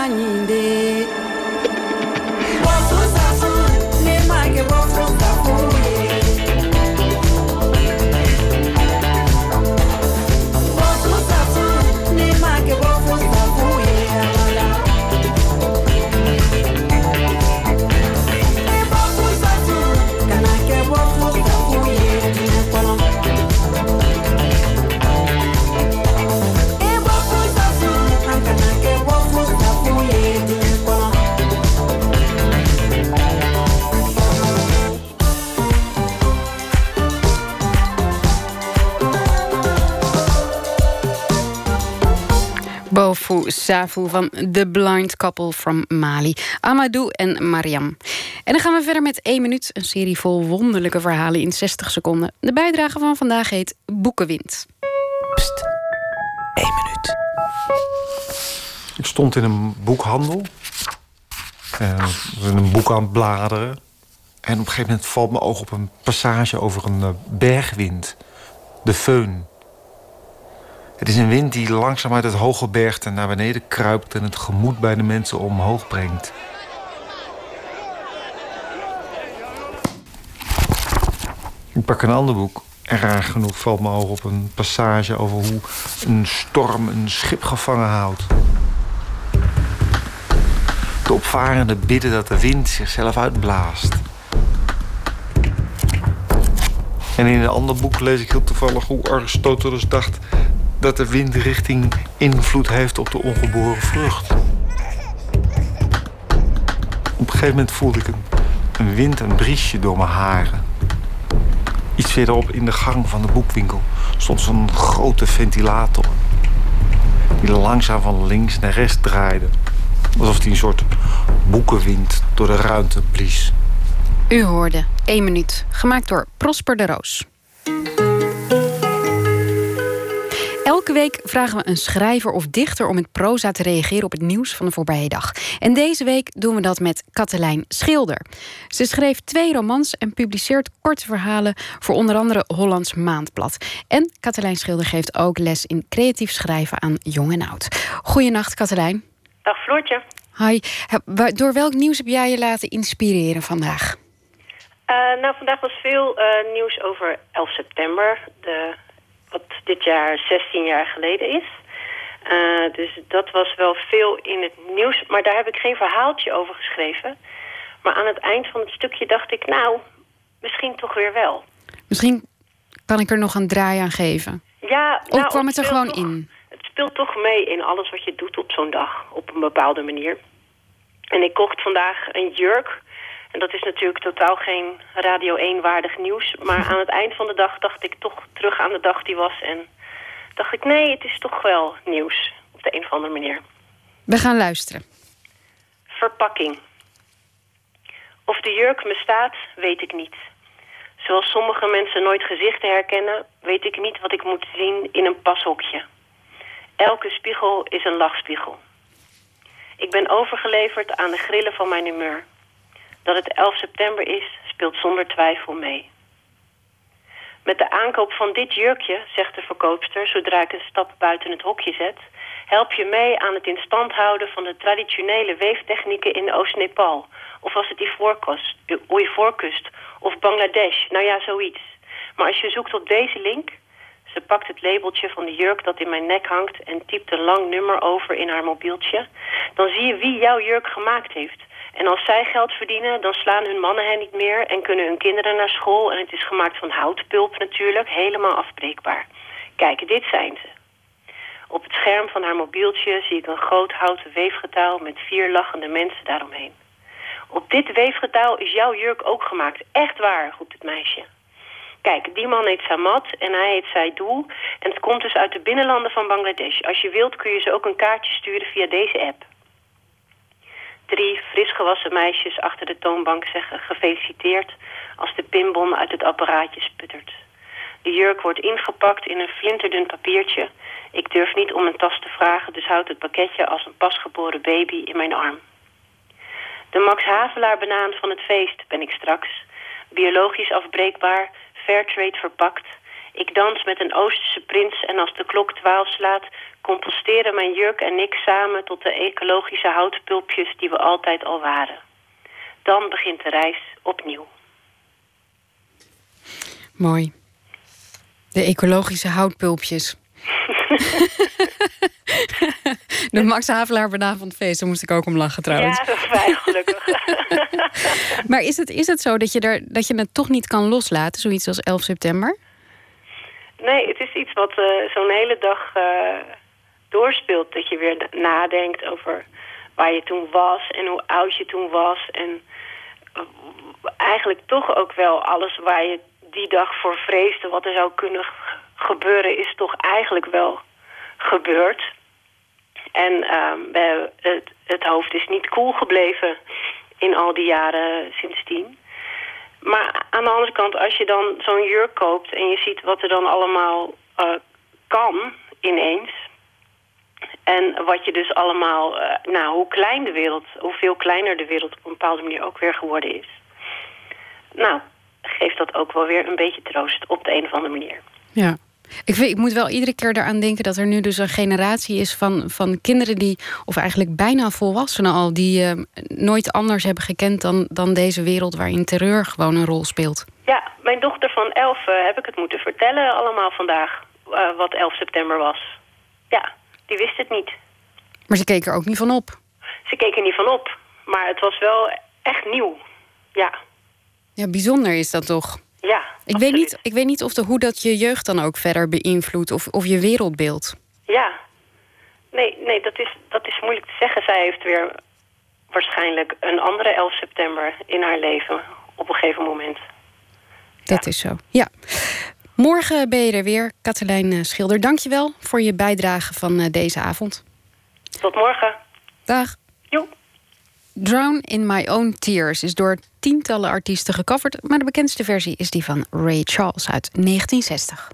safu ya Van The Blind Couple from Mali. Amadou en Mariam. En dan gaan we verder met 1 minuut. Een serie vol wonderlijke verhalen in 60 seconden. De bijdrage van vandaag heet Boekenwind. Pst, 1 minuut. Ik stond in een boekhandel. In een boek aan het bladeren. En op een gegeven moment valt mijn oog op een passage over een eh, bergwind. De föhn. Het is een wind die langzaam uit het hoge bergte naar beneden kruipt... en het gemoed bij de mensen omhoog brengt. Ik pak een ander boek. En raar genoeg valt mijn oog op een passage over hoe een storm een schip gevangen houdt. De opvarenden bidden dat de wind zichzelf uitblaast. En in een ander boek lees ik heel toevallig hoe Aristoteles dacht dat de windrichting invloed heeft op de ongeboren vrucht. Op een gegeven moment voelde ik een, wind, een briesje door mijn haren. Iets verderop in de gang van de boekwinkel stond zo'n grote ventilator. Die langzaam van links naar rechts draaide. Alsof die een soort boekenwind door de ruimte blies. U hoorde 1 minuut, gemaakt door Prosper de Roos. Elke week vragen we een schrijver of dichter om in proza te reageren op het nieuws van de voorbije dag. En deze week doen we dat met Katelijn Schilder. Ze schreef twee romans en publiceert korte verhalen voor onder andere Hollands Maandblad. En Katelijn Schilder geeft ook les in creatief schrijven aan jong en oud. Goedenacht, Katelijn. Dag Floortje. Hi. Door welk nieuws heb jij je laten inspireren vandaag? Eh, nou, vandaag was veel eh, nieuws over 11 september, de, wat dit jaar 16 jaar geleden is. Eh, dus dat was wel veel in het nieuws, maar daar heb ik geen verhaaltje over geschreven. Maar aan het eind van het stukje dacht ik, nou, misschien toch weer wel. Misschien kan ik er nog een draai aan geven. Ja, Of nou, kwam het er gewoon toch- in? Het speelt toch mee in alles wat je doet op zo'n dag, op een bepaalde manier. En ik kocht vandaag een jurk. En dat is natuurlijk totaal geen Radio 1-waardig nieuws. Maar aan het eind van de dag dacht ik toch terug aan de dag die was. En dacht ik, nee, het is toch wel nieuws. Op de een of andere manier. We gaan luisteren. Verpakking. Of de jurk me staat, weet ik niet. Zoals sommige mensen nooit gezichten herkennen... weet ik niet wat ik moet zien in een pashokje. Elke spiegel is een lachspiegel. Ik ben overgeleverd aan de grillen van mijn humeur. Dat het 11 september is, speelt zonder twijfel mee. Met de aankoop van dit jurkje, zegt de verkoopster... zodra ik een stap buiten het hokje zet... help je mee aan het in stand houden van de traditionele weeftechnieken in Oost-Nepal. Of was het Ivoorkust, Ivoorkust of Bangladesh, nou ja, zoiets. Maar als je zoekt op deze link... Ze pakt het labeltje van de jurk dat in mijn nek hangt... en typt een lang nummer over in haar mobieltje. Dan zie je wie jouw jurk gemaakt heeft. En als zij geld verdienen, dan slaan hun mannen hen niet meer... en kunnen hun kinderen naar school. En het is gemaakt van houtpulp natuurlijk, helemaal afbreekbaar. Kijk, dit zijn ze. Op het scherm van haar mobieltje zie ik een groot houten weefgetouw... met vier lachende mensen daaromheen. Op dit weefgetouw is jouw jurk ook gemaakt. Echt waar, roept het meisje. Kijk, die man heet Samad en hij heet Saidoul. En het komt dus uit de binnenlanden van Bangladesh. Als je wilt kun je ze ook een kaartje sturen via deze app. Drie frisgewassen meisjes achter de toonbank zeggen gefeliciteerd... als de pinbom uit het apparaatje sputtert. De jurk wordt ingepakt in een flinterdun papiertje. Ik durf niet om een tas te vragen, dus houd het pakketje als een pasgeboren baby in mijn arm. De Max Havelaar banaan van het feest ben ik straks. Biologisch afbreekbaar, Fairtrade verpakt. Ik dans met een Oosterse prins en als de klok twaalf slaat... composteren mijn jurk en ik samen tot de ecologische houtpulpjes die we altijd al waren. Dan begint de reis opnieuw. Mooi. De ecologische houtpulpjes. de Max Havelaar benavondfeest, daar moest ik ook om lachen trouwens. Ja, dat is gelukkig. maar is het, is het zo dat je, er, dat je het toch niet kan loslaten, zoiets als 11 september? Nee, het is iets wat uh, zo'n hele dag uh, doorspeelt. Dat je weer nadenkt over waar je toen was en hoe oud je toen was. En uh, eigenlijk toch ook wel alles waar je die dag voor vreesde... wat er zou kunnen gebeuren, is toch eigenlijk wel gebeurd. En we, het, het hoofd is niet koel cool gebleven in al die jaren sindsdien. Maar aan de andere kant, als je dan zo'n jurk koopt... en je ziet wat er dan allemaal uh, kan ineens... en wat je dus allemaal... Uh, nou, hoe klein de wereld, hoeveel kleiner de wereld... op een bepaalde manier ook weer geworden is. Nou, geeft dat ook wel weer een beetje troost op de een of andere manier. Ja. Ik, ik moet wel iedere keer eraan denken dat er nu dus een generatie is van, van kinderen die, of eigenlijk bijna volwassenen al, die uh, nooit anders hebben gekend dan, dan deze wereld waarin terreur gewoon een rol speelt. Ja, mijn dochter van 11 uh, heb ik het moeten vertellen allemaal vandaag, uh, wat 11 september was. Ja, die wist het niet. Maar ze keek er ook niet van op. Ze keek er niet van op, maar het was wel echt nieuw. Ja. Ja, bijzonder is dat toch? Ja, ik weet, niet, ik weet niet of de, hoe dat je jeugd dan ook verder beïnvloedt of, of je wereldbeeld. Ja, nee, nee dat, is, dat is moeilijk te zeggen. Zij heeft weer waarschijnlijk een andere 11 september in haar leven op een gegeven moment. Dat is zo, ja. Morgen ben je er weer, Katelijn Schilder. Dank je wel voor je bijdrage van deze avond. Tot morgen. Dag. Drown in My Own Tears is door tientallen artiesten gecoverd, maar de bekendste versie is die van Ray Charles uit 1960.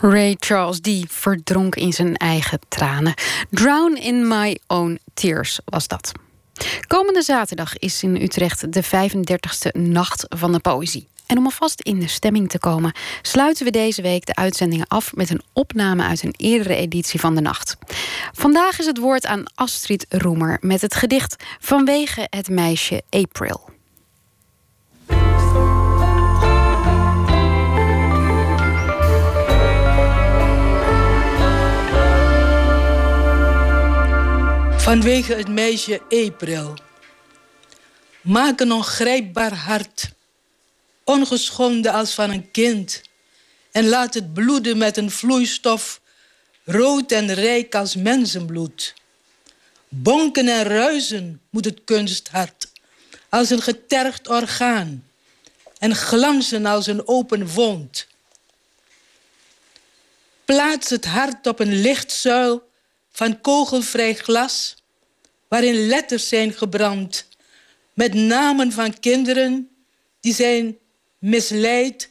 Ray Charles, die verdronk in zijn eigen tranen. Drown in my own tears was dat. Komende zaterdag is in Utrecht de 35e Nacht van de Poëzie. En om alvast in de stemming te komen, sluiten we deze week de uitzendingen af met een opname uit een eerdere editie van de nacht. Vandaag is het woord aan Astrid Roemer met het gedicht Vanwege het meisje April. Vanwege het meisje April. Maak een ongrijpbaar hart, ongeschonden als van een kind, en laat het bloeden met een vloeistof, rood en rijk als mensenbloed. Bonken en ruizen moet het kunsthart, als een getergd orgaan, en glanzen als een open wond. Plaats het hart op een lichtzuil van kogelvrij glas, waarin letters zijn gebrand. Met namen van kinderen die zijn misleid,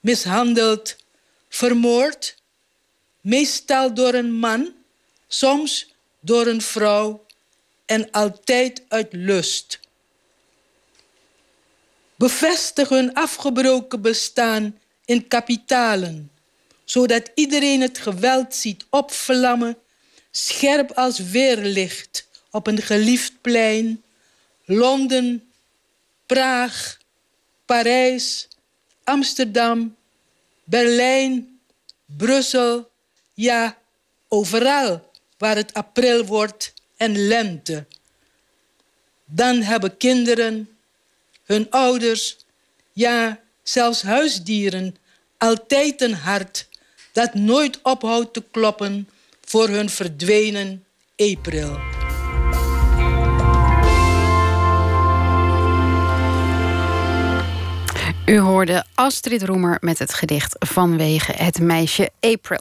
mishandeld, vermoord, meestal door een man, soms door een vrouw en altijd uit lust. Bevestig hun afgebroken bestaan in kapitalen, zodat iedereen het geweld ziet opvlammen scherp als weerlicht op een geliefd plein. Londen, Praag, Parijs, Amsterdam, Berlijn, Brussel, ja, overal waar het april wordt en lente. Dan hebben kinderen, hun ouders, ja, zelfs huisdieren altijd een hart dat nooit ophoudt te kloppen voor hun verdwenen April. U hoorde Astrid Roemer met het gedicht Vanwege het meisje April.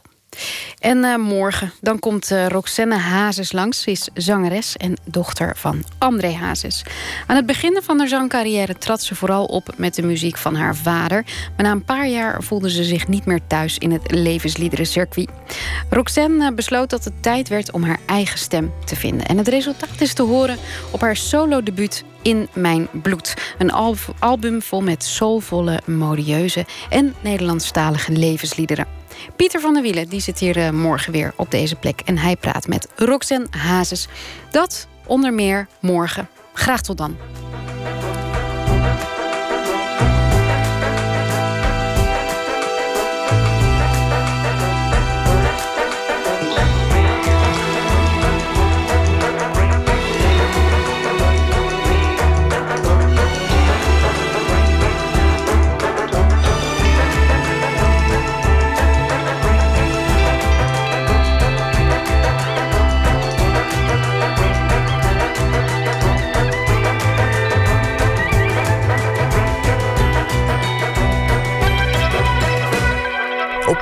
En uh, morgen dan komt uh, Roxanne Hazes langs. Ze is zangeres en dochter van André Hazes. Aan het begin van haar zangcarrière trad ze vooral op met de muziek van haar vader. Maar na een paar jaar voelde ze zich niet meer thuis in het levensliederencircuit. Roxanne uh, besloot dat het tijd werd om haar eigen stem te vinden. En het resultaat is te horen op haar solo-debuut in Mijn Bloed. Een al album vol met soulvolle, modieuze en Nederlandstalige levensliederen. Pieter van der Wielen die zit hier uh, morgen weer op deze plek. En hij praat met Roxanne Hazes. Dat onder meer morgen. Graag tot dan.